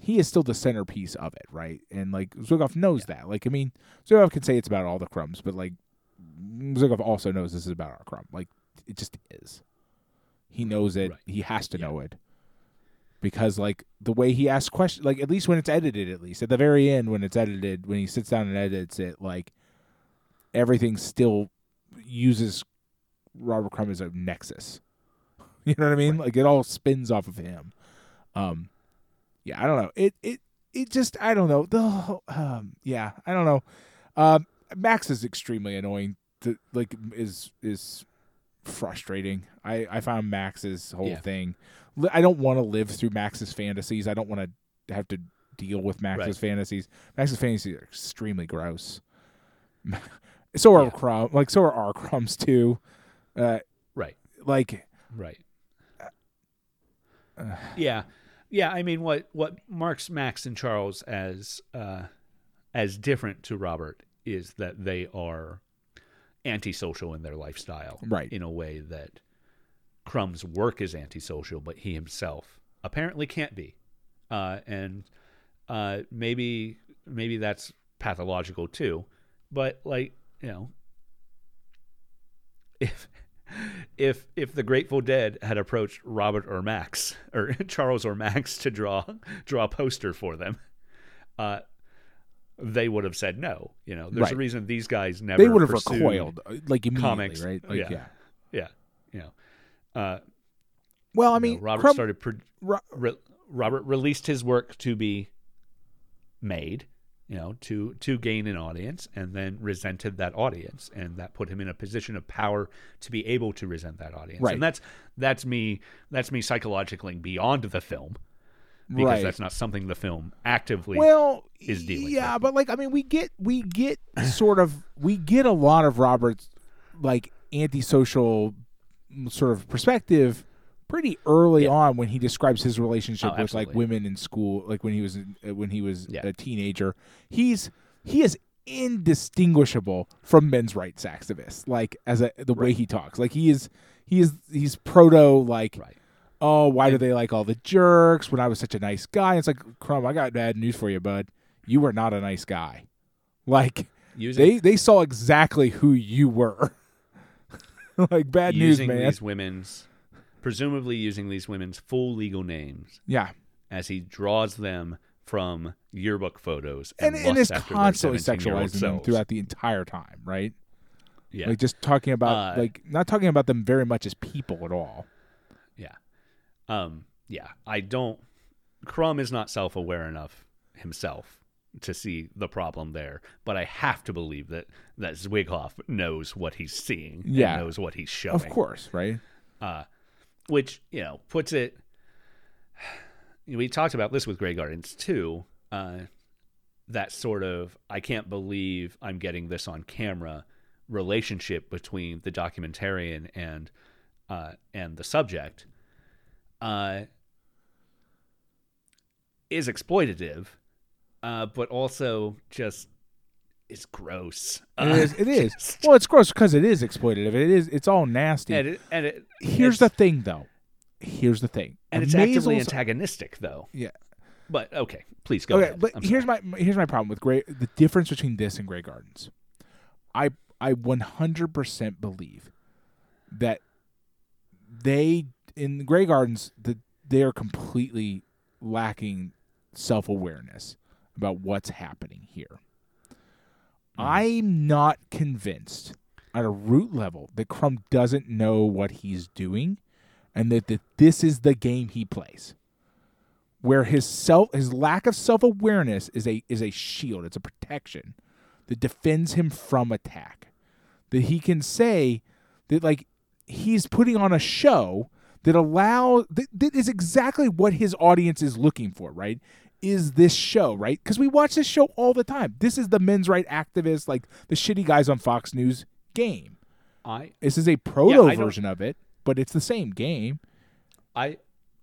[SPEAKER 1] he is still the centerpiece of it right? And like Zwigoff knows that. Like I mean Zwigoff can say it's about all the crumbs but like Zwigoff also knows this is about R. Crumb. Like it just is. He knows it.
[SPEAKER 2] Right.
[SPEAKER 1] he has to
[SPEAKER 2] Yeah.
[SPEAKER 1] know it. Because like the way he asks questions like at least when it's edited at least. At the very end when it's edited when he sits down and edits it like everything still uses robert crumb is a nexus you know what i mean like it all spins off of him um yeah i don't know it it it just i don't know the whole- um yeah i don't know um max is extremely annoying to like is is frustrating i i found max's whole
[SPEAKER 2] Yeah.
[SPEAKER 1] thing I don't want to live through Max's fantasies. I don't want to have to deal with Max's
[SPEAKER 2] Right.
[SPEAKER 1] fantasies. Max's fantasies are extremely gross. so are
[SPEAKER 2] Yeah.
[SPEAKER 1] crumb, like so are our crumbs too. Uh,
[SPEAKER 2] Right.
[SPEAKER 1] like
[SPEAKER 2] Right.
[SPEAKER 1] Uh,
[SPEAKER 2] yeah, yeah. I mean, what what marks Max and Charles as uh, as different to Robert is that they are antisocial in their lifestyle,
[SPEAKER 1] Right.
[SPEAKER 2] In a way that Crumb's work is antisocial, but he himself apparently can't be, uh, and uh, maybe maybe that's pathological too. But like you know, if if if the Grateful Dead had approached Robert or Max or Charles or Max to draw draw a poster for them, uh, they would have said no. You know, there's a reason these guys never
[SPEAKER 1] they would have recoiled uh, like immediately,
[SPEAKER 2] comics.
[SPEAKER 1] right? Like,
[SPEAKER 2] Yeah.
[SPEAKER 1] yeah.
[SPEAKER 2] Yeah, you know, uh,
[SPEAKER 1] Well, I
[SPEAKER 2] you know,
[SPEAKER 1] mean,
[SPEAKER 2] Robert
[SPEAKER 1] Crumb-
[SPEAKER 2] started. Pro-
[SPEAKER 1] Ro-
[SPEAKER 2] re- Robert released his work to be made, you know, to to gain an audience, and then resented that audience, and that put him in a position of power to be able to resent that audience.
[SPEAKER 1] Right.
[SPEAKER 2] And that's that's me that's me psychologically beyond the film because
[SPEAKER 1] right.
[SPEAKER 2] that's not something the film actively.
[SPEAKER 1] well
[SPEAKER 2] is dealing
[SPEAKER 1] yeah
[SPEAKER 2] with.
[SPEAKER 1] but like i mean we get we get sort of we get a lot of robert's like antisocial mm, sort of perspective pretty early
[SPEAKER 2] Yeah.
[SPEAKER 1] on when he describes his relationship
[SPEAKER 2] Oh,
[SPEAKER 1] with like women in school like when he was uh, when he was
[SPEAKER 2] Yeah.
[SPEAKER 1] a teenager he's he is indistinguishable from men's rights activists like as a the way he talks like he is he is he's proto like
[SPEAKER 2] right.
[SPEAKER 1] oh, why do they like all the jerks when I was such a nice guy? It's like, Crumb, I got bad news for you, bud. You were not a nice guy. Like
[SPEAKER 2] Using
[SPEAKER 1] they they saw exactly who you were. like bad news,
[SPEAKER 2] using
[SPEAKER 1] man.
[SPEAKER 2] these women's presumably using these women's full legal names
[SPEAKER 1] yeah,
[SPEAKER 2] as he draws them from yearbook photos
[SPEAKER 1] and
[SPEAKER 2] and,
[SPEAKER 1] and is
[SPEAKER 2] lusts after their
[SPEAKER 1] constantly
[SPEAKER 2] 17-year-old
[SPEAKER 1] sexualizing them
[SPEAKER 2] selves.
[SPEAKER 1] throughout the entire time, right?
[SPEAKER 2] Yeah,
[SPEAKER 1] Like just talking about
[SPEAKER 2] Uh,
[SPEAKER 1] like not talking about them very much as people at all.
[SPEAKER 2] yeah. Um, yeah, I don't. Crumb is not self aware enough himself to see the problem there, but I have to believe that that Zwigoff knows what he's seeing. and
[SPEAKER 1] Yeah.
[SPEAKER 2] knows what he's showing.
[SPEAKER 1] Of course, right?
[SPEAKER 2] uh, which you know puts it. We talked about this with Grey Gardens too. Uh, that sort of I can't believe I'm getting this on camera relationship between the documentarian and uh, and the subject uh, is exploitative, uh, but also just is gross.
[SPEAKER 1] It uh, is. It is. Well, it's gross because it is exploitative. It is. It's all nasty.
[SPEAKER 2] and it, and it,
[SPEAKER 1] Here's the thing, though. Here's the thing.
[SPEAKER 2] and it's actively antagonistic though.
[SPEAKER 1] Yeah.
[SPEAKER 2] But okay, please go
[SPEAKER 1] okay,
[SPEAKER 2] ahead.
[SPEAKER 1] but
[SPEAKER 2] I'm
[SPEAKER 1] here's
[SPEAKER 2] sorry.
[SPEAKER 1] my here's my problem with Gray. The difference between this and Grey Gardens. I I 100% believe that they in Grey Gardens that they are completely lacking self awareness about what's happening here. Hmm. I'm not convinced at a root level that Crumb doesn't know what he's doing and that, that this is the game he plays. Where his self his lack of self awareness is a is a shield, it's a protection that defends him from attack. That he can say that like he's putting on a show that allow that, that is exactly what his audience is looking for, right? Is this show, right? Because we watch this show all the time. This is the men's right activists, like the shitty guys on Fox News game.
[SPEAKER 2] I
[SPEAKER 1] This is a proto
[SPEAKER 2] don't-
[SPEAKER 1] version of it, but it's the same game.
[SPEAKER 2] I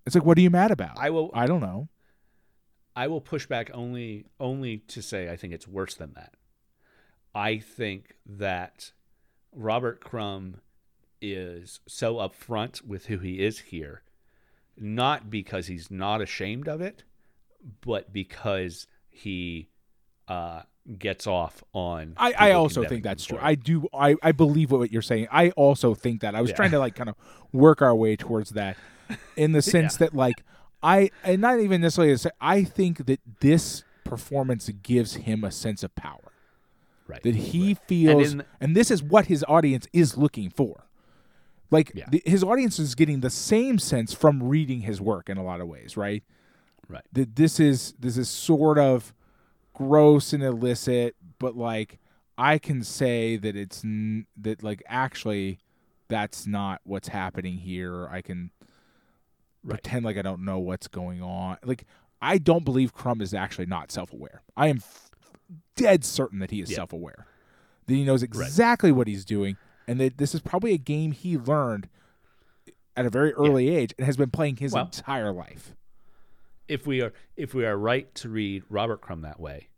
[SPEAKER 1] It's like, what are you mad about?
[SPEAKER 2] I will
[SPEAKER 1] I don't know.
[SPEAKER 2] I will push back only only to say I think it's worse than that. I think that Robert Crumb is so upfront with who he is here, not because he's not ashamed of it, but because he uh, gets off on.
[SPEAKER 1] I, I also think that's true. I do. I, I believe what you're saying. I also think that. I was
[SPEAKER 2] Yeah.
[SPEAKER 1] trying to like kind of work our way towards that, in the sense that like I and not even necessarily. say- I think that this performance gives him a sense of power
[SPEAKER 2] right.
[SPEAKER 1] that he feels,
[SPEAKER 2] in-
[SPEAKER 1] and, this is what his audience is looking for. Like
[SPEAKER 2] Yeah.
[SPEAKER 1] the, his audience is getting the same sense from reading his work in a lot of ways, right?
[SPEAKER 2] Right.
[SPEAKER 1] that this is this is sort of gross and illicit, but like I can say that it's n- that like actually that's not what's happening here. I can
[SPEAKER 2] Right.
[SPEAKER 1] pretend like I don't know what's going on. Like I don't believe Crumb is actually not self-aware. I am f- dead certain that he is
[SPEAKER 2] Yeah.
[SPEAKER 1] self-aware. That he knows exactly what he's doing and that this is probably a game he learned at a very early age and has been playing his
[SPEAKER 2] Well-
[SPEAKER 1] entire life.
[SPEAKER 2] If we are if we are right to read Robert Crumb that way,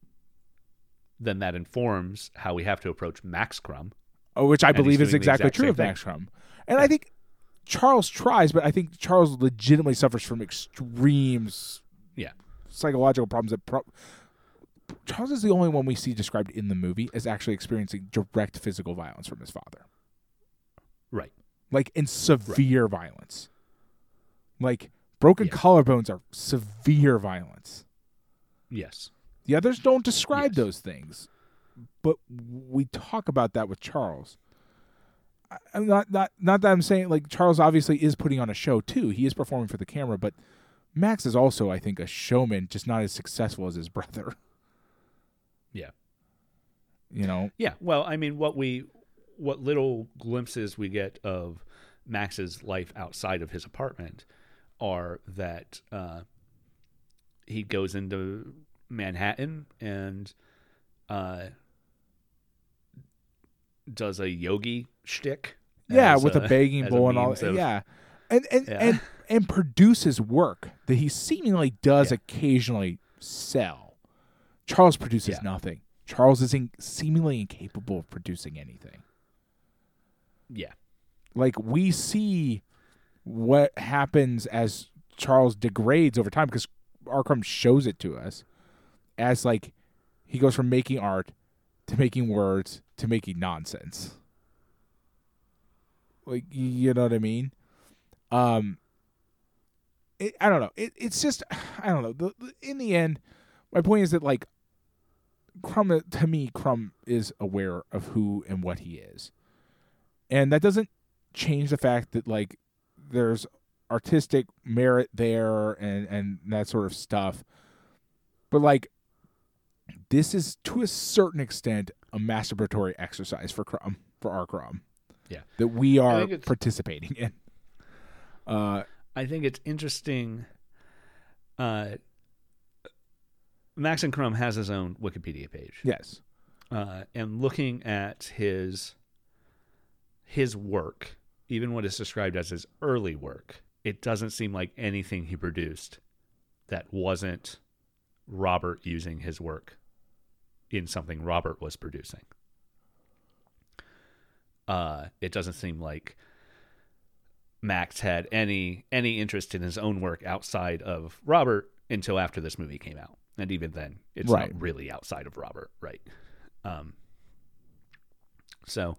[SPEAKER 2] then that informs how we have to approach Max Crumb.
[SPEAKER 1] Oh, which I believe is exactly
[SPEAKER 2] exact
[SPEAKER 1] true of. Max Crumb. And I think Charles tries, but I think Charles legitimately suffers from extreme
[SPEAKER 2] Yeah.
[SPEAKER 1] psychological problems. That pro- Charles is the only one we see described in the movie as actually experiencing direct physical violence from his father,
[SPEAKER 2] Right.
[SPEAKER 1] like in severe violence. Like broken
[SPEAKER 2] Yeah.
[SPEAKER 1] collarbones are severe violence.
[SPEAKER 2] Yes.
[SPEAKER 1] The others don't describe
[SPEAKER 2] Yes.
[SPEAKER 1] those things, but we talk about that with Charles. I'm not not not that I'm saying like Charles obviously is putting on a show too. He is performing for the camera, but Max is also, I think, a showman, just not as successful as his brother.
[SPEAKER 2] Yeah.
[SPEAKER 1] You know,
[SPEAKER 2] Yeah. Well, I mean, what we, what little glimpses we get of Max's life outside of his apartment are that uh, he goes into Manhattan and uh, does a yogi shtick.
[SPEAKER 1] yeah, with a, begging
[SPEAKER 2] as
[SPEAKER 1] bowl and all.
[SPEAKER 2] of-
[SPEAKER 1] yeah, and and
[SPEAKER 2] Yeah.
[SPEAKER 1] and and produces work that he seemingly does
[SPEAKER 2] Yeah.
[SPEAKER 1] occasionally sell. Charles produces
[SPEAKER 2] Yeah.
[SPEAKER 1] nothing. Charles is in, seemingly incapable of producing anything.
[SPEAKER 2] Yeah.
[SPEAKER 1] like we see what happens as Charles degrades over time because Arkham shows it to us as like he goes from making art to making words to making nonsense. Like you know what I mean? Um it, I don't know. It, it's just I don't know. The, the, in the end, my point is that like Crumb to me, Crumb is aware of who and what he is and that doesn't change the fact that like there's artistic merit there and and that sort of stuff. But like this is to a certain extent a masturbatory exercise for Crumb for our Crumb.
[SPEAKER 2] Yeah.
[SPEAKER 1] That we are participating in. Uh
[SPEAKER 2] I think it's interesting. Uh, Max and Crumb has his own Wikipedia page,
[SPEAKER 1] yes.
[SPEAKER 2] uh, and looking at his his work, even what is described as his early work, it doesn't seem like anything he produced that wasn't Robert using his work in something Robert was producing. Uh, it doesn't seem like Max had any any interest in his own work outside of Robert until after this movie came out, and even then, it's
[SPEAKER 1] Right.
[SPEAKER 2] not really outside of Robert, right? Um. So,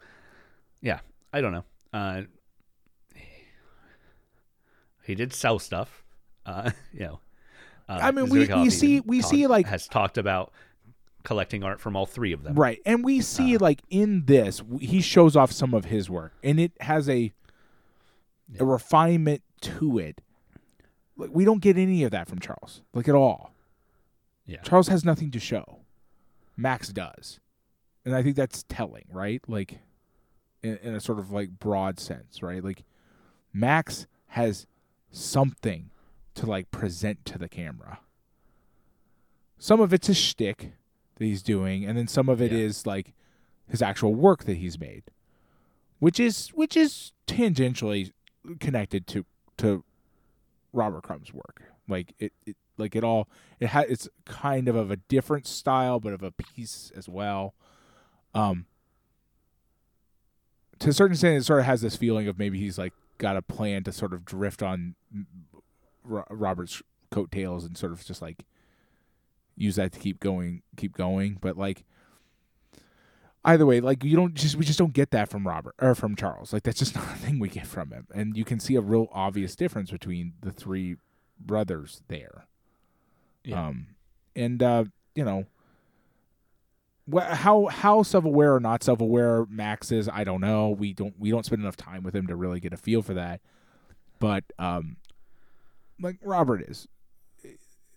[SPEAKER 2] yeah, I don't know. Uh, he did sell stuff, uh, you know. Uh,
[SPEAKER 1] I mean, we- we see- we see, like-
[SPEAKER 2] has talked about collecting art from all three of them.
[SPEAKER 1] Right. And we see
[SPEAKER 2] Uh,
[SPEAKER 1] like in this he shows off some of his work and it has a
[SPEAKER 2] Yeah.
[SPEAKER 1] a refinement to it. Like we don't get any of that from Charles. Like at all.
[SPEAKER 2] Yeah.
[SPEAKER 1] Charles has nothing to show. Max does. And I think that's telling, right? Like in, in a sort of like broad sense, right? Like Max has something to like present to the camera. Some of it's a shtick that he's doing, and then some of it is
[SPEAKER 2] Yeah.
[SPEAKER 1] like his actual work that he's made, which is which is tangentially connected to to Robert Crumb's work. Like it, it like it all it ha- it's kind of of a different style, but of a piece as well. Um, to a certain extent, it sort of has this feeling of maybe he's like got a plan to sort of drift on Robert's coattails and sort of just like use that to keep going, keep going. But like either way, like you don't just we just don't get that from Robert or from Charles. Like that's just not a thing we get from him, and you can see a real obvious difference between the three brothers there.
[SPEAKER 2] Yeah.
[SPEAKER 1] Um, and uh, you know, how how self aware or not self aware Max is, I don't know. We don't we don't spend enough time with him to really get a feel for that. But um, like Robert is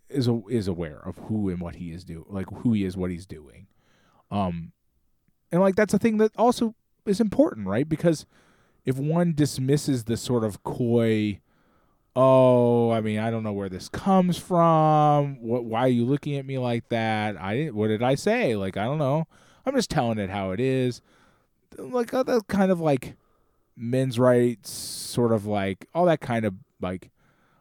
[SPEAKER 1] is is aware of who and what he is do like who he is, what he's doing. Um, and like that's a thing that also is important, right? Because if one dismisses the sort of coy oh, I mean, I don't know where this comes from. What? Why are you looking at me like that? I didn't. What did I say? Like, I don't know. I'm just telling it how it is. Like uh, that kind of like men's rights, sort of like all that kind of like.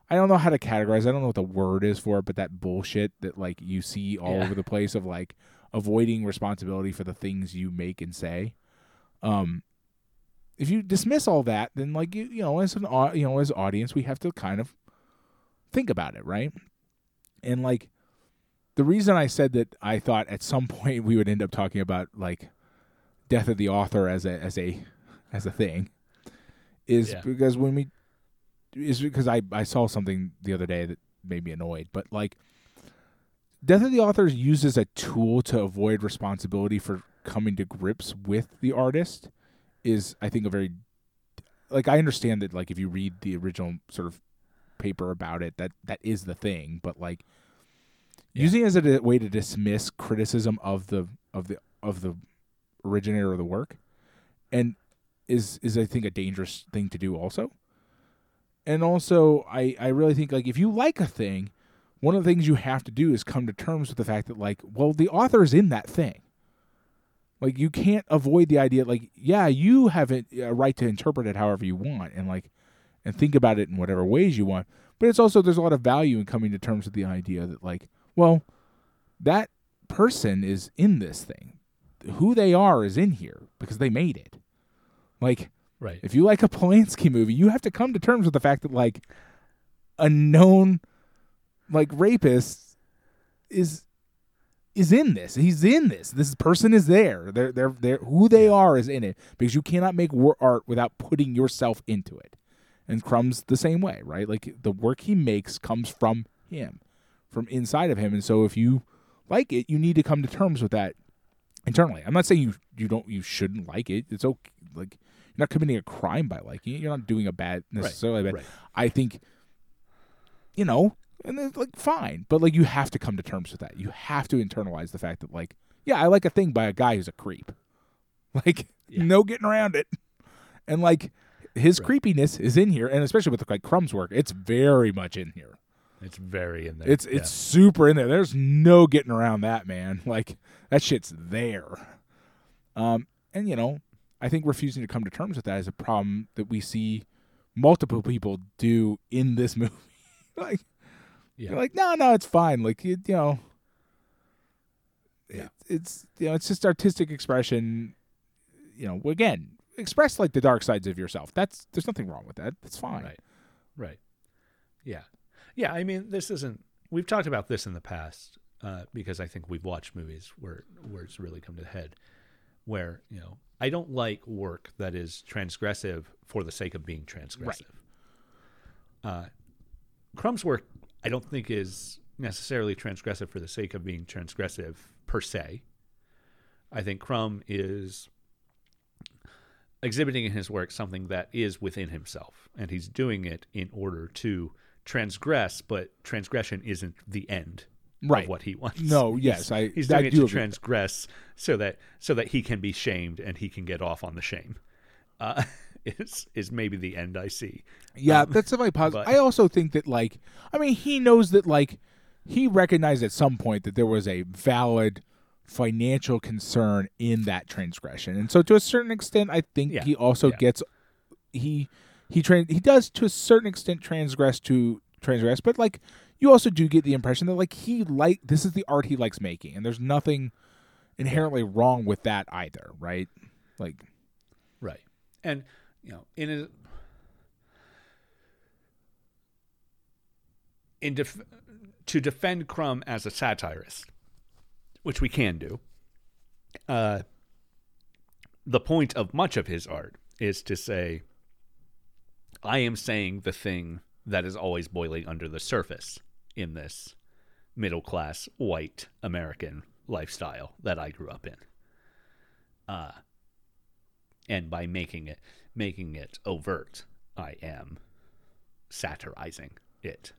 [SPEAKER 1] I don't know how to categorize. I don't know what the word is for it, but that bullshit that like you see all
[SPEAKER 2] Yeah.
[SPEAKER 1] over the place of like avoiding responsibility for the things you make and say. Um, if you dismiss all that, then like you you know as an you know as audience we have to kind of think about it, right? And like the reason I said that I thought at some point we would end up talking about like death of the author as a as a as a thing is
[SPEAKER 2] Yeah.
[SPEAKER 1] because when we is because I I saw something the other day that made me annoyed, but like Death of the Author is used as a tool to avoid responsibility for coming to grips with the artist is I think a very like I understand that like if you read the original sort of paper about it that that is the thing but like
[SPEAKER 2] Yeah.
[SPEAKER 1] using it as a way to dismiss criticism of the of the of the originator of the work and is is I think a dangerous thing to do also and also I I really think like if you like a thing one of the things you have to do is come to terms with the fact that like well the author is in that thing like you can't avoid the idea like yeah you have a right to interpret it however you want and like and think about it in whatever ways you want. But it's also there's a lot of value in coming to terms with the idea that like well that person is in this thing. Who they are is in here because they made it. Like
[SPEAKER 2] Right.
[SPEAKER 1] if you like a Polanski movie, you have to come to terms with the fact that like a known like rapist is is in this. He's in this. This person is there. They're they're they're who they are is in it because you cannot make art without putting yourself into it. And Crumb's the same way, right? Like the work he makes comes from him, from inside of him. And so if you like it, you need to come to terms with that internally. I'm not saying you you don't you shouldn't like it. It's okay. Like you're not committing a crime by liking it. You're not doing a bad necessarily bad.
[SPEAKER 2] right.
[SPEAKER 1] I think, you know, and it's like fine, but like you have to come to terms with that. You have to internalize the fact that like, yeah, I like a thing by a guy who's a creep. Like,
[SPEAKER 2] Yeah.
[SPEAKER 1] no getting around it. And like his
[SPEAKER 2] Right.
[SPEAKER 1] creepiness is in here, and especially with like Crumb's work, it's very much in here.
[SPEAKER 2] It's very in there.
[SPEAKER 1] It's it's super in there. There's no getting around that, man. Like that shit's there. Um, and you know, I think refusing to come to terms with that is a problem that we see multiple people do in this movie. like,
[SPEAKER 2] yeah.
[SPEAKER 1] you're like, no, no, it's fine. Like you, you know,
[SPEAKER 2] Yeah.
[SPEAKER 1] it- it's you know, it's just artistic expression. You know, again, express like the dark sides of yourself. That's there's nothing wrong with that. That's fine.
[SPEAKER 2] Right. Right. Yeah. Yeah. I mean, this isn't. We've talked about this in the past uh, because I think we've watched movies where where it's really come to the head, where you know I don't like work that is transgressive for the sake of being transgressive. Uh, Crumb's work, I don't think is necessarily transgressive for the sake of being transgressive per se. I think Crumb is exhibiting in his work something that is within himself, and he's doing it in order to transgress, but transgression isn't the end
[SPEAKER 1] Right.
[SPEAKER 2] of what he wants.
[SPEAKER 1] No, yes, I-
[SPEAKER 2] he's
[SPEAKER 1] I
[SPEAKER 2] doing it
[SPEAKER 1] do
[SPEAKER 2] to
[SPEAKER 1] with that.
[SPEAKER 2] transgress so that so that he can be shamed and he can get off on the shame. Uh, is is maybe the end I see.
[SPEAKER 1] Yeah,
[SPEAKER 2] Um,
[SPEAKER 1] that's definitely positive.
[SPEAKER 2] but-
[SPEAKER 1] I also think that like I mean he knows that like he recognized at some point that there was a valid financial concern in that transgression. And so to a certain extent I think
[SPEAKER 2] Yeah,
[SPEAKER 1] he also
[SPEAKER 2] yeah.
[SPEAKER 1] gets he he tran he does to a certain extent transgress to transgress, but like you also do get the impression that like he like this is the art he likes making and there's nothing inherently wrong with that either, right? Like
[SPEAKER 2] Right. And you know, in a in def- to defend Crumb as a satirist, which we can do. Uh, the point of much of his art is to say, I am saying the thing that is always boiling under the surface in this middle class white American lifestyle that I grew up in. Uh, and by making it making it overt, I am satirizing it,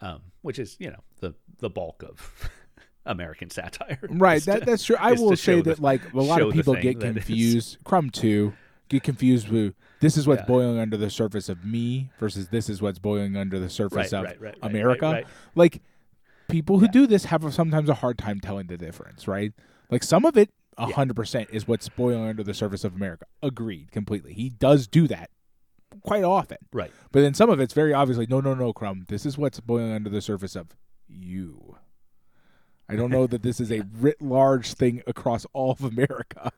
[SPEAKER 2] um, which is you know the the bulk of American satire.
[SPEAKER 1] Right, that
[SPEAKER 2] to-
[SPEAKER 1] that's true. I will say
[SPEAKER 2] show
[SPEAKER 1] that
[SPEAKER 2] the-
[SPEAKER 1] like a lot of people get confused. Crumb too get confused with this is what's
[SPEAKER 2] Yeah.
[SPEAKER 1] boiling under the surface of me versus this is what's boiling under the surface
[SPEAKER 2] Right,
[SPEAKER 1] of
[SPEAKER 2] right, right,
[SPEAKER 1] America. Like people who
[SPEAKER 2] Yeah.
[SPEAKER 1] do this have sometimes a hard time telling the difference, right? Like some of it, a
[SPEAKER 2] Yeah.
[SPEAKER 1] hundred percent is what's boiling under the surface of America. Agreed, completely. He does do that quite often.
[SPEAKER 2] Right.
[SPEAKER 1] But then some of it's very obviously no, no, no, Crumb. This is what's boiling under the surface of you. I don't know that this is a writ large thing across all of America.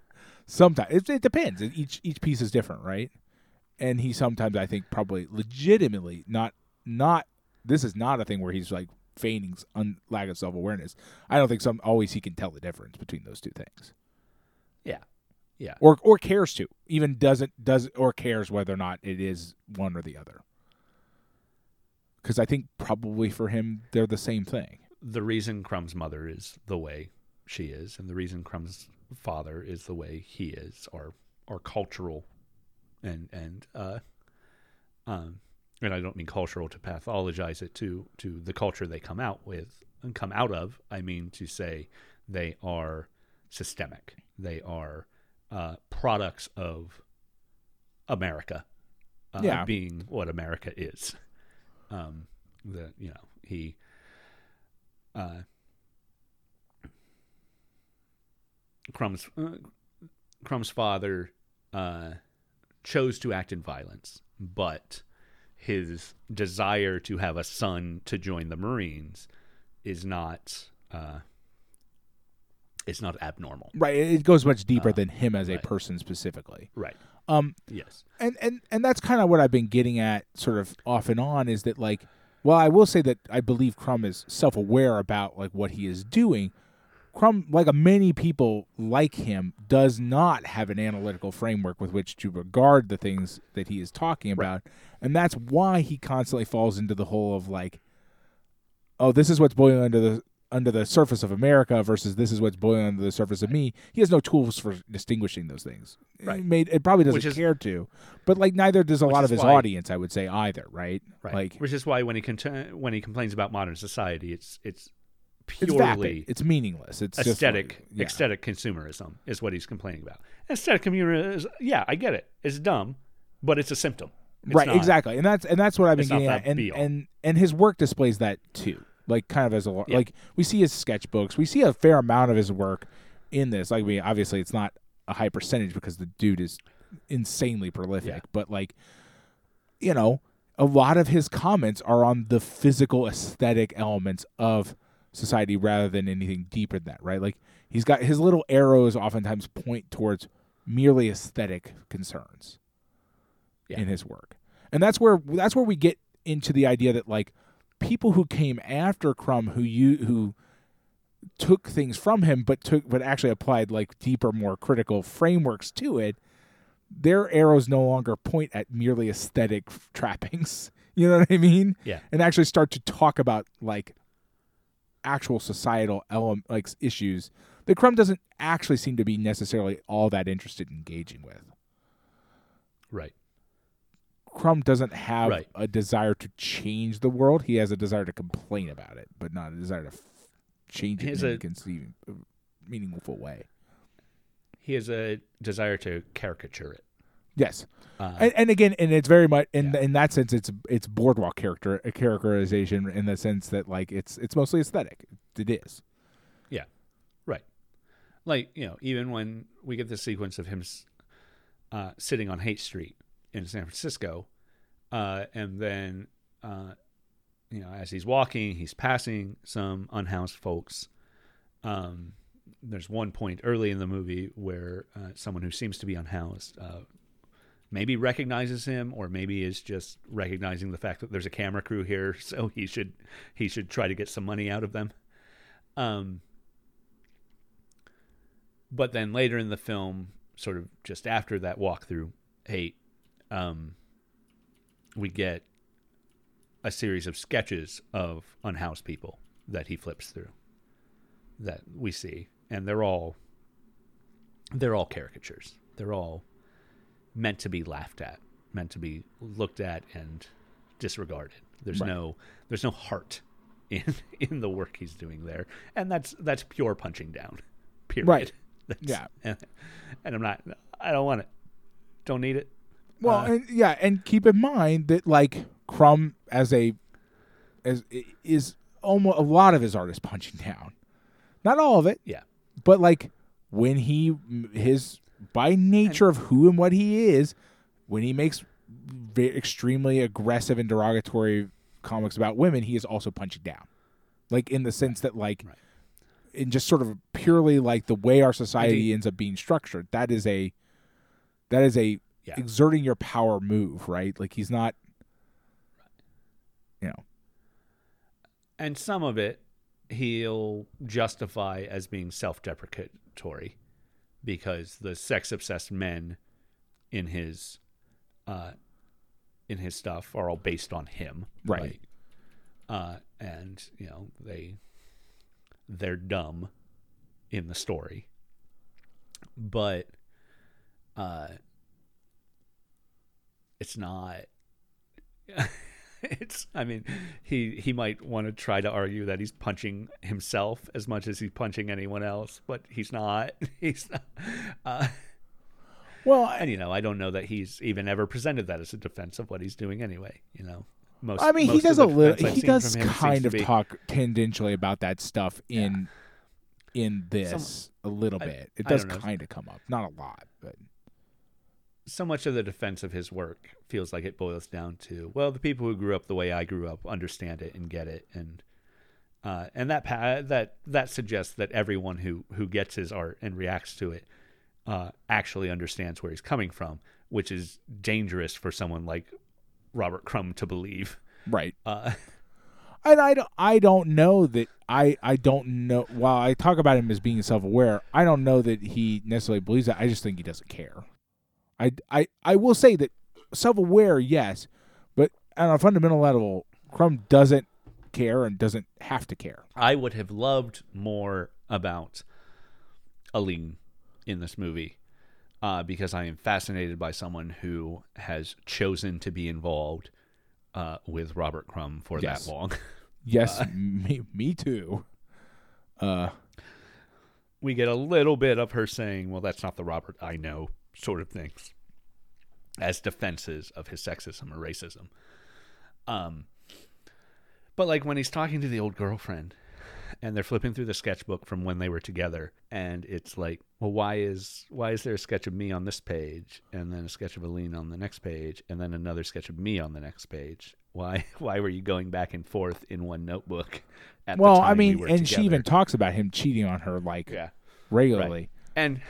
[SPEAKER 1] Sometimes it, it depends. Each each piece is different, right? And he sometimes I think probably legitimately not not this is not a thing where he's like feigning un, lack of self awareness. I don't think some always he can tell the difference between those two things,
[SPEAKER 2] Yeah. Yeah.
[SPEAKER 1] or or cares to even doesn't does or cares whether or not it is one or the other. Because I think probably for him they're the same thing.
[SPEAKER 2] the reason Crumb's mother is the way she is, and the reason Crumb's father is the way he is, are are cultural, and and uh, um, and I don't mean cultural to pathologize it to to the culture they come out with and come out of. I mean to say they are systemic. They are uh, products of America, uh,
[SPEAKER 1] Yeah.
[SPEAKER 2] being what America is. Um, the you know he uh, Crumb's uh, Crumb's father uh, chose to act in violence, but his desire to have a son to join the Marines is not uh, is not abnormal.
[SPEAKER 1] Right. It goes much deeper
[SPEAKER 2] Uh,
[SPEAKER 1] than him as a person specifically.
[SPEAKER 2] Right.
[SPEAKER 1] Um,
[SPEAKER 2] Yes.
[SPEAKER 1] and and and that's kind of what I've been getting at, sort of off and on, is that like, well, I will say that I believe Crumb is self-aware about like what he is doing. Crumb, like a many people like him, does not have an analytical framework with which to regard the things that he is talking
[SPEAKER 2] Right.
[SPEAKER 1] about, and that's why he constantly falls into the hole of like, oh, this is what's boiling under the under the surface of America versus this is what's boiling under the surface of me. He has no tools for distinguishing those things.
[SPEAKER 2] Right.
[SPEAKER 1] It, made, it probably doesn't
[SPEAKER 2] is-
[SPEAKER 1] care to, but like neither does a lot of his
[SPEAKER 2] why-
[SPEAKER 1] audience. I would say either. Right.
[SPEAKER 2] Right.
[SPEAKER 1] Like
[SPEAKER 2] Which is why when he cont- when he complains about modern society, it's it's
[SPEAKER 1] it's
[SPEAKER 2] purely
[SPEAKER 1] It's meaningless. It's just
[SPEAKER 2] aesthetic
[SPEAKER 1] like- yeah.
[SPEAKER 2] aesthetic consumerism is what he's complaining about. Aesthetic consumerism, yeah, I get it. It's dumb, but it's a symptom. It's
[SPEAKER 1] right
[SPEAKER 2] not-
[SPEAKER 1] exactly and that's and that's what i've been getting at and and and his work displays that too like kind of as a
[SPEAKER 2] Yeah.
[SPEAKER 1] like we see his sketchbooks we see a fair amount of his work in this like we obviously it's not a high percentage because the dude is insanely prolific
[SPEAKER 2] Yeah.
[SPEAKER 1] but like you know a lot of his comments are on the physical aesthetic elements of society rather than anything deeper than that right like he's got his little arrows oftentimes point towards merely aesthetic concerns
[SPEAKER 2] Yeah.
[SPEAKER 1] in his work. And that's where that's where we get into the idea that like people who came after Crumb who you who took things from him but took but actually applied like deeper more critical frameworks to it their arrows no longer point at merely aesthetic trappings you know what i mean
[SPEAKER 2] Yeah.
[SPEAKER 1] and actually start to talk about like actual societal element like issues that crumb doesn't actually seem to be necessarily all that interested in engaging with
[SPEAKER 2] Right.
[SPEAKER 1] Crumb doesn't have
[SPEAKER 2] Right.
[SPEAKER 1] a desire to change the world. He has a desire to complain about it, but not a desire to f- change it in a
[SPEAKER 2] a-
[SPEAKER 1] conceiving, meaningful way.
[SPEAKER 2] He has a desire to caricature it.
[SPEAKER 1] Yes,
[SPEAKER 2] Uh,
[SPEAKER 1] and, and again, and it's very much in
[SPEAKER 2] Yeah.
[SPEAKER 1] in that sense, it's it's boardwalk character a characterization in the sense that like it's it's mostly aesthetic. It is.
[SPEAKER 2] Yeah, right. Like, you know, even when we get the sequence of him uh, sitting on Haight Street in San Francisco, uh, and then, uh, you know, as he's walking, he's passing some unhoused folks. Um, there's one point early in the movie where uh, someone who seems to be unhoused uh, maybe recognizes him, or maybe is just recognizing the fact that there's a camera crew here, so he should he should try to get some money out of them. Um, but then later in the film, sort of just after that walkthrough, Haight, um, we get a series of sketches of unhoused people that he flips through that we see, and they're all they're all caricatures. They're all meant to be laughed at, meant to be looked at and disregarded. There's
[SPEAKER 1] Right.
[SPEAKER 2] no there's no heart in in the work he's doing there, and that's that's pure punching down. Period.
[SPEAKER 1] Right.
[SPEAKER 2] That's-
[SPEAKER 1] Yeah.
[SPEAKER 2] And, and I'm not. I don't want it. Don't need it.
[SPEAKER 1] Well,
[SPEAKER 2] Uh,
[SPEAKER 1] and yeah, and keep in mind that like Crumb as a as is almost a lot of his art is punching down. Not all of it,
[SPEAKER 2] Yeah.
[SPEAKER 1] but like when he his by nature of who and what he is, when he makes extremely aggressive and derogatory comics about women, he is also punching down. Like in the sense that like
[SPEAKER 2] Right.
[SPEAKER 1] in just sort of purely like the way our society ends up being structured, that is a that is a
[SPEAKER 2] Yeah.
[SPEAKER 1] exerting your power move, right? Like he's not you know.
[SPEAKER 2] and some of it he'll justify as being self-deprecatory because the sex-obsessed men in his uh in his stuff are all based on him
[SPEAKER 1] Right.
[SPEAKER 2] Like, uh and you know they they're dumb in the story but uh it's not. It's i mean he he might want to try to argue that he's punching himself as much as he's punching anyone else but he's not. He's not uh,
[SPEAKER 1] Well,
[SPEAKER 2] and you know i don't know that he's even ever presented that as a defense of what he's doing anyway you know. Most
[SPEAKER 1] I mean, he
[SPEAKER 2] most of
[SPEAKER 1] does a little.
[SPEAKER 2] I've
[SPEAKER 1] He does
[SPEAKER 2] from him seems
[SPEAKER 1] kind of talk tangentially about that stuff in in this a little
[SPEAKER 2] I-
[SPEAKER 1] bit. It does kind of come up, not a lot, but
[SPEAKER 2] so much of the defense of his work feels like it boils down to well the people who grew up the way I grew up understand it and get it and uh, and that pa- that that suggests that everyone who who gets his art and reacts to it uh, actually understands where he's coming from which is dangerous for someone like Robert Crumb to believe
[SPEAKER 1] right.
[SPEAKER 2] uh,
[SPEAKER 1] And I don't, I don't know that I, I don't know. While I talk about him as being self aware, I don't know that he necessarily believes that. I just think he doesn't care. I, I, I will say that self aware, yes, but on a fundamental level, Crumb doesn't care and doesn't have to care.
[SPEAKER 2] I would have loved more about Aline in this movie uh, because I am fascinated by someone who has chosen to be involved uh, with Robert Crumb for
[SPEAKER 1] Yes.
[SPEAKER 2] that long.
[SPEAKER 1] Yes, me, me too. Uh,
[SPEAKER 2] we get a little bit of her saying, "Well, that's not the Robert I know," sort of things, as defenses of his sexism or racism. Um, but like when he's talking to the old girlfriend, and they're flipping through the sketchbook from when they were together, and it's like, "Well, why is why is there a sketch of me on this page, and then a sketch of Aline on the next page, and then another sketch of me on the next page?" Why, why were you going back and forth in one notebook? At the
[SPEAKER 1] well,
[SPEAKER 2] time
[SPEAKER 1] I
[SPEAKER 2] we
[SPEAKER 1] mean,
[SPEAKER 2] were
[SPEAKER 1] and she even talks about him cheating on her like
[SPEAKER 2] yeah,
[SPEAKER 1] regularly.
[SPEAKER 2] And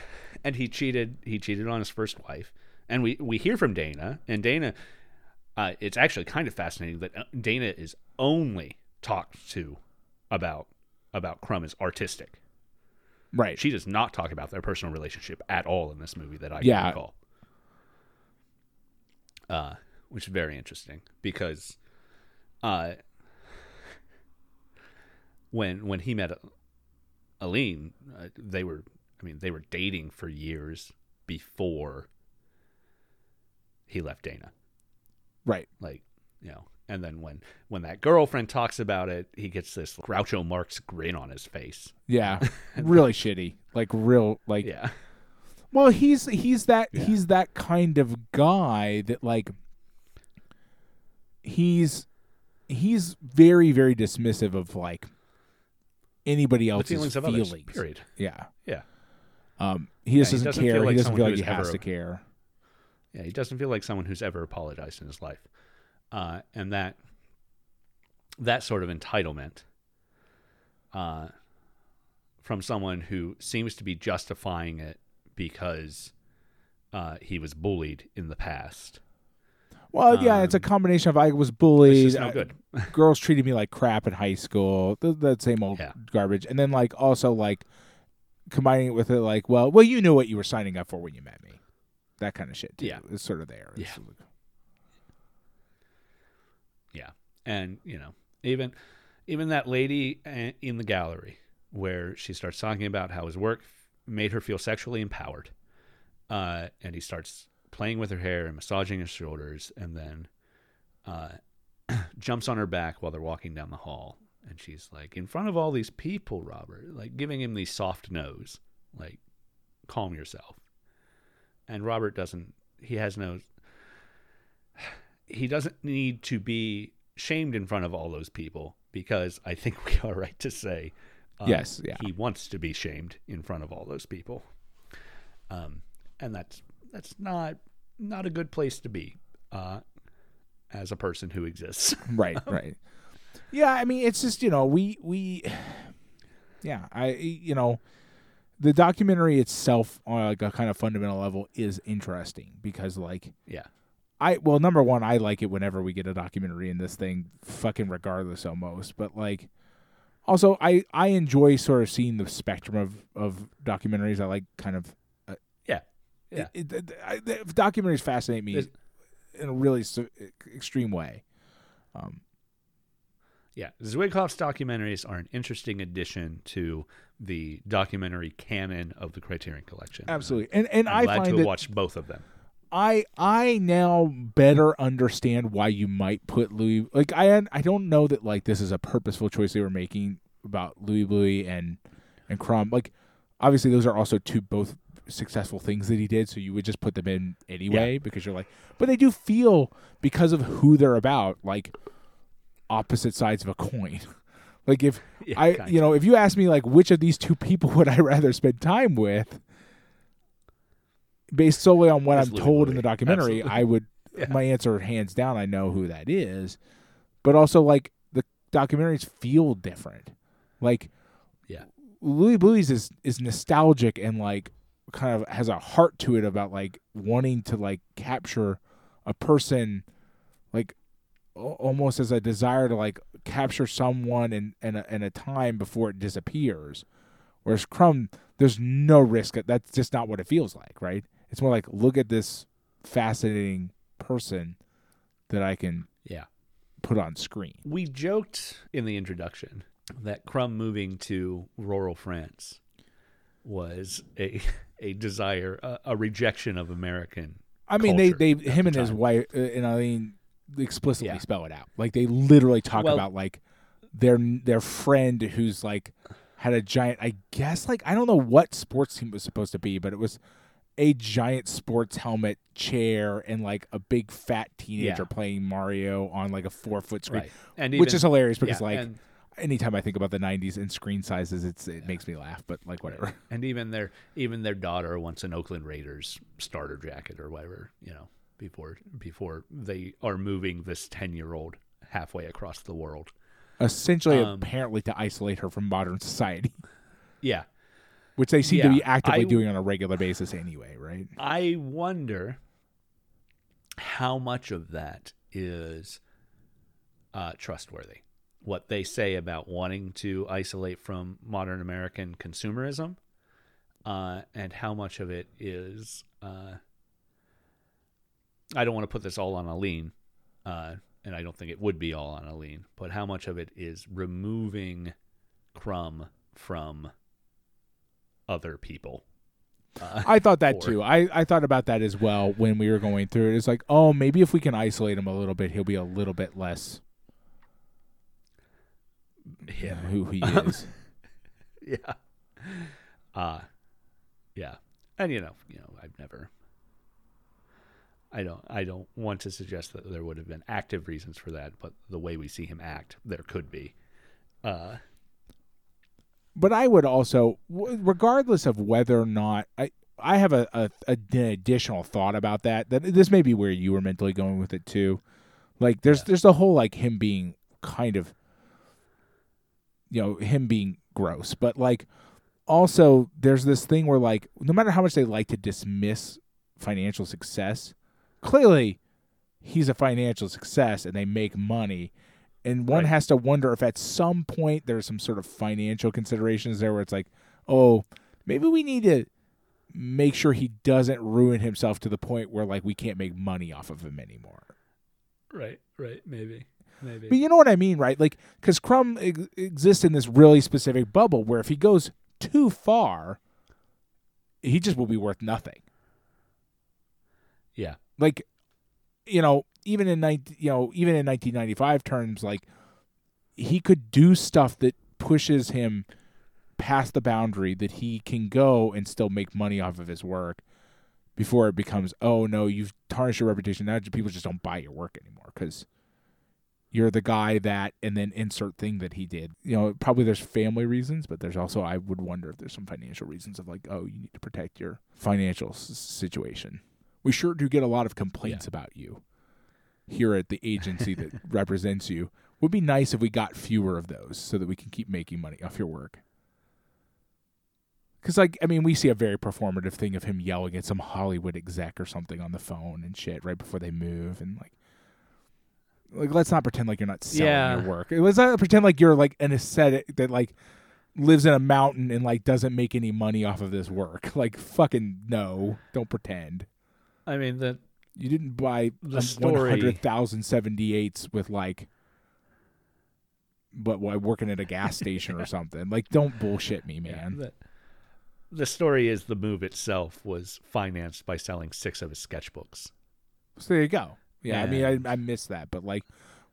[SPEAKER 2] and he cheated he cheated on his first wife and we we hear from dana and dana uh, it's actually kind of fascinating that uh, dana is only talked to about about crumb as artistic
[SPEAKER 1] Right.
[SPEAKER 2] she does not talk about their personal relationship at all in this movie that i
[SPEAKER 1] Yeah.
[SPEAKER 2] can recall uh, which is very interesting because uh, when when he met Aline, uh, they were I mean they were dating for years before he left Dana.
[SPEAKER 1] right.
[SPEAKER 2] Like, you know, and then when when that girlfriend talks about it, he gets this Groucho Marx grin on his face.
[SPEAKER 1] Yeah. really shitty. Like real like
[SPEAKER 2] Yeah.
[SPEAKER 1] Well, he's he's that
[SPEAKER 2] Yeah.
[SPEAKER 1] he's that kind of guy that like he's he's very very dismissive of like anybody
[SPEAKER 2] The
[SPEAKER 1] else's
[SPEAKER 2] feelings of
[SPEAKER 1] feelings.
[SPEAKER 2] others. Period.
[SPEAKER 1] Yeah.
[SPEAKER 2] Yeah.
[SPEAKER 1] Um he just
[SPEAKER 2] Yeah,
[SPEAKER 1] doesn't,
[SPEAKER 2] doesn't
[SPEAKER 1] care.
[SPEAKER 2] feel like
[SPEAKER 1] he doesn't feel like he has
[SPEAKER 2] ever-
[SPEAKER 1] to care.
[SPEAKER 2] Yeah, he doesn't feel like someone who's ever apologized in his life, uh, and that that sort of entitlement uh, from someone who seems to be justifying it because uh, he was bullied in the past.
[SPEAKER 1] Well, yeah, it's a
[SPEAKER 2] Um,
[SPEAKER 1] combination of I was bullied,
[SPEAKER 2] no
[SPEAKER 1] uh,
[SPEAKER 2] good.
[SPEAKER 1] girls treated me like crap in high school, th- that same old
[SPEAKER 2] Yeah.
[SPEAKER 1] garbage, and then like also like combining it with it like, well, well, you knew what you were signing up for when you met me, that kind of shit. Too.
[SPEAKER 2] Yeah.
[SPEAKER 1] it's sort of there. It's
[SPEAKER 2] Yeah.
[SPEAKER 1] like-
[SPEAKER 2] Yeah, and you know, even even that lady in the gallery where she starts talking about how his work made her feel sexually empowered, uh, and he starts playing with her hair and massaging her shoulders, and then uh, jumps on her back while they're walking down the hall, and she's like, "In front of all these people, Robert," like giving him the soft nose, like, "Calm yourself." And Robert doesn't. He has no he doesn't need to be shamed in front of all those people because I think we are right to say, um,
[SPEAKER 1] Yes, yeah.
[SPEAKER 2] he wants to be shamed in front of all those people, um, and that's that's not not a good place to be uh, as a person who exists.
[SPEAKER 1] right, right. Yeah, I mean, it's just you know we we, yeah, I you know, the documentary itself on like a kind of fundamental level is interesting because like
[SPEAKER 2] yeah,
[SPEAKER 1] I well number one I like it whenever we get a documentary in this thing fucking regardless almost but like also I I enjoy sort of seeing the spectrum of of documentaries. I like kind of
[SPEAKER 2] yeah, yeah.
[SPEAKER 1] it, it, I, documentaries fascinate me
[SPEAKER 2] There's-
[SPEAKER 1] in a really so, extreme way. Um
[SPEAKER 2] Yeah, Zwigoff's documentaries are an interesting addition to the documentary canon of the Criterion Collection.
[SPEAKER 1] absolutely and and
[SPEAKER 2] I'm
[SPEAKER 1] I
[SPEAKER 2] glad to
[SPEAKER 1] find
[SPEAKER 2] have
[SPEAKER 1] that
[SPEAKER 2] watched both of them.
[SPEAKER 1] I I now better understand why you might put Louis like I I don't know that like this is a purposeful choice they were making about Louie Bluie and and Crumb like obviously those are also two both successful things that he did so you would just put them in anyway because you're like but they do feel because of who they're about like opposite sides of a coin like if
[SPEAKER 2] Yeah,
[SPEAKER 1] I
[SPEAKER 2] kinda.
[SPEAKER 1] you know if you ask me like which of these two people would I rather spend time with based solely on what
[SPEAKER 2] It's
[SPEAKER 1] I'm told in the documentary
[SPEAKER 2] Absolutely.
[SPEAKER 1] I would
[SPEAKER 2] Yeah.
[SPEAKER 1] my answer hands down I know who that is but also like the documentaries feel different like
[SPEAKER 2] Yeah.
[SPEAKER 1] Louie Bluie's is is nostalgic and like kind of has a heart to it about like wanting to like capture a person like almost as a desire to like capture someone in in a, in a time before it disappears whereas crumb there's no risk that's just not what it feels like right it's more like look at this fascinating person that i can
[SPEAKER 2] Yeah.
[SPEAKER 1] put on screen.
[SPEAKER 2] We joked in the introduction that Crumb moving to rural France was a a desire, a, a rejection of American.
[SPEAKER 1] I mean, they they him
[SPEAKER 2] the
[SPEAKER 1] and his wife, uh, and I mean, explicitly
[SPEAKER 2] Yeah.
[SPEAKER 1] spell it out. Like they literally talk
[SPEAKER 2] Well-
[SPEAKER 1] about like their their friend who's like had a giant. I guess like I don't know what sports team it was supposed to be, but it was a giant sports helmet chair and like a big fat teenager
[SPEAKER 2] Yeah.
[SPEAKER 1] playing Mario on like a four foot screen,
[SPEAKER 2] Right. And
[SPEAKER 1] which
[SPEAKER 2] even-
[SPEAKER 1] is hilarious because
[SPEAKER 2] yeah,
[SPEAKER 1] like
[SPEAKER 2] and,
[SPEAKER 1] anytime I think about the '90s and screen sizes, it's it makes me laugh. But like whatever.
[SPEAKER 2] and even their even their daughter wants an Oakland Raiders starter jacket or whatever, you know, before before they are moving this ten year old halfway across the world.
[SPEAKER 1] Essentially,
[SPEAKER 2] Um,
[SPEAKER 1] apparently, to isolate her from modern society.
[SPEAKER 2] Yeah.
[SPEAKER 1] which they seem to be actively
[SPEAKER 2] I-
[SPEAKER 1] doing on a regular basis anyway, right?
[SPEAKER 2] I wonder how much of that is uh, trustworthy. What they say about wanting to isolate from modern American consumerism, uh, and how much of it is. Uh, I don't want to put this all on Aline, uh, and I don't think it would be all on Aline, but how much of it is removing Crumb from other people? Uh,
[SPEAKER 1] I thought that
[SPEAKER 2] Or-
[SPEAKER 1] too. I, I thought about that as well when we were going through it. It's like, oh, maybe if we can isolate him a little bit, he'll be a little bit less
[SPEAKER 2] him.
[SPEAKER 1] who he is.
[SPEAKER 2] yeah. Uh yeah. And you know, you know, I've never I don't I don't want to suggest that there would have been active reasons for that, but the way we see him act, there could be. Uh
[SPEAKER 1] but I would also, regardless of whether or not I, I have a, a, a an additional thought about that. That this may be where you were mentally going with it too. Like, there's
[SPEAKER 2] Yeah.
[SPEAKER 1] there's the whole like him being kind of, you know, him being gross, but like also there's this thing where like no matter how much they like to dismiss financial success, clearly he's a financial success and they make money and one
[SPEAKER 2] Right.
[SPEAKER 1] has to wonder if at some point there's some sort of financial considerations there where it's like oh maybe we need to make sure he doesn't ruin himself to the point where like we can't make money off of him anymore
[SPEAKER 2] right, right, maybe. Maybe.
[SPEAKER 1] but you know what i mean right like because crumb ex- exists in this really specific bubble where if he goes too far he just will be worth nothing
[SPEAKER 2] yeah.
[SPEAKER 1] Like you know even in 19 you know even in 1995 terms like he could do stuff that pushes him past the boundary that he can go and still make money off of his work before it becomes oh no you've tarnished your reputation. Now people just don't buy your work anymore because you're the guy that and then insert thing that he did. You know probably there's family reasons but there's also i would wonder if there's some financial reasons of like oh you need to protect your financial s- situation we sure do get a lot of complaints about you here at the agency that represents you. Would be nice if we got fewer of those so that we can keep making money off your work. Because like i mean we see a very performative thing of him yelling at some hollywood exec or something on the phone and shit right before they move and like like let's not pretend like you're not selling
[SPEAKER 2] Yeah.
[SPEAKER 1] your work. Let's not pretend like you're like an ascetic that like lives in a mountain and like doesn't make any money off of this work. Like fucking no. Don't pretend
[SPEAKER 2] I mean the
[SPEAKER 1] you didn't buy
[SPEAKER 2] The story-
[SPEAKER 1] 100,000 78s with like but why working at a gas station or something. Like don't bullshit me,
[SPEAKER 2] yeah,
[SPEAKER 1] man.
[SPEAKER 2] the, the story is the move itself was financed by selling six of his sketchbooks.
[SPEAKER 1] So there you go. Yeah, I mean I I missed that, but like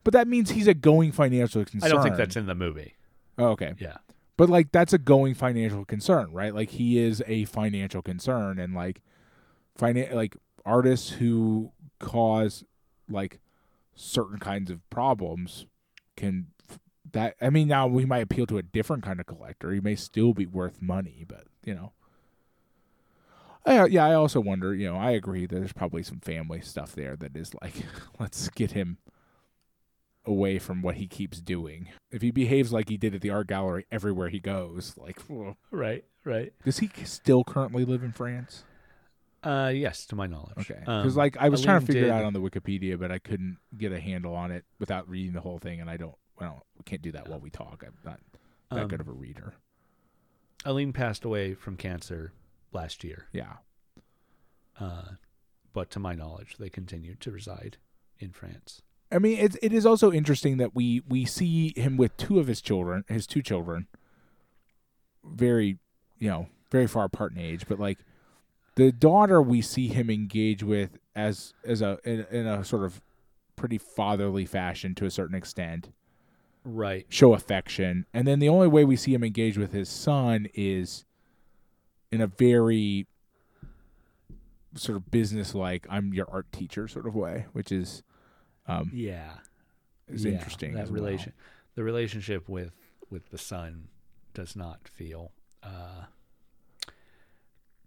[SPEAKER 1] but that means he's a going financial concern.
[SPEAKER 2] I don't think that's in the movie.
[SPEAKER 1] Oh, okay.
[SPEAKER 2] Yeah.
[SPEAKER 1] But like that's a going financial concern, right? Like he is a financial concern and like finan- like artists who cause like certain kinds of problems can that I mean now we might appeal to a different kind of collector. He may still be worth money, but you know. I, uh, yeah, I also wonder, you know, I agree that there's probably some family stuff there that is like let's get him away from what he keeps doing. If he behaves like he did at the art gallery everywhere he goes, like, whoa.
[SPEAKER 2] Right. Right.
[SPEAKER 1] does he still currently live in France?
[SPEAKER 2] Uh, yes, to my knowledge.
[SPEAKER 1] Okay,
[SPEAKER 2] Um,
[SPEAKER 1] because like I was trying to
[SPEAKER 2] Aline
[SPEAKER 1] figure it out on the Wikipedia, but I couldn't get a handle on it without reading the whole thing, and I don't, I don't, we can't do that while we talk. I'm not that
[SPEAKER 2] Um,
[SPEAKER 1] good of a reader.
[SPEAKER 2] Aline passed away from cancer last year.
[SPEAKER 1] Yeah,
[SPEAKER 2] Uh, but to my knowledge, they continued to reside in France.
[SPEAKER 1] I mean, it's it is also interesting that we we see him with two of his children, his two children, very, you know, very far apart in age, but like the daughter we see him engage with as as a in, in a sort of pretty fatherly fashion to a certain extent,
[SPEAKER 2] Right.
[SPEAKER 1] show affection, and then the only way we see him engage with his son is in a very sort of business like I'm your art teacher sort of way, which is um
[SPEAKER 2] Yeah.
[SPEAKER 1] is
[SPEAKER 2] Yeah,
[SPEAKER 1] interesting.
[SPEAKER 2] That
[SPEAKER 1] as well.
[SPEAKER 2] relation, the relationship with with the son, does not feel uh,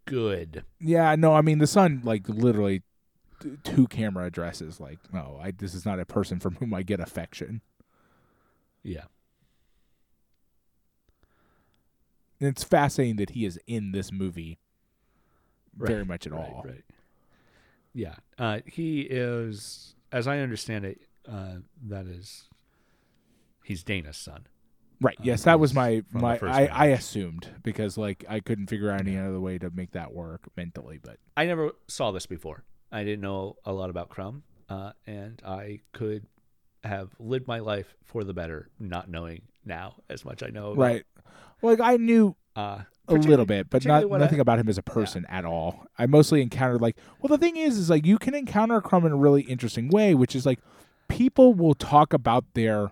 [SPEAKER 2] good.
[SPEAKER 1] Yeah, no, I mean the son like literally t- two camera addresses like, no, I this is not a person from whom I get affection.
[SPEAKER 2] Yeah.
[SPEAKER 1] And it's fascinating that he is in this movie very much at
[SPEAKER 2] right,
[SPEAKER 1] all.
[SPEAKER 2] Right. Yeah. Uh, he is, as I understand it, uh, that is, he's Dana's son.
[SPEAKER 1] Right.
[SPEAKER 2] Uh,
[SPEAKER 1] Yes, that was my my I, I assumed because like I couldn't figure out any other way to make that work mentally, but
[SPEAKER 2] I never saw this before. I didn't know a lot about Crumb, uh, and I could have lived my life for the better, not knowing now as much I know. About,
[SPEAKER 1] right. Like I knew
[SPEAKER 2] Uh,
[SPEAKER 1] a little bit, but not
[SPEAKER 2] what I-
[SPEAKER 1] nothing about him as a person at all. I mostly encountered like, well, the thing is, is like you can encounter Crumb in a really interesting way, which is like people will talk about their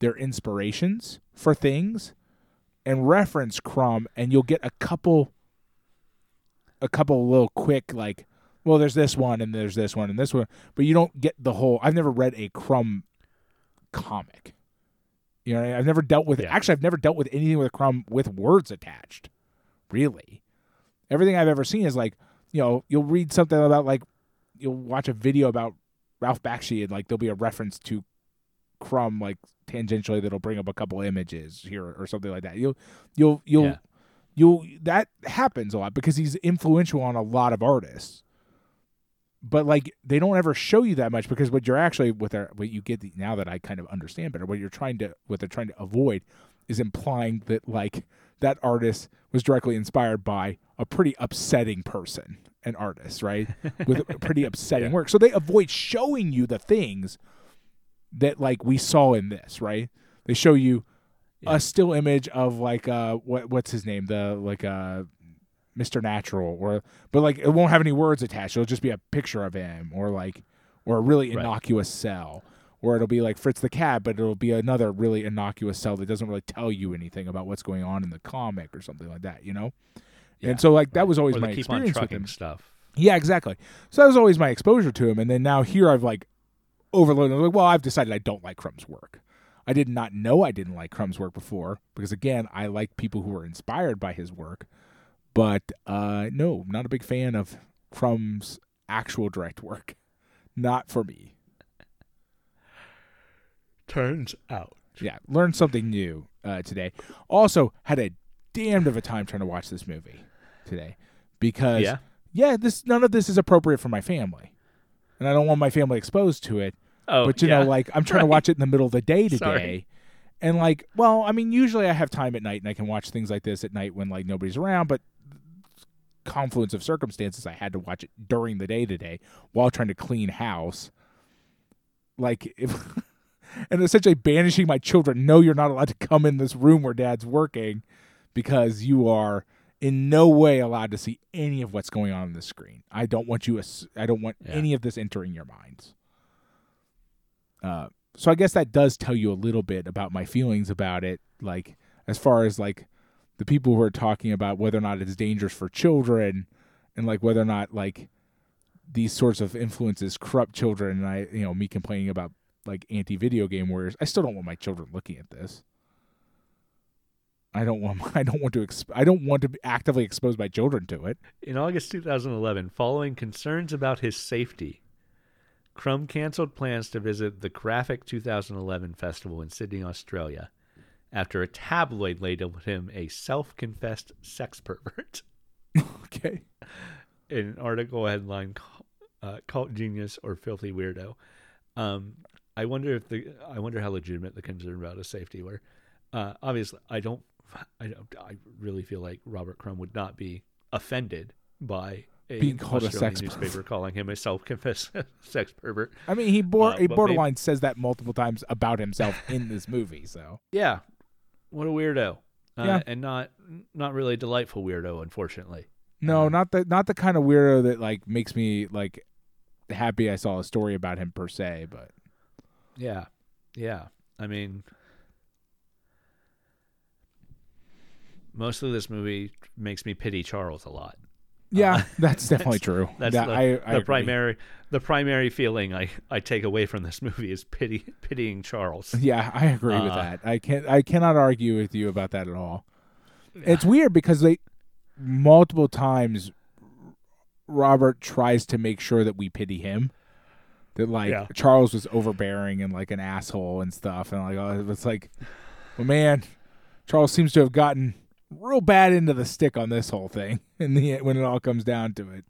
[SPEAKER 1] their inspirations for things and reference Crumb, and you'll get a couple, a couple little quick like, well, there's this one and there's this one and this one, but you don't get the whole. I've never read a Crumb comic. You know, I've never dealt with
[SPEAKER 2] Yeah.
[SPEAKER 1] Actually, I've never dealt with anything with Crumb with words attached. Really, everything I've ever seen is like, you know, you'll read something about like, you'll watch a video about Ralph Bakshi and like there'll be a reference to Crumb like tangentially that'll bring up a couple images here or something like that. You'll, you'll, you'll,
[SPEAKER 2] Yeah.
[SPEAKER 1] you'll. That happens a lot because he's influential on a lot of artists but like they don't ever show you that much because what you're actually with they're what you get the, now that I kind of understand better what you're trying to what they're trying to avoid is implying that like that artist was directly inspired by a pretty upsetting person an artist right with pretty upsetting
[SPEAKER 2] Yeah.
[SPEAKER 1] work so they avoid showing you the things that like we saw in this right they show you
[SPEAKER 2] Yeah.
[SPEAKER 1] a still image of like uh what what's his name the like uh Mr. Natural or but like it won't have any words attached. It'll just be a picture of him or like or a really
[SPEAKER 2] Right.
[SPEAKER 1] innocuous cell. Or it'll be like Fritz the cat, but it'll be another really innocuous cell that doesn't really tell you anything about what's going on in the comic or something like that, you know?
[SPEAKER 2] Yeah,
[SPEAKER 1] and so like that was always
[SPEAKER 2] or
[SPEAKER 1] my
[SPEAKER 2] they keep on
[SPEAKER 1] experience with him.
[SPEAKER 2] stuff.
[SPEAKER 1] Yeah, exactly. So that was always my exposure to him, and then now here I've like overloaded. I'm like, well, I've decided I don't like Crumb's work. I did not know I didn't like Crumb's work before because again, I like people who are inspired by his work, but uh, no, not a big fan of Crumb's actual direct work. Not for me.
[SPEAKER 2] Turns out.
[SPEAKER 1] Yeah, learned something new uh, today. Also, had a damned of a time trying to watch this movie today because
[SPEAKER 2] Yeah.
[SPEAKER 1] yeah, this none of this is appropriate for my family, and I don't want my family exposed to it.
[SPEAKER 2] Oh,
[SPEAKER 1] but you
[SPEAKER 2] yeah.
[SPEAKER 1] know, like I'm trying to watch it in the middle of the day today,
[SPEAKER 2] Sorry.
[SPEAKER 1] and like, well, I mean, usually I have time at night and I can watch things like this at night when like nobody's around, but confluence of circumstances, I had to watch it during the day today while trying to clean house. Like if. And essentially banishing my children. No, you're not allowed to come in this room where dad's working because you are in no way allowed to see any of what's going on on the screen. I don't want you. ass- I don't want
[SPEAKER 2] Yeah.
[SPEAKER 1] any of this entering your minds. Uh, so I guess that does tell you a little bit about my feelings about it. Like as far as like the people who are talking about whether or not it's dangerous for children, and like whether or not like these sorts of influences corrupt children. And I, you know, me complaining about like anti video game warriors. I still don't want my children looking at this. I don't want. I don't want to. Exp- I don't want to actively expose my children to it.
[SPEAKER 2] In August 2011, following concerns about his safety, Crumb canceled plans to visit the Graphic 2011 festival in Sydney, Australia, after a tabloid labeled him a self confessed sex pervert.
[SPEAKER 1] Okay.
[SPEAKER 2] in an article headline uh, "Cult Genius or Filthy Weirdo." Um, I wonder if the I wonder how legitimate the concern about his safety were. Uh, obviously, I don't. I don't. I really feel like Robert Crumb would not be offended by
[SPEAKER 1] Being called a sex
[SPEAKER 2] newspaper calling him a self-confessed sex pervert.
[SPEAKER 1] I mean, he bor-
[SPEAKER 2] Uh,
[SPEAKER 1] he borderline says that multiple times about himself in this movie. So
[SPEAKER 2] Yeah, what a weirdo. Uh,
[SPEAKER 1] Yeah.
[SPEAKER 2] and not not really a delightful weirdo, unfortunately.
[SPEAKER 1] no,
[SPEAKER 2] Uh,
[SPEAKER 1] not the not the kind of weirdo that like makes me like happy I saw a story about him per se. But
[SPEAKER 2] Yeah, yeah. I mean, most of this movie makes me pity Charles a lot.
[SPEAKER 1] Yeah, that's definitely true.
[SPEAKER 2] That's
[SPEAKER 1] That-
[SPEAKER 2] the,
[SPEAKER 1] I, I
[SPEAKER 2] the primary the primary feeling I, I take away from this movie is pity pitying Charles.
[SPEAKER 1] Yeah, I agree with
[SPEAKER 2] Uh,
[SPEAKER 1] that. I can't. I cannot argue with you about that at all. It's weird because they multiple times Robert tries to make sure that we pity him. That like
[SPEAKER 2] Yeah.
[SPEAKER 1] Charles was overbearing and like an asshole and stuff, and like oh, it's like, well, man, Charles seems to have gotten real bad into the stick on this whole thing. In the when it all comes down to it,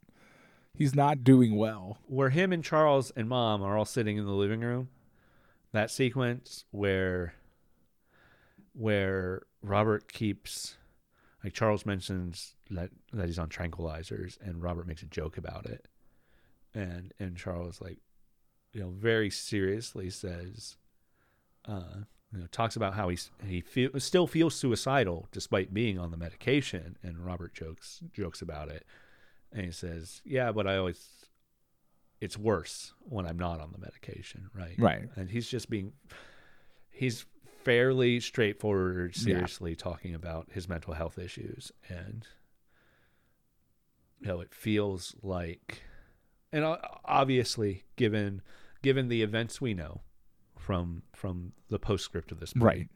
[SPEAKER 1] he's not doing well.
[SPEAKER 2] Where him and Charles and Mom are all sitting in the living room, that sequence where where Robert keeps like Charles mentions that that he's on tranquilizers and Robert makes a joke about it. And and Charles like you know very seriously says uh you know talks about how he's he feel, still feels suicidal despite being on the medication and Robert jokes jokes about it. And he says, "Yeah, but I always it's worse when I'm not on the medication, right?"
[SPEAKER 1] Right.
[SPEAKER 2] and he's just being he's fairly straightforward
[SPEAKER 1] Yeah.
[SPEAKER 2] seriously talking about his mental health issues and you know it feels like and obviously given given the events we know from from the postscript of this movie,
[SPEAKER 1] Right.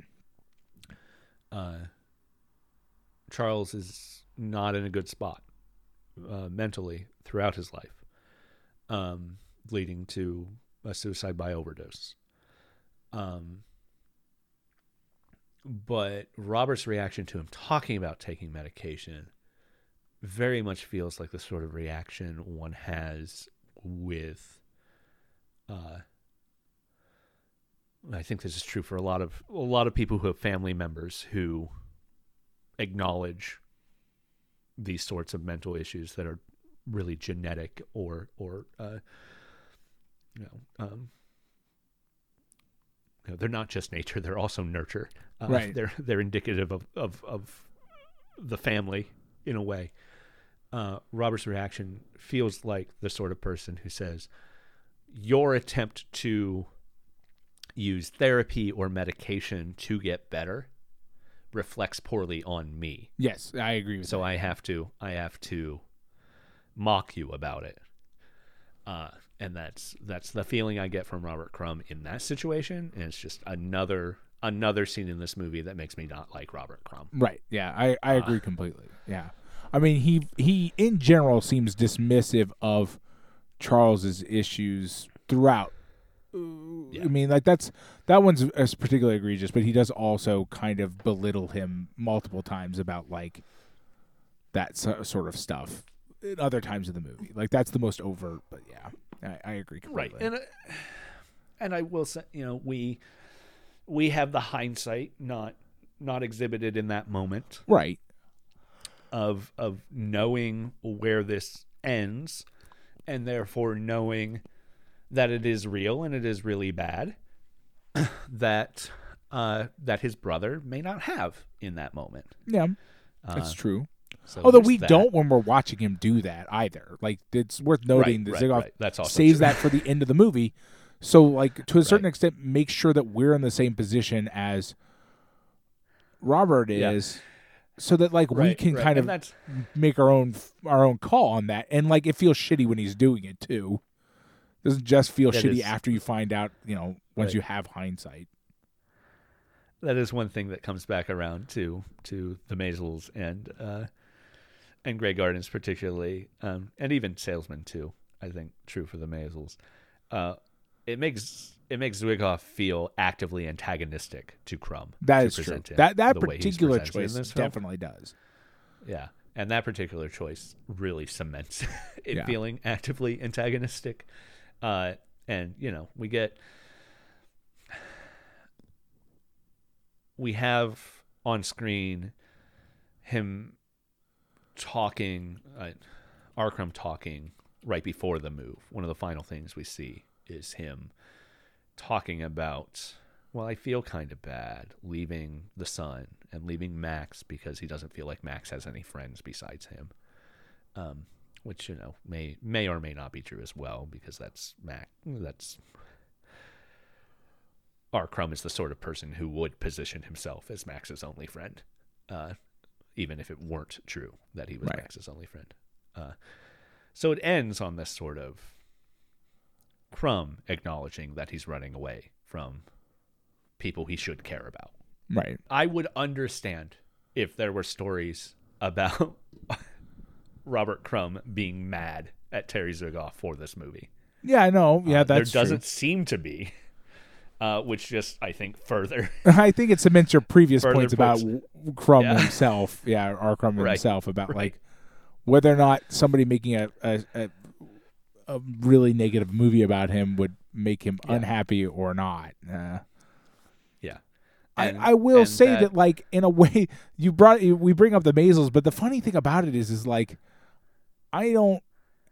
[SPEAKER 2] uh Charles is not in a good spot uh, mentally throughout his life, um, leading to a suicide by overdose. Um, but Robert's reaction to him talking about taking medication very much feels like the sort of reaction one has with. Uh, I think this is true for a lot of a lot of people who have family members who acknowledge these sorts of mental issues that are really genetic or or uh, you know um, you know, they're not just nature; they're also nurture. Uh,
[SPEAKER 1] Right.
[SPEAKER 2] They're they're indicative of of of the family in a way. Uh, Robert's reaction feels like the sort of person who says, "Your attempt to use therapy or medication to get better reflects poorly on me."
[SPEAKER 1] Yes, I agree with
[SPEAKER 2] so
[SPEAKER 1] that.
[SPEAKER 2] I have to I have to mock you about it. Uh, and that's that's the feeling I get from Robert Crumb in that situation, and it's just another another scene in this movie that makes me not like Robert Crumb.
[SPEAKER 1] Right. Yeah, I, I agree completely. Yeah. I mean, he he in general seems dismissive of Charles's issues throughout.
[SPEAKER 2] Yeah.
[SPEAKER 1] I mean, like that's that one's particularly egregious, but he does also kind of belittle him multiple times about like that so, sort of stuff in other times of the movie. Like that's the most overt, but yeah, I, I agree
[SPEAKER 2] Right,
[SPEAKER 1] completely.
[SPEAKER 2] and uh, and I will say, you know, we we have the hindsight not not exhibited in that moment
[SPEAKER 1] right.
[SPEAKER 2] of of knowing where this ends and therefore knowing that it is real and it is really bad that uh that his brother may not have in that moment
[SPEAKER 1] Yeah,
[SPEAKER 2] uh,
[SPEAKER 1] that's true.
[SPEAKER 2] so
[SPEAKER 1] Although we
[SPEAKER 2] that.
[SPEAKER 1] don't when we're watching him do that either. Like it's worth noting
[SPEAKER 2] right,
[SPEAKER 1] that Zwigoff
[SPEAKER 2] right. that's also
[SPEAKER 1] saves
[SPEAKER 2] true.
[SPEAKER 1] that for the end of the movie. So, like to a certain
[SPEAKER 2] Right.
[SPEAKER 1] extent, make sure that we're in the same position as Robert
[SPEAKER 2] Yeah.
[SPEAKER 1] is, so that like we can
[SPEAKER 2] right.
[SPEAKER 1] kind
[SPEAKER 2] And
[SPEAKER 1] of make our own our own call on that. And like it feels shitty when he's doing it too. Doesn't just feel
[SPEAKER 2] That
[SPEAKER 1] shitty
[SPEAKER 2] is-
[SPEAKER 1] after you find out. You know, once
[SPEAKER 2] Right.
[SPEAKER 1] you have hindsight.
[SPEAKER 2] that is one thing that comes back around to to the Maysles and uh, and Grey Gardens particularly, um, and even Salesman too. I think true for the Maysles. Uh, it makes it makes Zwigoff feel actively antagonistic to Crumb.
[SPEAKER 1] That
[SPEAKER 2] to
[SPEAKER 1] is true. That that
[SPEAKER 2] the way he's
[SPEAKER 1] particular choice definitely does.
[SPEAKER 2] Yeah, and that particular choice really cements it
[SPEAKER 1] Yeah.
[SPEAKER 2] feeling actively antagonistic. Uh, and you know, we get we have on screen him talking uh, talking right before the move. One of the final things we see is him talking about, well, I feel kind of bad leaving the sun and leaving Max because he doesn't feel like Max has any friends besides him. Um, which you know may may or may not be true as well because that's Mac that's crumb is the sort of person who would position himself as Max's only friend, uh, even if it weren't true that he was
[SPEAKER 1] Right.
[SPEAKER 2] Max's only friend. Uh, so it ends on this sort of Crumb acknowledging that he's running away from people he should care about.
[SPEAKER 1] Right.
[SPEAKER 2] I would understand if there were stories about Robert Crumb being mad at Terry Zwigoff for this movie.
[SPEAKER 1] Yeah, I know. Yeah,
[SPEAKER 2] Uh,
[SPEAKER 1] that's
[SPEAKER 2] there doesn't seem to be, uh, which just I think further.
[SPEAKER 1] I think it cements your previous
[SPEAKER 2] Further
[SPEAKER 1] points about Crumb
[SPEAKER 2] Yeah.
[SPEAKER 1] himself. Yeah, R. Crumb
[SPEAKER 2] Right.
[SPEAKER 1] himself about
[SPEAKER 2] Right.
[SPEAKER 1] like whether or not somebody making a, a a a really negative movie about him would make him
[SPEAKER 2] Yeah.
[SPEAKER 1] unhappy or not. Uh,
[SPEAKER 2] yeah,
[SPEAKER 1] I,
[SPEAKER 2] And-
[SPEAKER 1] I will
[SPEAKER 2] and
[SPEAKER 1] say that, like in a way you brought we bring up the Maysles, but the funny thing about it is is like I don't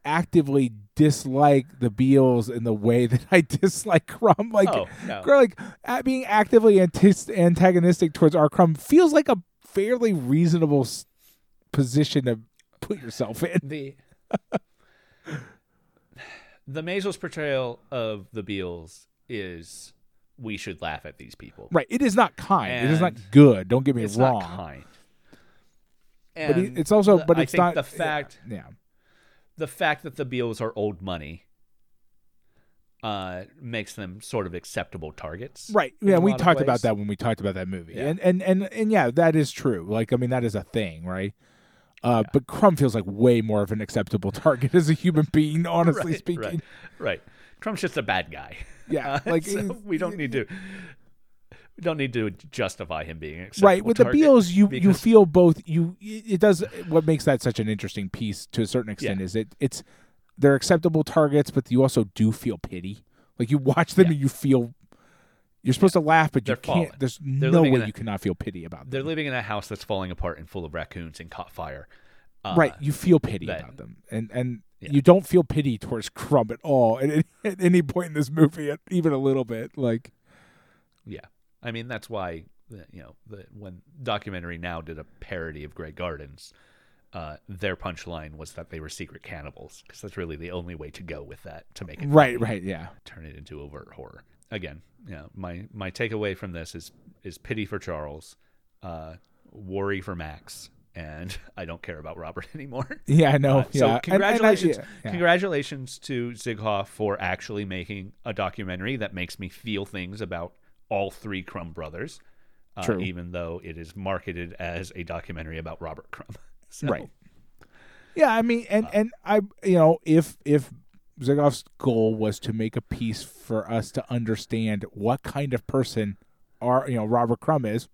[SPEAKER 1] actively dislike the Beales in the way that I dislike Crumb. Like
[SPEAKER 2] oh no,
[SPEAKER 1] like being actively antagonistic towards our Crumb feels like a fairly reasonable position to put yourself in.
[SPEAKER 2] the the Maysles portrayal of the Beales is we should laugh at these people.
[SPEAKER 1] Right. It is not kind. it is not good. Don't get me
[SPEAKER 2] It's
[SPEAKER 1] wrong.
[SPEAKER 2] not kind.
[SPEAKER 1] But
[SPEAKER 2] And
[SPEAKER 1] it's also, but
[SPEAKER 2] I
[SPEAKER 1] it's
[SPEAKER 2] think
[SPEAKER 1] not
[SPEAKER 2] the fact
[SPEAKER 1] Yeah.
[SPEAKER 2] The fact that the Beales are old money uh, makes them sort of acceptable targets.
[SPEAKER 1] Right. Yeah. We talked about that when we talked about that movie.
[SPEAKER 2] Yeah.
[SPEAKER 1] And, and and and yeah, that is true. Like I mean, that is a thing, right? Uh, But Crumb feels like way more of an acceptable target as a human being, honestly
[SPEAKER 2] Right,
[SPEAKER 1] speaking.
[SPEAKER 2] Right. Right. Crumb's just a bad guy.
[SPEAKER 1] Yeah,
[SPEAKER 2] Uh,
[SPEAKER 1] like
[SPEAKER 2] so we don't need to. We don't need to justify him being an
[SPEAKER 1] right with the Beales, you you feel both. You it does what makes that such an interesting piece to a certain extent
[SPEAKER 2] Yeah.
[SPEAKER 1] is it it's they're acceptable targets, but you also do feel pity. Like you watch them
[SPEAKER 2] Yeah.
[SPEAKER 1] and you feel you're supposed to laugh, but you
[SPEAKER 2] They're
[SPEAKER 1] can't.
[SPEAKER 2] fallen.
[SPEAKER 1] There's
[SPEAKER 2] They're
[SPEAKER 1] no way
[SPEAKER 2] a-
[SPEAKER 1] you cannot feel pity about them.
[SPEAKER 2] They're living in a house that's falling apart and full of raccoons and caught fire. Uh,
[SPEAKER 1] right, you feel pity
[SPEAKER 2] that-
[SPEAKER 1] about them, and and
[SPEAKER 2] Yeah.
[SPEAKER 1] you don't feel pity towards Crumb at all at, any- at any point in this movie, even a little bit. Like
[SPEAKER 2] Yeah, I mean that's why you know the, when documentary now did a parody of Grey Gardens, uh, their punchline was that they were secret cannibals because that's really the only way to go with that to make it
[SPEAKER 1] right,
[SPEAKER 2] funny,
[SPEAKER 1] right, yeah,
[SPEAKER 2] turn it into overt horror. Again, yeah, my my takeaway from this is is pity for Charles, uh, worry for Max, and I don't care about Robert anymore.
[SPEAKER 1] yeah. I know.
[SPEAKER 2] Uh,
[SPEAKER 1] yeah,
[SPEAKER 2] so
[SPEAKER 1] And- and I-
[SPEAKER 2] congratulations,
[SPEAKER 1] yeah, yeah.
[SPEAKER 2] congratulations to Zwigoff for actually making a documentary that makes me feel things about all three Crumb brothers. Uh,
[SPEAKER 1] True.
[SPEAKER 2] Even though it is marketed as a documentary about Robert Crumb. So,
[SPEAKER 1] Right. Yeah, I mean, and and I, you know, if if Zwigoff's goal was to make a piece for us to understand what kind of person our, you know, Robert Crumb is,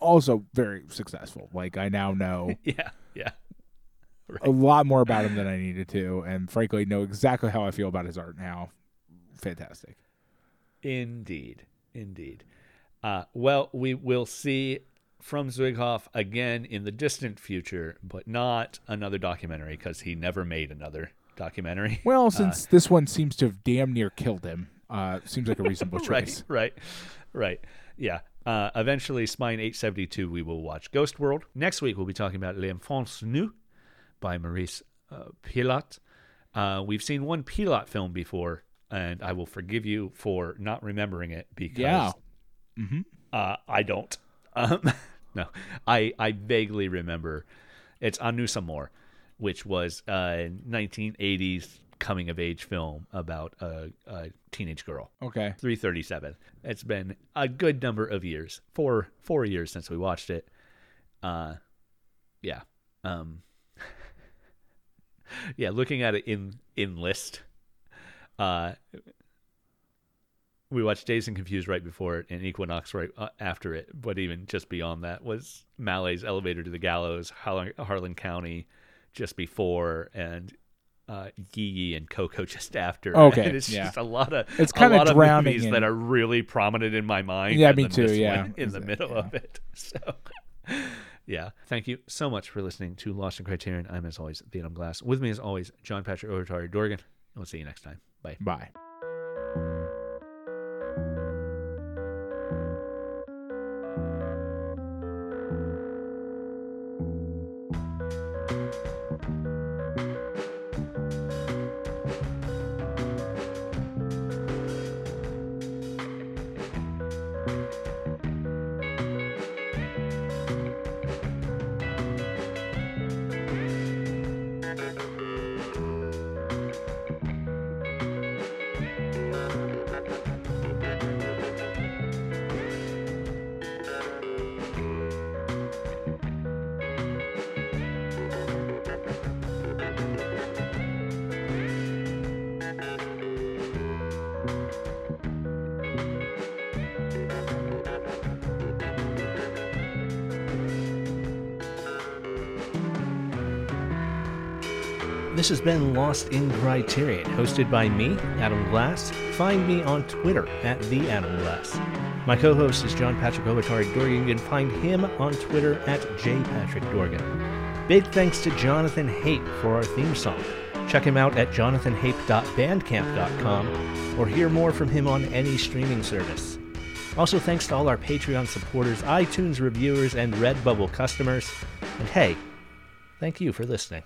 [SPEAKER 1] also very successful. Like I now know
[SPEAKER 2] Yeah. Yeah.
[SPEAKER 1] a lot more about him than I needed to, and frankly, know exactly how I feel about his art now. Fantastic.
[SPEAKER 2] Indeed. Indeed. Uh, well, we will see from Zwigoff again in the distant future, but not another documentary because he never made another documentary.
[SPEAKER 1] Well, since this one seems to have damn near killed him, uh, seems like a reasonable choice.
[SPEAKER 2] right, right, right. Yeah. Uh, eventually, Spine 872, we will watch Ghost World. Next week, we'll be talking about L'Enfance Nue by Maurice uh, Pialat. Uh, we've seen one Pialat film before, and I will forgive you for not remembering it because
[SPEAKER 1] Yeah. Mm-hmm.
[SPEAKER 2] uh, I don't. Um, no, I, I vaguely remember. It's À Nos Amours, which was a 1980s coming of age film about a, a teenage girl.
[SPEAKER 1] Okay.
[SPEAKER 2] 337. It's been a good number of years, four four years since we watched it. Uh, yeah, um, yeah. Looking at it in in list, uh, we watched Dazed and Confused right before it, and Equinox right uh, after it. But even just beyond that was Malle's Elevator to the Gallows, Harlan, Harlan County, just before, and uh, Yi Yi and Coco just after.
[SPEAKER 1] Okay,
[SPEAKER 2] and it's
[SPEAKER 1] yeah.
[SPEAKER 2] just a lot of
[SPEAKER 1] It's
[SPEAKER 2] lot of
[SPEAKER 1] drowning
[SPEAKER 2] movies
[SPEAKER 1] in-
[SPEAKER 2] that are really prominent in my mind.
[SPEAKER 1] Yeah, me too, yeah.
[SPEAKER 2] in the
[SPEAKER 1] it-
[SPEAKER 2] middle
[SPEAKER 1] yeah.
[SPEAKER 2] of it. So, Yeah. Thank you so much for listening to Lost in Criterion. I'm, as always, the Adam Glass. With me, as always, John Patrick Overtari Dorgan. And we'll see you next time. Bye.
[SPEAKER 1] Bye.
[SPEAKER 3] This has been Lost in Criterion, hosted by me, Adam Glass. Find me on Twitter at the Adam Glass. My co-host is John Patrick Ovatari Dorgan. You can find him on Twitter at jpatrickdorgan. Big thanks to Jonathan Hape for our theme song. Check him out at jonathanhape.bandcamp.com or hear more from him on any streaming service. Also, thanks to all our Patreon supporters, iTunes reviewers, and Redbubble customers. And hey, thank you for listening.